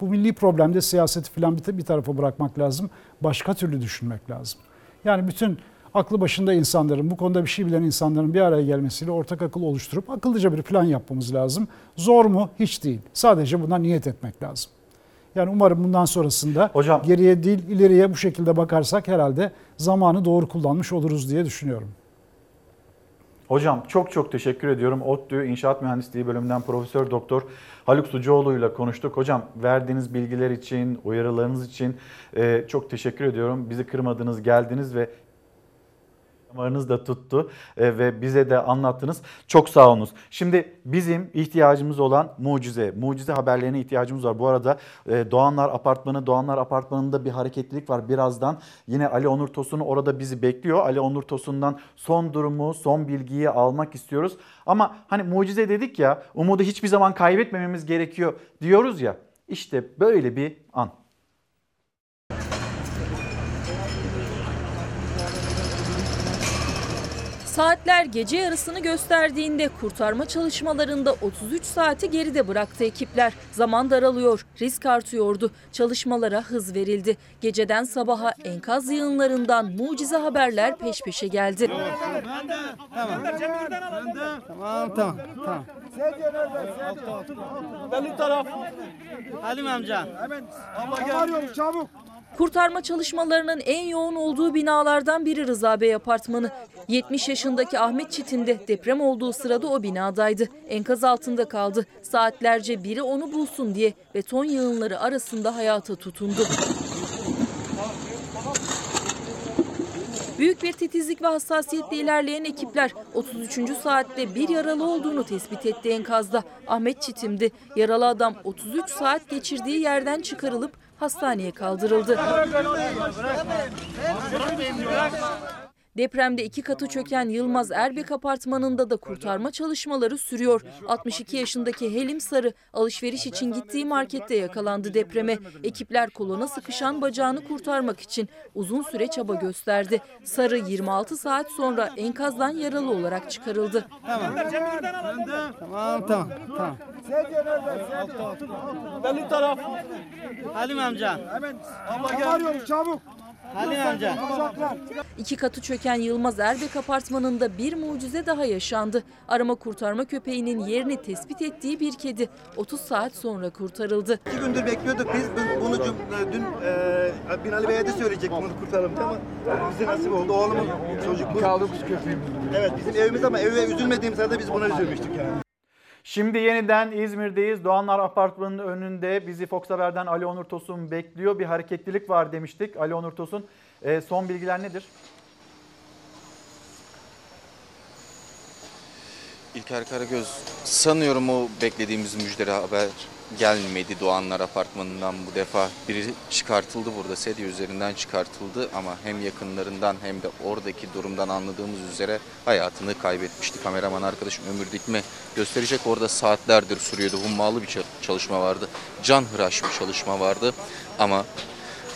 [SPEAKER 13] Bu milli problemde siyaseti falan bir, bir tarafa bırakmak lazım. Başka türlü düşünmek lazım. Yani bütün aklı başında insanların, bu konuda bir şey bilen insanların bir araya gelmesiyle ortak akıl oluşturup akıllıca bir plan yapmamız lazım. Zor mu? Hiç değil. Sadece buna niyet etmek lazım. Yani umarım bundan sonrasında
[SPEAKER 2] Hocam,
[SPEAKER 13] geriye değil ileriye bu şekilde bakarsak herhalde zamanı doğru kullanmış oluruz diye düşünüyorum.
[SPEAKER 2] Hocam çok çok teşekkür ediyorum. ODTÜ İnşaat Mühendisliği bölümünden Profesör Doktor Haluk Sucuoğlu ile konuştuk. Hocam verdiğiniz bilgiler için, uyarılarınız için e, çok teşekkür ediyorum. Bizi kırmadınız, geldiniz ve damarınız da tuttu e, ve bize de anlattınız. Çok sağ olunuz. Şimdi bizim ihtiyacımız olan mucize, mucize haberlerine ihtiyacımız var. Bu arada e, Doğanlar Apartmanı, Doğanlar Apartmanı'nda bir hareketlilik var. Birazdan yine Ali Onur Tosun orada bizi bekliyor. Ali Onur Tosun'dan son durumu, son bilgiyi almak istiyoruz. Ama hani mucize dedik ya, umudu hiçbir zaman kaybetmememiz gerekiyor diyoruz ya. İşte böyle bir an.
[SPEAKER 36] Saatler gece yarısını gösterdiğinde kurtarma çalışmalarında 33 saati geride bıraktı ekipler. Zaman daralıyor, risk artıyordu. Çalışmalara hız verildi. Geceden sabaha enkaz yığınlarından mucize haberler peş peşe geldi.
[SPEAKER 35] Tamam. Tamam tamam. tamam.
[SPEAKER 3] Benim taraf.
[SPEAKER 35] Halim amca.
[SPEAKER 3] Hemen. Allah arıyoruz çabuk.
[SPEAKER 36] Kurtarma çalışmalarının en yoğun olduğu binalardan biri Rıza Bey Apartmanı. 70 yaşındaki Ahmet Çetin de deprem olduğu sırada o binadaydı. Enkaz altında kaldı. Saatlerce biri onu bulsun diye beton yığınları arasında hayata tutundu. Büyük bir titizlik ve hassasiyetle ilerleyen ekipler 33. saatte bir yaralı olduğunu tespit etti enkazda. Ahmet Çitim'di. Yaralı adam 33 saat geçirdiği yerden çıkarılıp hastaneye kaldırıldı. Depremde iki katı çöken Yılmaz Erbek apartmanında da kurtarma çalışmaları sürüyor. 62 yaşındaki Helim Sarı alışveriş için gittiği markette yakalandı depreme. Ekipler koluna sıkışan bacağını kurtarmak için uzun süre çaba gösterdi. Sarı 26 saat sonra enkazdan yaralı olarak çıkarıldı.
[SPEAKER 35] Tamam. Tamam tamam. tamam.
[SPEAKER 3] Benim taraf.
[SPEAKER 35] Halim amca.
[SPEAKER 3] Hemen. Allah arıyoruz çabuk.
[SPEAKER 35] Halim amca.
[SPEAKER 36] İki katı çöken Yılmaz Erbek apartmanında bir mucize daha yaşandı. Arama kurtarma köpeğinin yerini tespit ettiği bir kedi 30 saat sonra kurtarıldı.
[SPEAKER 28] İki gündür bekliyorduk biz. Dün, bunu cum- dün e, Binali Bey'e de söyleyecek bunu kurtaralım ama bize nasip oldu. Oğlumun çocuk bu. Kaldı kuş köpeğim. Evet bizim evimiz ama eve üzülmediğimiz halde biz buna üzülmüştük yani.
[SPEAKER 2] Şimdi yeniden İzmir'deyiz. Doğanlar Apartmanı'nın önünde bizi Fox Haber'den Ali Onur Tosun bekliyor. Bir hareketlilik var demiştik. Ali Onur Tosun e, son bilgiler nedir?
[SPEAKER 6] İlker Karagöz sanıyorum o beklediğimiz müjdeli haber gelmedi Doğanlar Apartmanı'ndan bu defa. Biri çıkartıldı burada sedye üzerinden çıkartıldı ama hem yakınlarından hem de oradaki durumdan anladığımız üzere hayatını kaybetmişti. Kameraman arkadaşım Ömür Dikme gösterecek orada saatlerdir sürüyordu. Hummalı bir çalışma vardı. Can hıraş bir çalışma vardı ama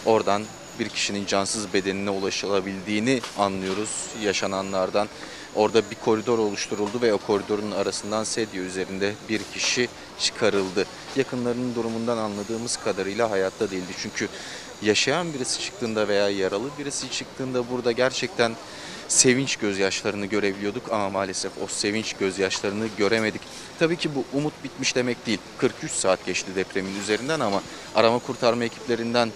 [SPEAKER 6] oradan bir kişinin cansız bedenine ulaşılabildiğini anlıyoruz yaşananlardan. Orada bir koridor oluşturuldu ve o koridorun arasından sedye üzerinde bir kişi çıkarıldı. Yakınlarının durumundan anladığımız kadarıyla hayatta değildi. Çünkü yaşayan birisi çıktığında veya yaralı birisi çıktığında burada gerçekten sevinç gözyaşlarını görebiliyorduk ama maalesef o sevinç gözyaşlarını göremedik. Tabii ki bu umut bitmiş demek değil. 43 saat geçti depremin üzerinden ama arama kurtarma ekiplerinden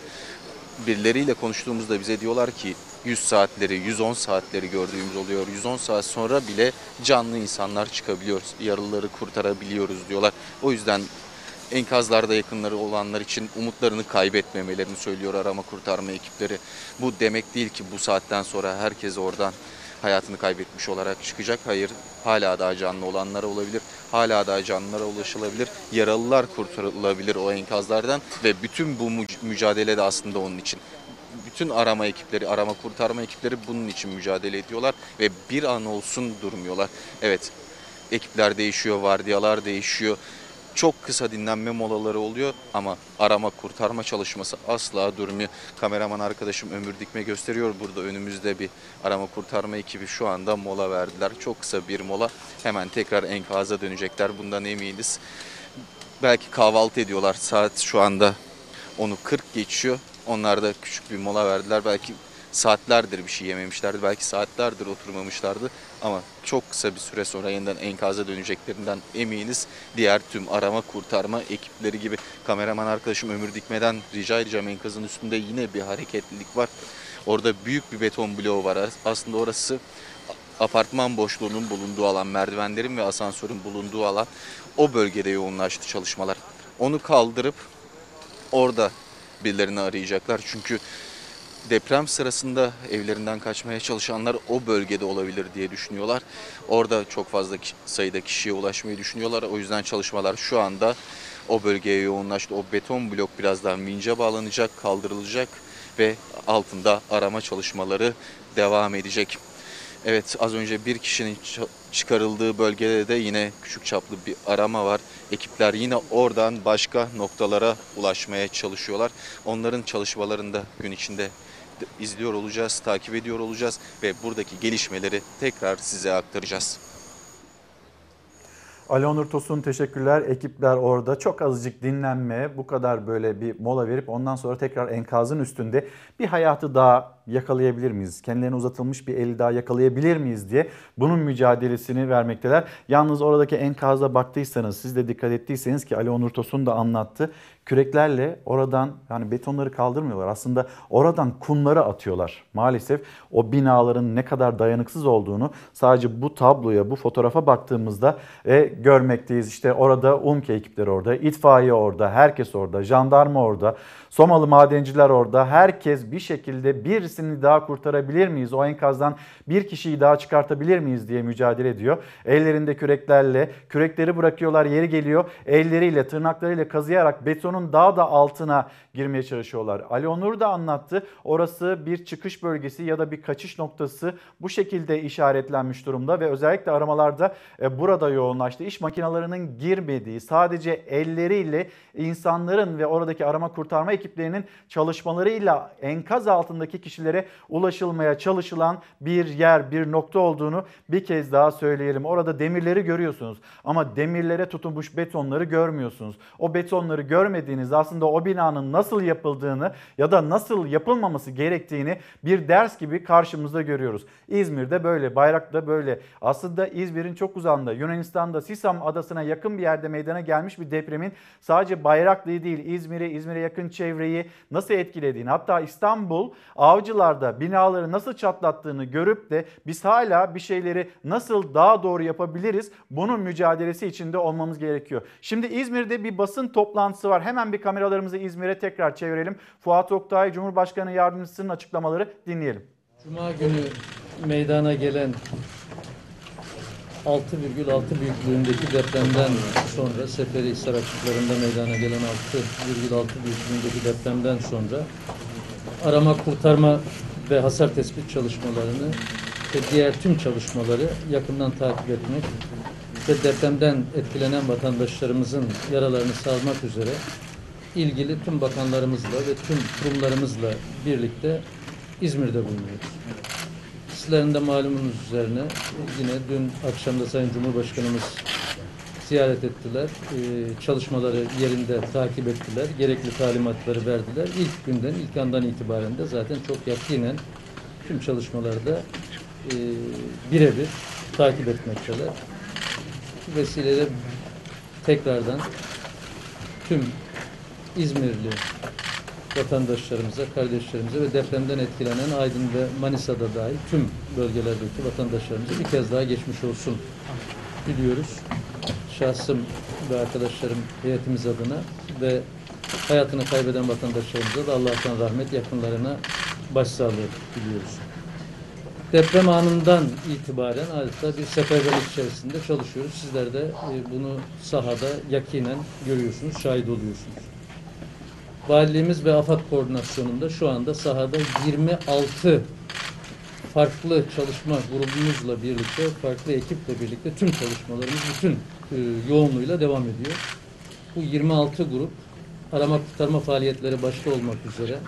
[SPEAKER 6] birileriyle konuştuğumuzda bize diyorlar ki 100 saatleri, 110 saatleri gördüğümüz oluyor. 110 saat sonra bile canlı insanlar çıkabiliyor, yaralıları kurtarabiliyoruz diyorlar. O yüzden enkazlarda yakınları olanlar için umutlarını kaybetmemelerini söylüyor arama kurtarma ekipleri. Bu demek değil ki bu saatten sonra herkes oradan hayatını kaybetmiş olarak çıkacak. Hayır, hala daha canlı olanlar olabilir. Hala daha canlılara ulaşılabilir. Yaralılar kurtarılabilir o enkazlardan ve bütün bu mücadele de aslında onun için. Bütün arama ekipleri, arama kurtarma ekipleri bunun için mücadele ediyorlar ve bir an olsun durmuyorlar. Evet, ekipler değişiyor, vardiyalar değişiyor. Çok kısa dinlenme molaları oluyor ama arama kurtarma çalışması asla durmuyor. Kameraman arkadaşım Ömür Dikme gösteriyor burada önümüzde bir arama kurtarma ekibi şu anda mola verdiler. Çok kısa bir mola hemen tekrar enkaza dönecekler bundan eminiz. Belki kahvaltı ediyorlar saat şu anda onu 40 geçiyor. Onlar da küçük bir mola verdiler. Belki saatlerdir bir şey yememişlerdi. Belki saatlerdir oturmamışlardı. Ama çok kısa bir süre sonra yeniden enkaza döneceklerinden eminiz. Diğer tüm arama kurtarma ekipleri gibi kameraman arkadaşım Ömür Dikme'den rica edeceğim enkazın üstünde yine bir hareketlilik var. Orada büyük bir beton bloğu var. Aslında orası apartman boşluğunun bulunduğu alan, merdivenlerin ve asansörün bulunduğu alan. O bölgede yoğunlaştı çalışmalar. Onu kaldırıp orada birilerini arayacaklar. Çünkü deprem sırasında evlerinden kaçmaya çalışanlar o bölgede olabilir diye düşünüyorlar. Orada çok fazla sayıda kişiye ulaşmayı düşünüyorlar. O yüzden çalışmalar şu anda o bölgeye yoğunlaştı. O beton blok birazdan vince bağlanacak, kaldırılacak ve altında arama çalışmaları devam edecek. Evet az önce bir kişinin çıkarıldığı bölgede de yine küçük çaplı bir arama var. Ekipler yine oradan başka noktalara ulaşmaya çalışıyorlar. Onların çalışmalarını da gün içinde izliyor olacağız, takip ediyor olacağız ve buradaki gelişmeleri tekrar size aktaracağız.
[SPEAKER 2] Ali Onur Tosun teşekkürler. Ekipler orada çok azıcık dinlenme, bu kadar böyle bir mola verip ondan sonra tekrar enkazın üstünde bir hayatı daha yakalayabilir miyiz? Kendilerine uzatılmış bir eli daha yakalayabilir miyiz diye bunun mücadelesini vermekteler. Yalnız oradaki enkaza baktıysanız, siz de dikkat ettiyseniz ki Ali Onur Tosun da anlattı. Küreklerle oradan yani betonları kaldırmıyorlar. Aslında oradan kumları atıyorlar. Maalesef o binaların ne kadar dayanıksız olduğunu sadece bu tabloya, bu fotoğrafa baktığımızda e, görmekteyiz. İşte orada UMKE ekipleri orada, itfaiye orada, herkes orada, jandarma orada, Somalı madenciler orada. Herkes bir şekilde birisini daha kurtarabilir miyiz? O enkazdan bir kişiyi daha çıkartabilir miyiz diye mücadele ediyor. Ellerinde küreklerle, kürekleri bırakıyorlar yeri geliyor. Elleriyle, tırnaklarıyla kazıyarak betonun daha da altına girmeye çalışıyorlar. Ali Onur da anlattı. Orası bir çıkış bölgesi ya da bir kaçış noktası bu şekilde işaretlenmiş durumda ve özellikle aramalarda e, burada yoğunlaştı. İş makinalarının girmediği, sadece elleriyle insanların ve oradaki arama kurtarma ekiplerinin çalışmalarıyla enkaz altındaki kişilere ulaşılmaya çalışılan bir yer, bir nokta olduğunu bir kez daha söyleyelim. Orada demirleri görüyorsunuz ama demirlere tutunmuş betonları görmüyorsunuz. O betonları görmediğiniz aslında o binanın nasıl yapıldığını ya da nasıl yapılmaması gerektiğini bir ders gibi karşımızda görüyoruz. İzmir'de böyle, Bayrak'ta böyle. Aslında İzmir'in çok uzağında Yunanistan'da Sisam adasına yakın bir yerde meydana gelmiş bir depremin sadece Bayraklı'yı değil İzmir'i, İzmir'e yakın çevreyi nasıl etkilediğini hatta İstanbul avcılarda binaları nasıl çatlattığını görüp de biz hala bir şeyleri nasıl daha doğru yapabiliriz bunun mücadelesi içinde olmamız gerekiyor. Şimdi İzmir'de bir basın toplantısı var. Hemen bir kameralarımızı İzmir'e tekrar çevirelim. Fuat Oktay Cumhurbaşkanı Yardımcısının açıklamaları dinleyelim.
[SPEAKER 37] Cuma günü meydana gelen 6,6 büyüklüğündeki depremden sonra Seferihisar açıklarında meydana gelen 6,6 büyüklüğündeki depremden sonra arama kurtarma ve hasar tespit çalışmalarını ve diğer tüm çalışmaları yakından takip etmek ve depremden etkilenen vatandaşlarımızın yaralarını sarmak üzere ilgili tüm bakanlarımızla ve tüm kurumlarımızla birlikte İzmir'de bulunuyoruz. Sizlerin de malumunuz üzerine yine dün akşam da Sayın Cumhurbaşkanımız ziyaret ettiler. Ee, çalışmaları yerinde takip ettiler. Gerekli talimatları verdiler. İlk günden, ilk andan itibaren de zaten çok yakinen tüm çalışmalarda e, birebir takip etmekteler. Bu vesileyle tekrardan tüm İzmirli vatandaşlarımıza, kardeşlerimize ve depremden etkilenen Aydın ve Manisa'da dahil tüm bölgelerdeki vatandaşlarımıza bir kez daha geçmiş olsun diliyoruz. Şahsım ve arkadaşlarım heyetimiz adına ve hayatını kaybeden vatandaşlarımıza da Allah'tan rahmet, yakınlarına başsağlığı diliyoruz. Deprem anından itibaren adeta bir seferberlik içerisinde çalışıyoruz. Sizler de e, bunu sahada yakinen görüyorsunuz, şahit oluyorsunuz. Valiliğimiz ve AFAD koordinasyonunda şu anda sahada 26 farklı çalışma grubumuzla birlikte, farklı ekiple birlikte tüm çalışmalarımız bütün e, yoğunluğuyla devam ediyor. Bu 26 grup arama kurtarma faaliyetleri başta olmak üzere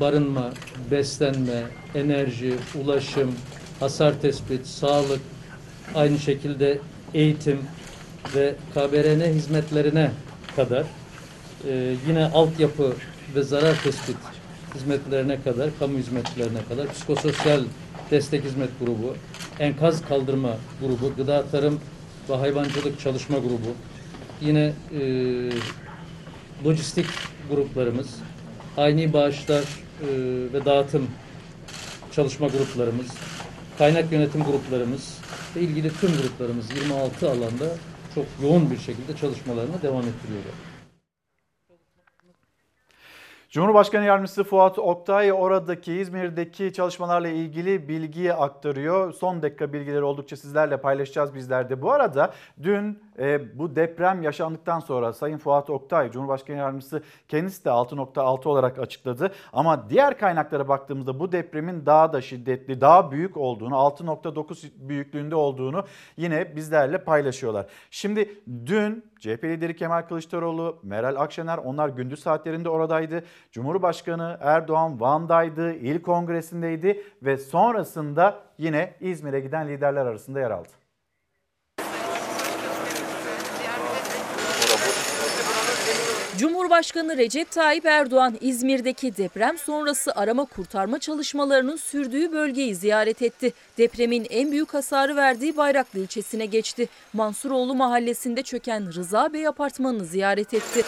[SPEAKER 37] barınma, beslenme, enerji, ulaşım, hasar tespit, sağlık, aynı şekilde eğitim ve KBRN hizmetlerine kadar ee, yine altyapı ve zarar tespit hizmetlerine kadar, kamu hizmetlerine kadar, psikososyal destek hizmet grubu, enkaz kaldırma grubu, gıda tarım ve hayvancılık çalışma grubu, yine e, lojistik gruplarımız, aynı bağışlar e, ve dağıtım çalışma gruplarımız, kaynak yönetim gruplarımız ve ilgili tüm gruplarımız 26 alanda çok yoğun bir şekilde çalışmalarına devam ettiriyorlar.
[SPEAKER 2] Cumhurbaşkanı Yardımcısı Fuat Oktay oradaki İzmir'deki çalışmalarla ilgili bilgiyi aktarıyor. Son dakika bilgileri oldukça sizlerle paylaşacağız bizler de. Bu arada dün e, bu deprem yaşandıktan sonra Sayın Fuat Oktay Cumhurbaşkanı Yardımcısı kendisi de 6.6 olarak açıkladı. Ama diğer kaynaklara baktığımızda bu depremin daha da şiddetli, daha büyük olduğunu, 6.9 büyüklüğünde olduğunu yine bizlerle paylaşıyorlar. Şimdi dün CHP lideri Kemal Kılıçdaroğlu, Meral Akşener onlar gündüz saatlerinde oradaydı. Cumhurbaşkanı Erdoğan Van'daydı, il kongresindeydi ve sonrasında yine İzmir'e giden liderler arasında yer aldı.
[SPEAKER 36] Cumhurbaşkanı Recep Tayyip Erdoğan İzmir'deki deprem sonrası arama kurtarma çalışmalarının sürdüğü bölgeyi ziyaret etti. Depremin en büyük hasarı verdiği Bayraklı ilçesine geçti. Mansuroğlu mahallesinde çöken Rıza Bey apartmanını ziyaret etti.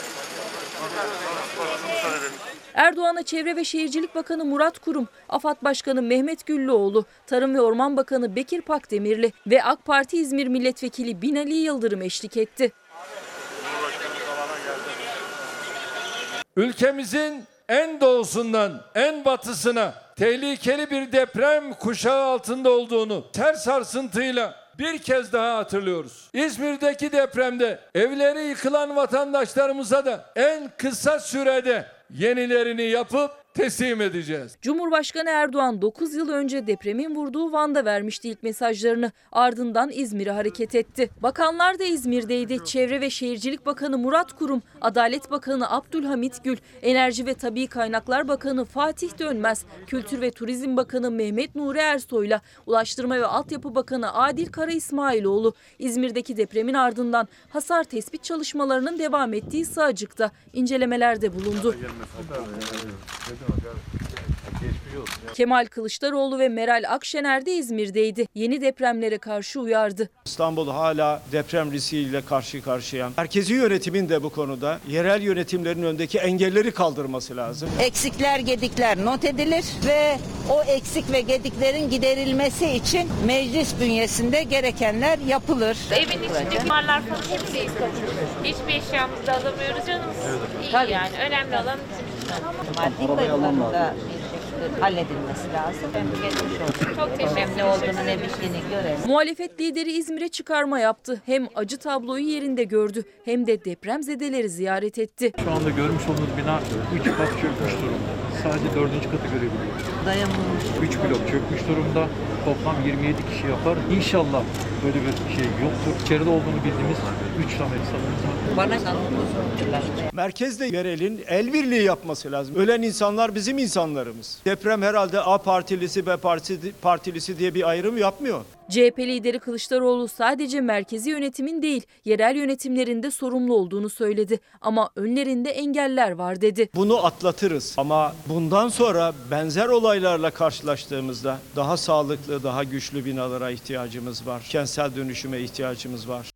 [SPEAKER 36] Erdoğan'a Çevre ve Şehircilik Bakanı Murat Kurum, AFAD Başkanı Mehmet Güllüoğlu, Tarım ve Orman Bakanı Bekir Pakdemirli ve AK Parti İzmir Milletvekili Binali Yıldırım eşlik etti.
[SPEAKER 38] Ülkemizin en doğusundan en batısına tehlikeli bir deprem kuşağı altında olduğunu ter sarsıntıyla bir kez daha hatırlıyoruz. İzmir'deki depremde evleri yıkılan vatandaşlarımıza da en kısa sürede yenilerini yapıp teslim edeceğiz.
[SPEAKER 36] Cumhurbaşkanı Erdoğan 9 yıl önce depremin vurduğu Van'da vermişti ilk mesajlarını. Ardından İzmir'e hareket etti. Bakanlar da İzmir'deydi. Çevre ve Şehircilik Bakanı Murat Kurum, Adalet Bakanı Abdülhamit Gül, Enerji ve Tabi Kaynaklar Bakanı Fatih Dönmez, Kültür ve Turizm Bakanı Mehmet Nuri Ersoy'la Ulaştırma ve Altyapı Bakanı Adil Kara İsmailoğlu İzmir'deki depremin ardından hasar tespit çalışmalarının devam ettiği Sığacık'ta incelemelerde bulundu. Kemal Kılıçdaroğlu ve Meral Akşener de İzmir'deydi. Yeni depremlere karşı uyardı.
[SPEAKER 39] İstanbul hala deprem riskiyle karşı karşıya. Merkezi yönetimin de bu konuda yerel yönetimlerin önündeki engelleri kaldırması lazım.
[SPEAKER 40] Eksikler, gedikler not edilir ve o eksik ve gediklerin giderilmesi için meclis bünyesinde gerekenler yapılır.
[SPEAKER 32] Evin içindeki mallar falan hepsi Hiçbir eşyamızı da alamıyoruz canımız. İyi yani. Önemli olan bizim
[SPEAKER 40] Maddi konularında halledilmesi lazım. Hem geçmiş olsun. Çok teşekkür Ne olduğunu ne bittiğini görelim.
[SPEAKER 36] Muhalefet lideri İzmir'e çıkarma yaptı. Hem acı tabloyu yerinde gördü hem de depremzedeleri ziyaret etti.
[SPEAKER 41] Şu anda görmüş olduğunuz bina 3 kat çökmüş durumda. Sadece 4. katı görebiliyoruz.
[SPEAKER 40] Dayanılmış.
[SPEAKER 41] 3 blok çökmüş durumda. Toplam 27 kişi yapar. İnşallah böyle bir şey yoktur. İçeride olduğunu bildiğimiz 3 tane insanımız var.
[SPEAKER 40] Bana sanılmışlar.
[SPEAKER 39] Merkezde yerelin el birliği yapması lazım. Ölen insanlar bizim insanlarımız. Deprem herhalde A partilisi B partisi, partilisi diye bir ayrım yapmıyor.
[SPEAKER 36] CHP lideri Kılıçdaroğlu sadece merkezi yönetimin değil, yerel yönetimlerin de sorumlu olduğunu söyledi. Ama önlerinde engeller var dedi.
[SPEAKER 39] Bunu atlatırız ama bundan sonra benzer olaylarla karşılaştığımızda daha sağlıklı, daha güçlü binalara ihtiyacımız var. Kentsel dönüşüme ihtiyacımız var.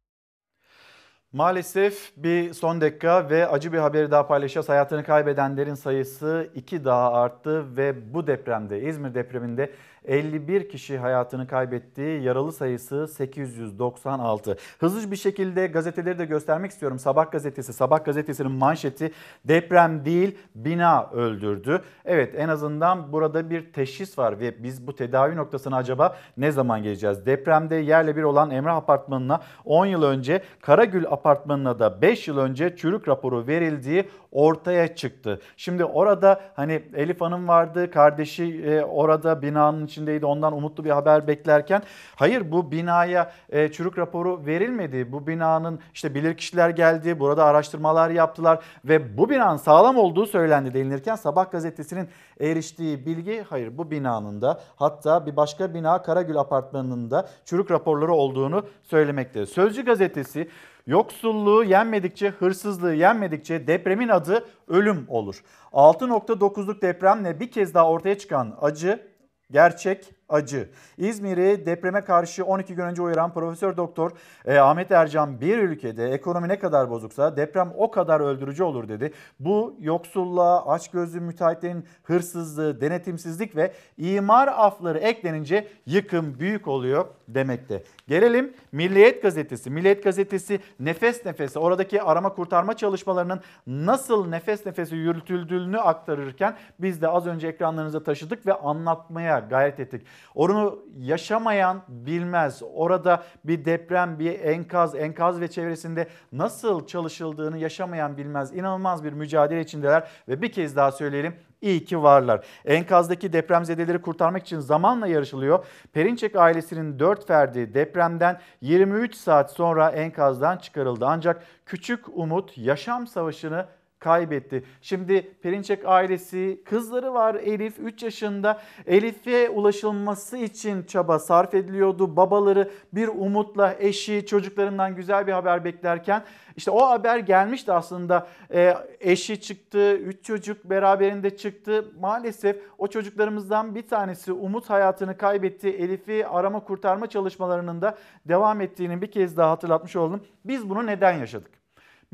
[SPEAKER 2] Maalesef bir son dakika ve acı bir haberi daha paylaşacağız. Hayatını kaybedenlerin sayısı iki daha arttı ve bu depremde İzmir depreminde 51 kişi hayatını kaybetti. Yaralı sayısı 896. Hızlı bir şekilde gazeteleri de göstermek istiyorum. Sabah gazetesi, Sabah gazetesinin manşeti deprem değil bina öldürdü. Evet en azından burada bir teşhis var ve biz bu tedavi noktasına acaba ne zaman geleceğiz? Depremde yerle bir olan Emrah Apartmanı'na 10 yıl önce Karagül Apartmanı'na da 5 yıl önce çürük raporu verildiği ortaya çıktı. Şimdi orada hani Elif Hanım vardı, kardeşi e, orada binanın içindeydi. Ondan umutlu bir haber beklerken hayır bu binaya e, çürük raporu verilmedi. Bu binanın işte bilirkişiler geldi, burada araştırmalar yaptılar ve bu binanın sağlam olduğu söylendi denilirken Sabah gazetesinin eriştiği bilgi hayır bu binanın da hatta bir başka bina Karagül Apartmanı'nın da çürük raporları olduğunu söylemekte. Sözcü gazetesi Yoksulluğu yenmedikçe, hırsızlığı yenmedikçe depremin adı ölüm olur. 6.9'luk depremle bir kez daha ortaya çıkan acı gerçek acı. İzmir'i depreme karşı 12 gün önce uyaran Profesör Doktor e, Ahmet Ercan bir ülkede ekonomi ne kadar bozuksa deprem o kadar öldürücü olur dedi. Bu yoksulluğa, açgözlü müteahhitlerin hırsızlığı, denetimsizlik ve imar afları eklenince yıkım büyük oluyor demekte. Gelelim Milliyet Gazetesi. Milliyet Gazetesi nefes nefese oradaki arama kurtarma çalışmalarının nasıl nefes nefese yürütüldüğünü aktarırken biz de az önce ekranlarınıza taşıdık ve anlatmaya gayret ettik. Onu yaşamayan bilmez. Orada bir deprem, bir enkaz, enkaz ve çevresinde nasıl çalışıldığını yaşamayan bilmez. İnanılmaz bir mücadele içindeler ve bir kez daha söyleyelim İyi ki varlar. Enkazdaki depremzedeleri kurtarmak için zamanla yarışılıyor. Perinçek ailesinin 4 ferdi depremden 23 saat sonra enkazdan çıkarıldı. Ancak küçük Umut yaşam savaşını kaybetti. Şimdi Perinçek ailesi kızları var Elif 3 yaşında. Elif'e ulaşılması için çaba sarf ediliyordu. Babaları bir umutla eşi çocuklarından güzel bir haber beklerken işte o haber gelmişti aslında. E, eşi çıktı, 3 çocuk beraberinde çıktı. Maalesef o çocuklarımızdan bir tanesi Umut hayatını kaybetti. Elif'i arama kurtarma çalışmalarının da devam ettiğini bir kez daha hatırlatmış oldum. Biz bunu neden yaşadık?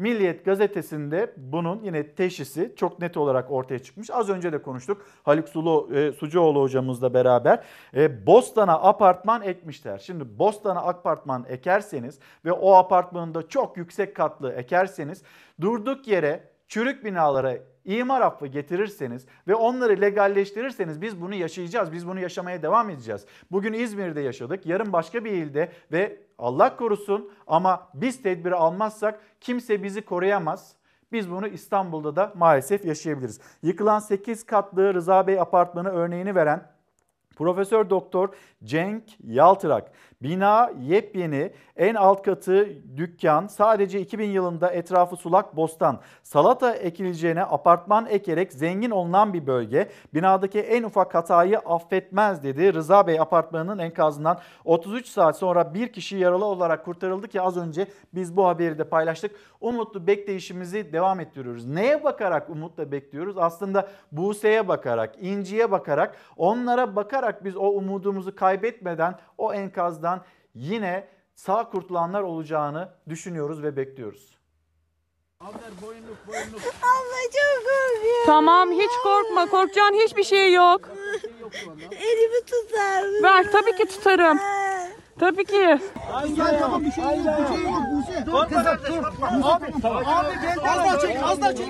[SPEAKER 2] Milliyet gazetesinde bunun yine teşhisi çok net olarak ortaya çıkmış. Az önce de konuştuk. Haluk Sulu, e, Sucuoğlu hocamızla beraber e, Bostan'a apartman ekmişler. Şimdi Bostan'a apartman ekerseniz ve o apartmanın da çok yüksek katlı ekerseniz durduk yere çürük binalara imar affı getirirseniz ve onları legalleştirirseniz biz bunu yaşayacağız. Biz bunu yaşamaya devam edeceğiz. Bugün İzmir'de yaşadık, yarın başka bir ilde ve Allah korusun ama biz tedbiri almazsak kimse bizi koruyamaz. Biz bunu İstanbul'da da maalesef yaşayabiliriz. Yıkılan 8 katlı Rıza Bey apartmanı örneğini veren Profesör Doktor Cenk Yaltırak. Bina yepyeni, en alt katı dükkan, sadece 2000 yılında etrafı sulak bostan. Salata ekileceğine apartman ekerek zengin olunan bir bölge. Binadaki en ufak hatayı affetmez dedi. Rıza Bey apartmanının enkazından 33 saat sonra bir kişi yaralı olarak kurtarıldı ki az önce biz bu haberi de paylaştık. Umutlu bekleyişimizi devam ettiriyoruz. Neye bakarak umutla bekliyoruz? Aslında Buse'ye bakarak, İnci'ye bakarak, onlara bakarak biz o umudumuzu kaybetmeden o enkazdan yine sağ kurtulanlar olacağını düşünüyoruz ve bekliyoruz.
[SPEAKER 42] Abla çok korkuyorum.
[SPEAKER 43] Tamam hiç korkma. Korkacağın hiçbir şey yok.
[SPEAKER 42] Elimi tutar mısın?
[SPEAKER 43] Ver tabii ki tutarım.
[SPEAKER 42] Tabii ki.
[SPEAKER 28] Gel tamam bir şey yok, bir şey yok Buse. Dur kızım dur. Abi, abi gel az daha çek, az daha çek.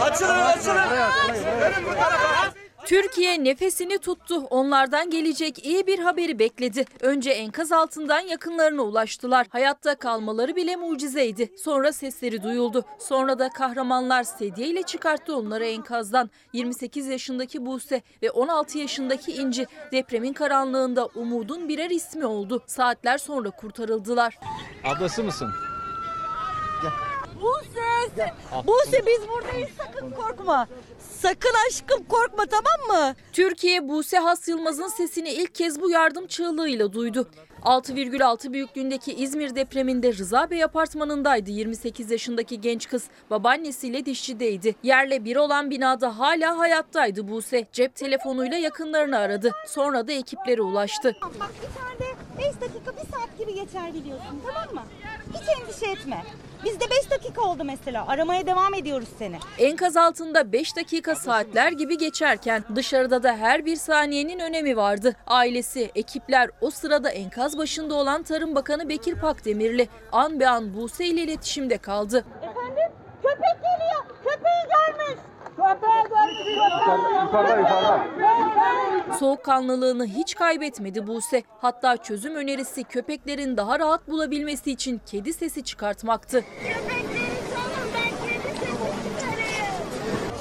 [SPEAKER 3] Açılın açılın.
[SPEAKER 36] Türkiye nefesini tuttu. Onlardan gelecek iyi bir haberi bekledi. Önce enkaz altından yakınlarına ulaştılar. Hayatta kalmaları bile mucizeydi. Sonra sesleri duyuldu. Sonra da kahramanlar sedyeyle çıkarttı onları enkazdan. 28 yaşındaki Buse ve 16 yaşındaki İnci depremin karanlığında umudun birer ismi oldu. Saatler sonra kurtarıldılar.
[SPEAKER 44] Ablası mısın?
[SPEAKER 5] Buse, Buse biz buradayız sakın korkma. Sakın aşkım korkma tamam mı?
[SPEAKER 36] Türkiye Buse Has Yılmaz'ın sesini ilk kez bu yardım çığlığıyla duydu. 6,6 büyüklüğündeki İzmir depreminde Rıza Bey apartmanındaydı 28 yaşındaki genç kız. Babaannesiyle dişçideydi. Yerle bir olan binada hala hayattaydı Buse. Cep telefonuyla yakınlarını aradı. Sonra da ekiplere ulaştı.
[SPEAKER 43] Bak içeride 5 dakika 1 saat gibi geçer biliyorsun tamam mı? Hiç endişe etme. Bizde 5 dakika oldu mesela. Aramaya devam ediyoruz seni.
[SPEAKER 36] Enkaz altında 5 dakika saatler gibi geçerken dışarıda da her bir saniyenin önemi vardı. Ailesi, ekipler o sırada enkaz başında olan Tarım Bakanı Bekir Pakdemirli an be an Buse ile iletişimde kaldı.
[SPEAKER 43] Efendim? Köpek geliyor. Köpeği görmüş. Köpeği görmüş.
[SPEAKER 36] Yukarıda, yukarıda. Soğukkanlılığını hiç kaybetmedi Buse. Hatta çözüm önerisi köpeklerin daha rahat bulabilmesi için kedi sesi çıkartmaktı.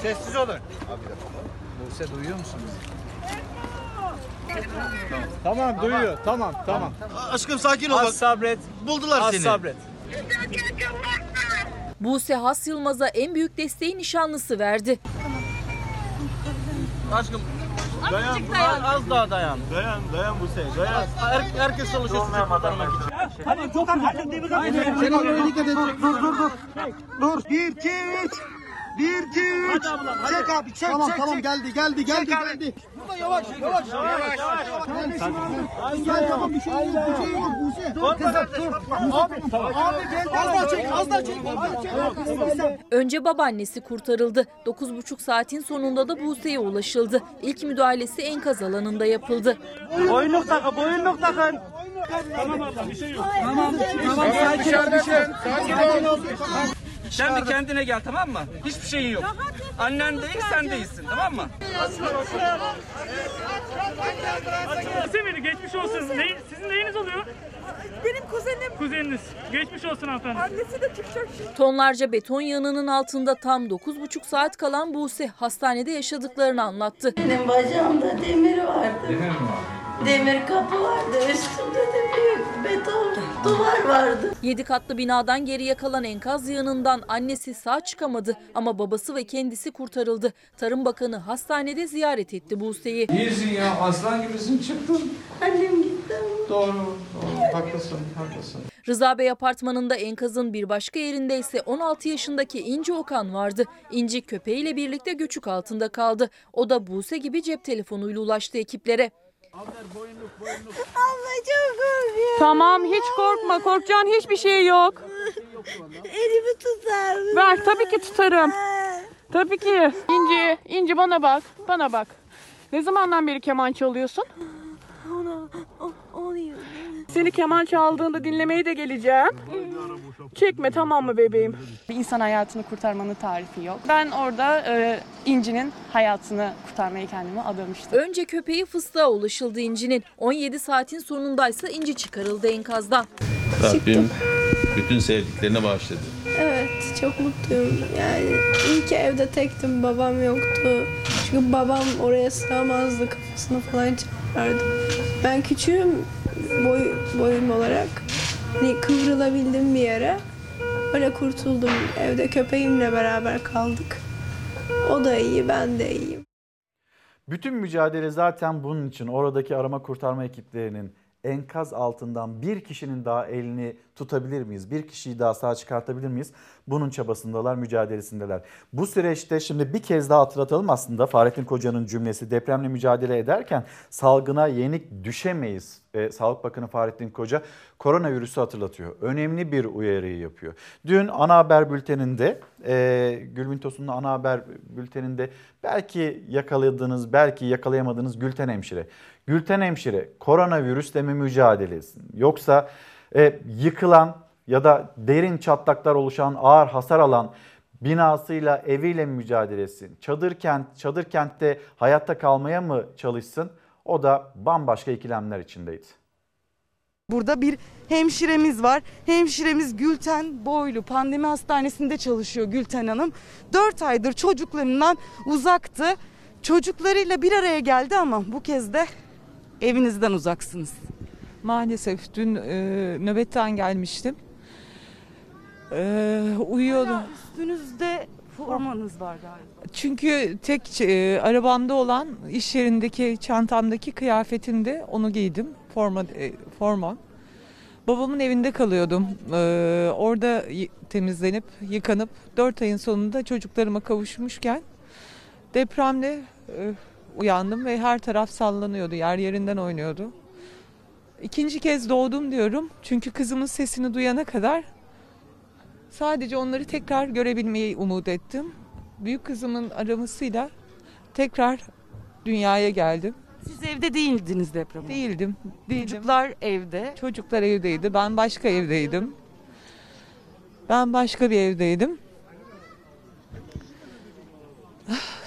[SPEAKER 44] Sessiz olun. Buse duyuyor musunuz? Tamam duyuyor. Tamam tamam.
[SPEAKER 28] Aşkım sakin ol.
[SPEAKER 44] Az sabret.
[SPEAKER 28] Buldular
[SPEAKER 44] Az
[SPEAKER 28] seni.
[SPEAKER 44] sabret.
[SPEAKER 36] Buse Has Yılmaz'a en büyük desteği nişanlısı verdi.
[SPEAKER 44] Aşkım dayan,
[SPEAKER 36] dayan.
[SPEAKER 44] Az daha dayan. Dayan, dayan Buse. Dayan. Her, herkes çalışıyor sizi kurtarmak için.
[SPEAKER 28] Hadi çok et. Dur dur dur. Dur. 1 2 3. 1 2 3. Çek abi çek
[SPEAKER 13] Tamam
[SPEAKER 28] çek.
[SPEAKER 13] tamam geldi geldi geldi
[SPEAKER 28] Çek abi.
[SPEAKER 13] geldi.
[SPEAKER 28] Burada yavaş yavaş yavaş yavaş.
[SPEAKER 13] Gel tamam bir şey yok bir şey yok Buse.
[SPEAKER 28] Dur kızım dur. Abi abi gel az daha çek az daha çek.
[SPEAKER 36] Önce babaannesi kurtarıldı. 9,5 saatin sonunda da Buse'ye ulaşıldı. İlk müdahalesi enkaz alanında yapıldı.
[SPEAKER 3] Boyunluk takın, boyunluk takın. Tamam abla bir şey yok. Tamam.
[SPEAKER 44] Tamam, sakin ol, bir şey. Sakin ol.
[SPEAKER 3] Sen bir kendine gel tamam mı? Hiçbir şeyin yok. Annen değil sen değilsin tamam mı?
[SPEAKER 45] Semiri geçmiş olsun. Ne, sizin neyiniz oluyor?
[SPEAKER 5] Benim kuzenim.
[SPEAKER 45] Kuzeniniz. Geçmiş olsun hanımefendi.
[SPEAKER 5] Annesi de çıkacak şimdi.
[SPEAKER 36] Tonlarca beton yığınının altında tam 9,5 saat kalan Buse hastanede yaşadıklarını anlattı.
[SPEAKER 46] Benim bacağımda demir vardı.
[SPEAKER 44] Demir mi var?
[SPEAKER 46] Demir kapı vardı. Üstünde de büyük beton duvar vardı.
[SPEAKER 36] 7 katlı binadan geriye kalan enkaz yığınından annesi sağ çıkamadı ama babası ve kendisi kurtarıldı. Tarım Bakanı hastanede ziyaret etti Buse'yi.
[SPEAKER 44] İyisin ya aslan gibisin çıktın.
[SPEAKER 46] Annem gitti.
[SPEAKER 44] Doğru, doğru. Haklısın, haklısın.
[SPEAKER 36] Rıza Bey apartmanında enkazın bir başka yerinde ise 16 yaşındaki İnci Okan vardı. İnci köpeğiyle birlikte göçük altında kaldı. O da Buse gibi cep telefonuyla ulaştı ekiplere.
[SPEAKER 43] Allah çok korkuyorum.
[SPEAKER 42] Tamam hiç korkma. Korkacağın hiçbir şey yok.
[SPEAKER 43] Elimi tutar mısın?
[SPEAKER 42] Ver tabii ki tutarım. Tabii ki. İnci, İnci bana bak. Bana bak. Ne zamandan beri keman çalıyorsun?
[SPEAKER 43] Onu, onu
[SPEAKER 42] Seni keman çaldığında dinlemeye de geleceğim. Çekme tamam mı bebeğim?
[SPEAKER 47] Bir insan hayatını kurtarmanın tarifi yok. Ben orada e, İnci'nin hayatını kurtarmaya kendimi adamıştım.
[SPEAKER 36] Önce köpeği fıstığa ulaşıldı İnci'nin. 17 saatin sonundaysa İnci çıkarıldı enkazdan.
[SPEAKER 33] Rabbim bütün sevdiklerine bağışladı.
[SPEAKER 34] Evet çok mutluyum. Yani iyi ki evde tektim babam yoktu. Çünkü babam oraya sığamazdı kafasını falan çarpardı. Ben küçüğüm boy, boyum olarak. Hani kıvrılabildim bir yere. Öyle kurtuldum. Evde köpeğimle beraber kaldık. O da iyi ben de iyiyim.
[SPEAKER 2] Bütün mücadele zaten bunun için oradaki arama kurtarma ekiplerinin enkaz altından bir kişinin daha elini tutabilir miyiz? Bir kişiyi daha sağ çıkartabilir miyiz? Bunun çabasındalar, mücadelesindeler. Bu süreçte şimdi bir kez daha hatırlatalım aslında Fahrettin Koca'nın cümlesi depremle mücadele ederken salgına yenik düşemeyiz. Ee, Sağlık Bakanı Fahrettin Koca koronavirüsü hatırlatıyor. Önemli bir uyarıyı yapıyor. Dün ana haber bülteninde, e, Gülbin Tosun'un ana haber bülteninde belki yakaladığınız, belki yakalayamadığınız Gülten Hemşire Gülten Hemşire koronavirüsle mi mücadelesin yoksa e, yıkılan ya da derin çatlaklar oluşan ağır hasar alan binasıyla eviyle mi mücadelesin? Çadır kent, çadır kentte hayatta kalmaya mı çalışsın? O da bambaşka ikilemler içindeydi.
[SPEAKER 5] Burada bir hemşiremiz var. Hemşiremiz Gülten Boylu pandemi hastanesinde çalışıyor Gülten Hanım. 4 aydır çocuklarından uzaktı. Çocuklarıyla bir araya geldi ama bu kez de evinizden uzaksınız.
[SPEAKER 48] Maalesef dün e, nöbetten gelmiştim. E, uyuyordum.
[SPEAKER 5] Üstünüzde formanız var galiba.
[SPEAKER 48] Çünkü tek e, arabamda olan iş yerindeki çantamdaki kıyafetimde onu giydim. Forma e, forma. Babamın evinde kalıyordum. E, orada temizlenip yıkanıp 4 ayın sonunda çocuklarıma kavuşmuşken depremle e, uyandım ve her taraf sallanıyordu. Yer yerinden oynuyordu. İkinci kez doğdum diyorum. Çünkü kızımın sesini duyana kadar sadece onları tekrar görebilmeyi umut ettim. Büyük kızımın aramasıyla tekrar dünyaya geldim.
[SPEAKER 5] Siz evde değildiniz deprem.
[SPEAKER 48] Değildim. değildim.
[SPEAKER 5] Çocuklar evde.
[SPEAKER 48] Çocuklar evdeydi. Ben başka evdeydim. Ben başka bir evdeydim.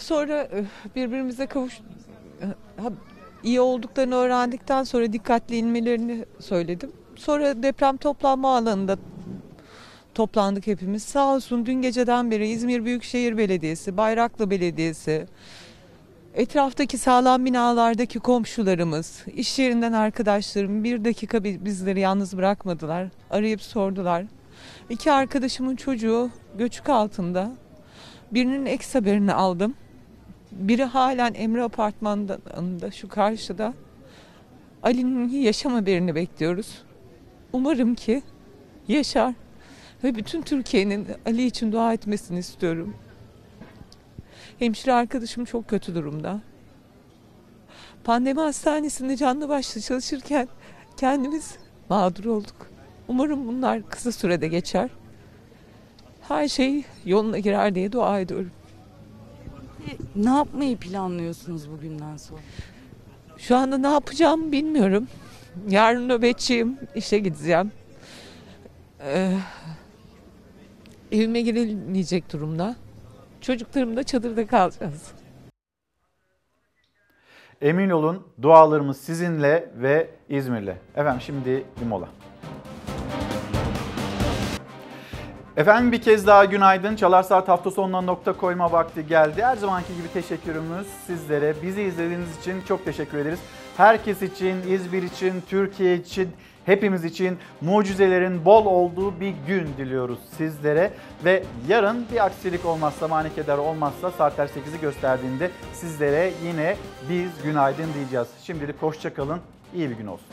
[SPEAKER 48] Sonra e, birbirimize kavuş e, iyi olduklarını öğrendikten sonra dikkatli inmelerini söyledim. Sonra deprem toplanma alanında toplandık hepimiz. Sağ olsun dün geceden beri İzmir Büyükşehir Belediyesi, Bayraklı Belediyesi, etraftaki sağlam binalardaki komşularımız, iş yerinden arkadaşlarım bir dakika bi- bizleri yalnız bırakmadılar. Arayıp sordular. İki arkadaşımın çocuğu göçük altında. Birinin eks haberini aldım. Biri halen Emre Apartmanı'nda şu karşıda. Ali'nin yaşam haberini bekliyoruz. Umarım ki yaşar. Ve bütün Türkiye'nin Ali için dua etmesini istiyorum. Hemşire arkadaşım çok kötü durumda. Pandemi hastanesinde canlı başlı çalışırken kendimiz mağdur olduk. Umarım bunlar kısa sürede geçer. Her şey yoluna girer diye dua ediyorum.
[SPEAKER 5] Ne yapmayı planlıyorsunuz bugünden sonra?
[SPEAKER 48] Şu anda ne yapacağımı bilmiyorum. Yarın nöbetçiyim, işe gideceğim. Ee, evime girilmeyecek durumda. Çocuklarım da çadırda kalacağız.
[SPEAKER 2] Emin olun dualarımız sizinle ve İzmir'le. Efendim şimdi bir mola. Efendim bir kez daha günaydın. Çalar Saat hafta sonuna nokta koyma vakti geldi. Her zamanki gibi teşekkürümüz sizlere. Bizi izlediğiniz için çok teşekkür ederiz. Herkes için, İzmir için, Türkiye için, hepimiz için mucizelerin bol olduğu bir gün diliyoruz sizlere. Ve yarın bir aksilik olmazsa, manikeler olmazsa saatler 8'i gösterdiğinde sizlere yine biz günaydın diyeceğiz. Şimdilik hoşçakalın, iyi bir gün olsun.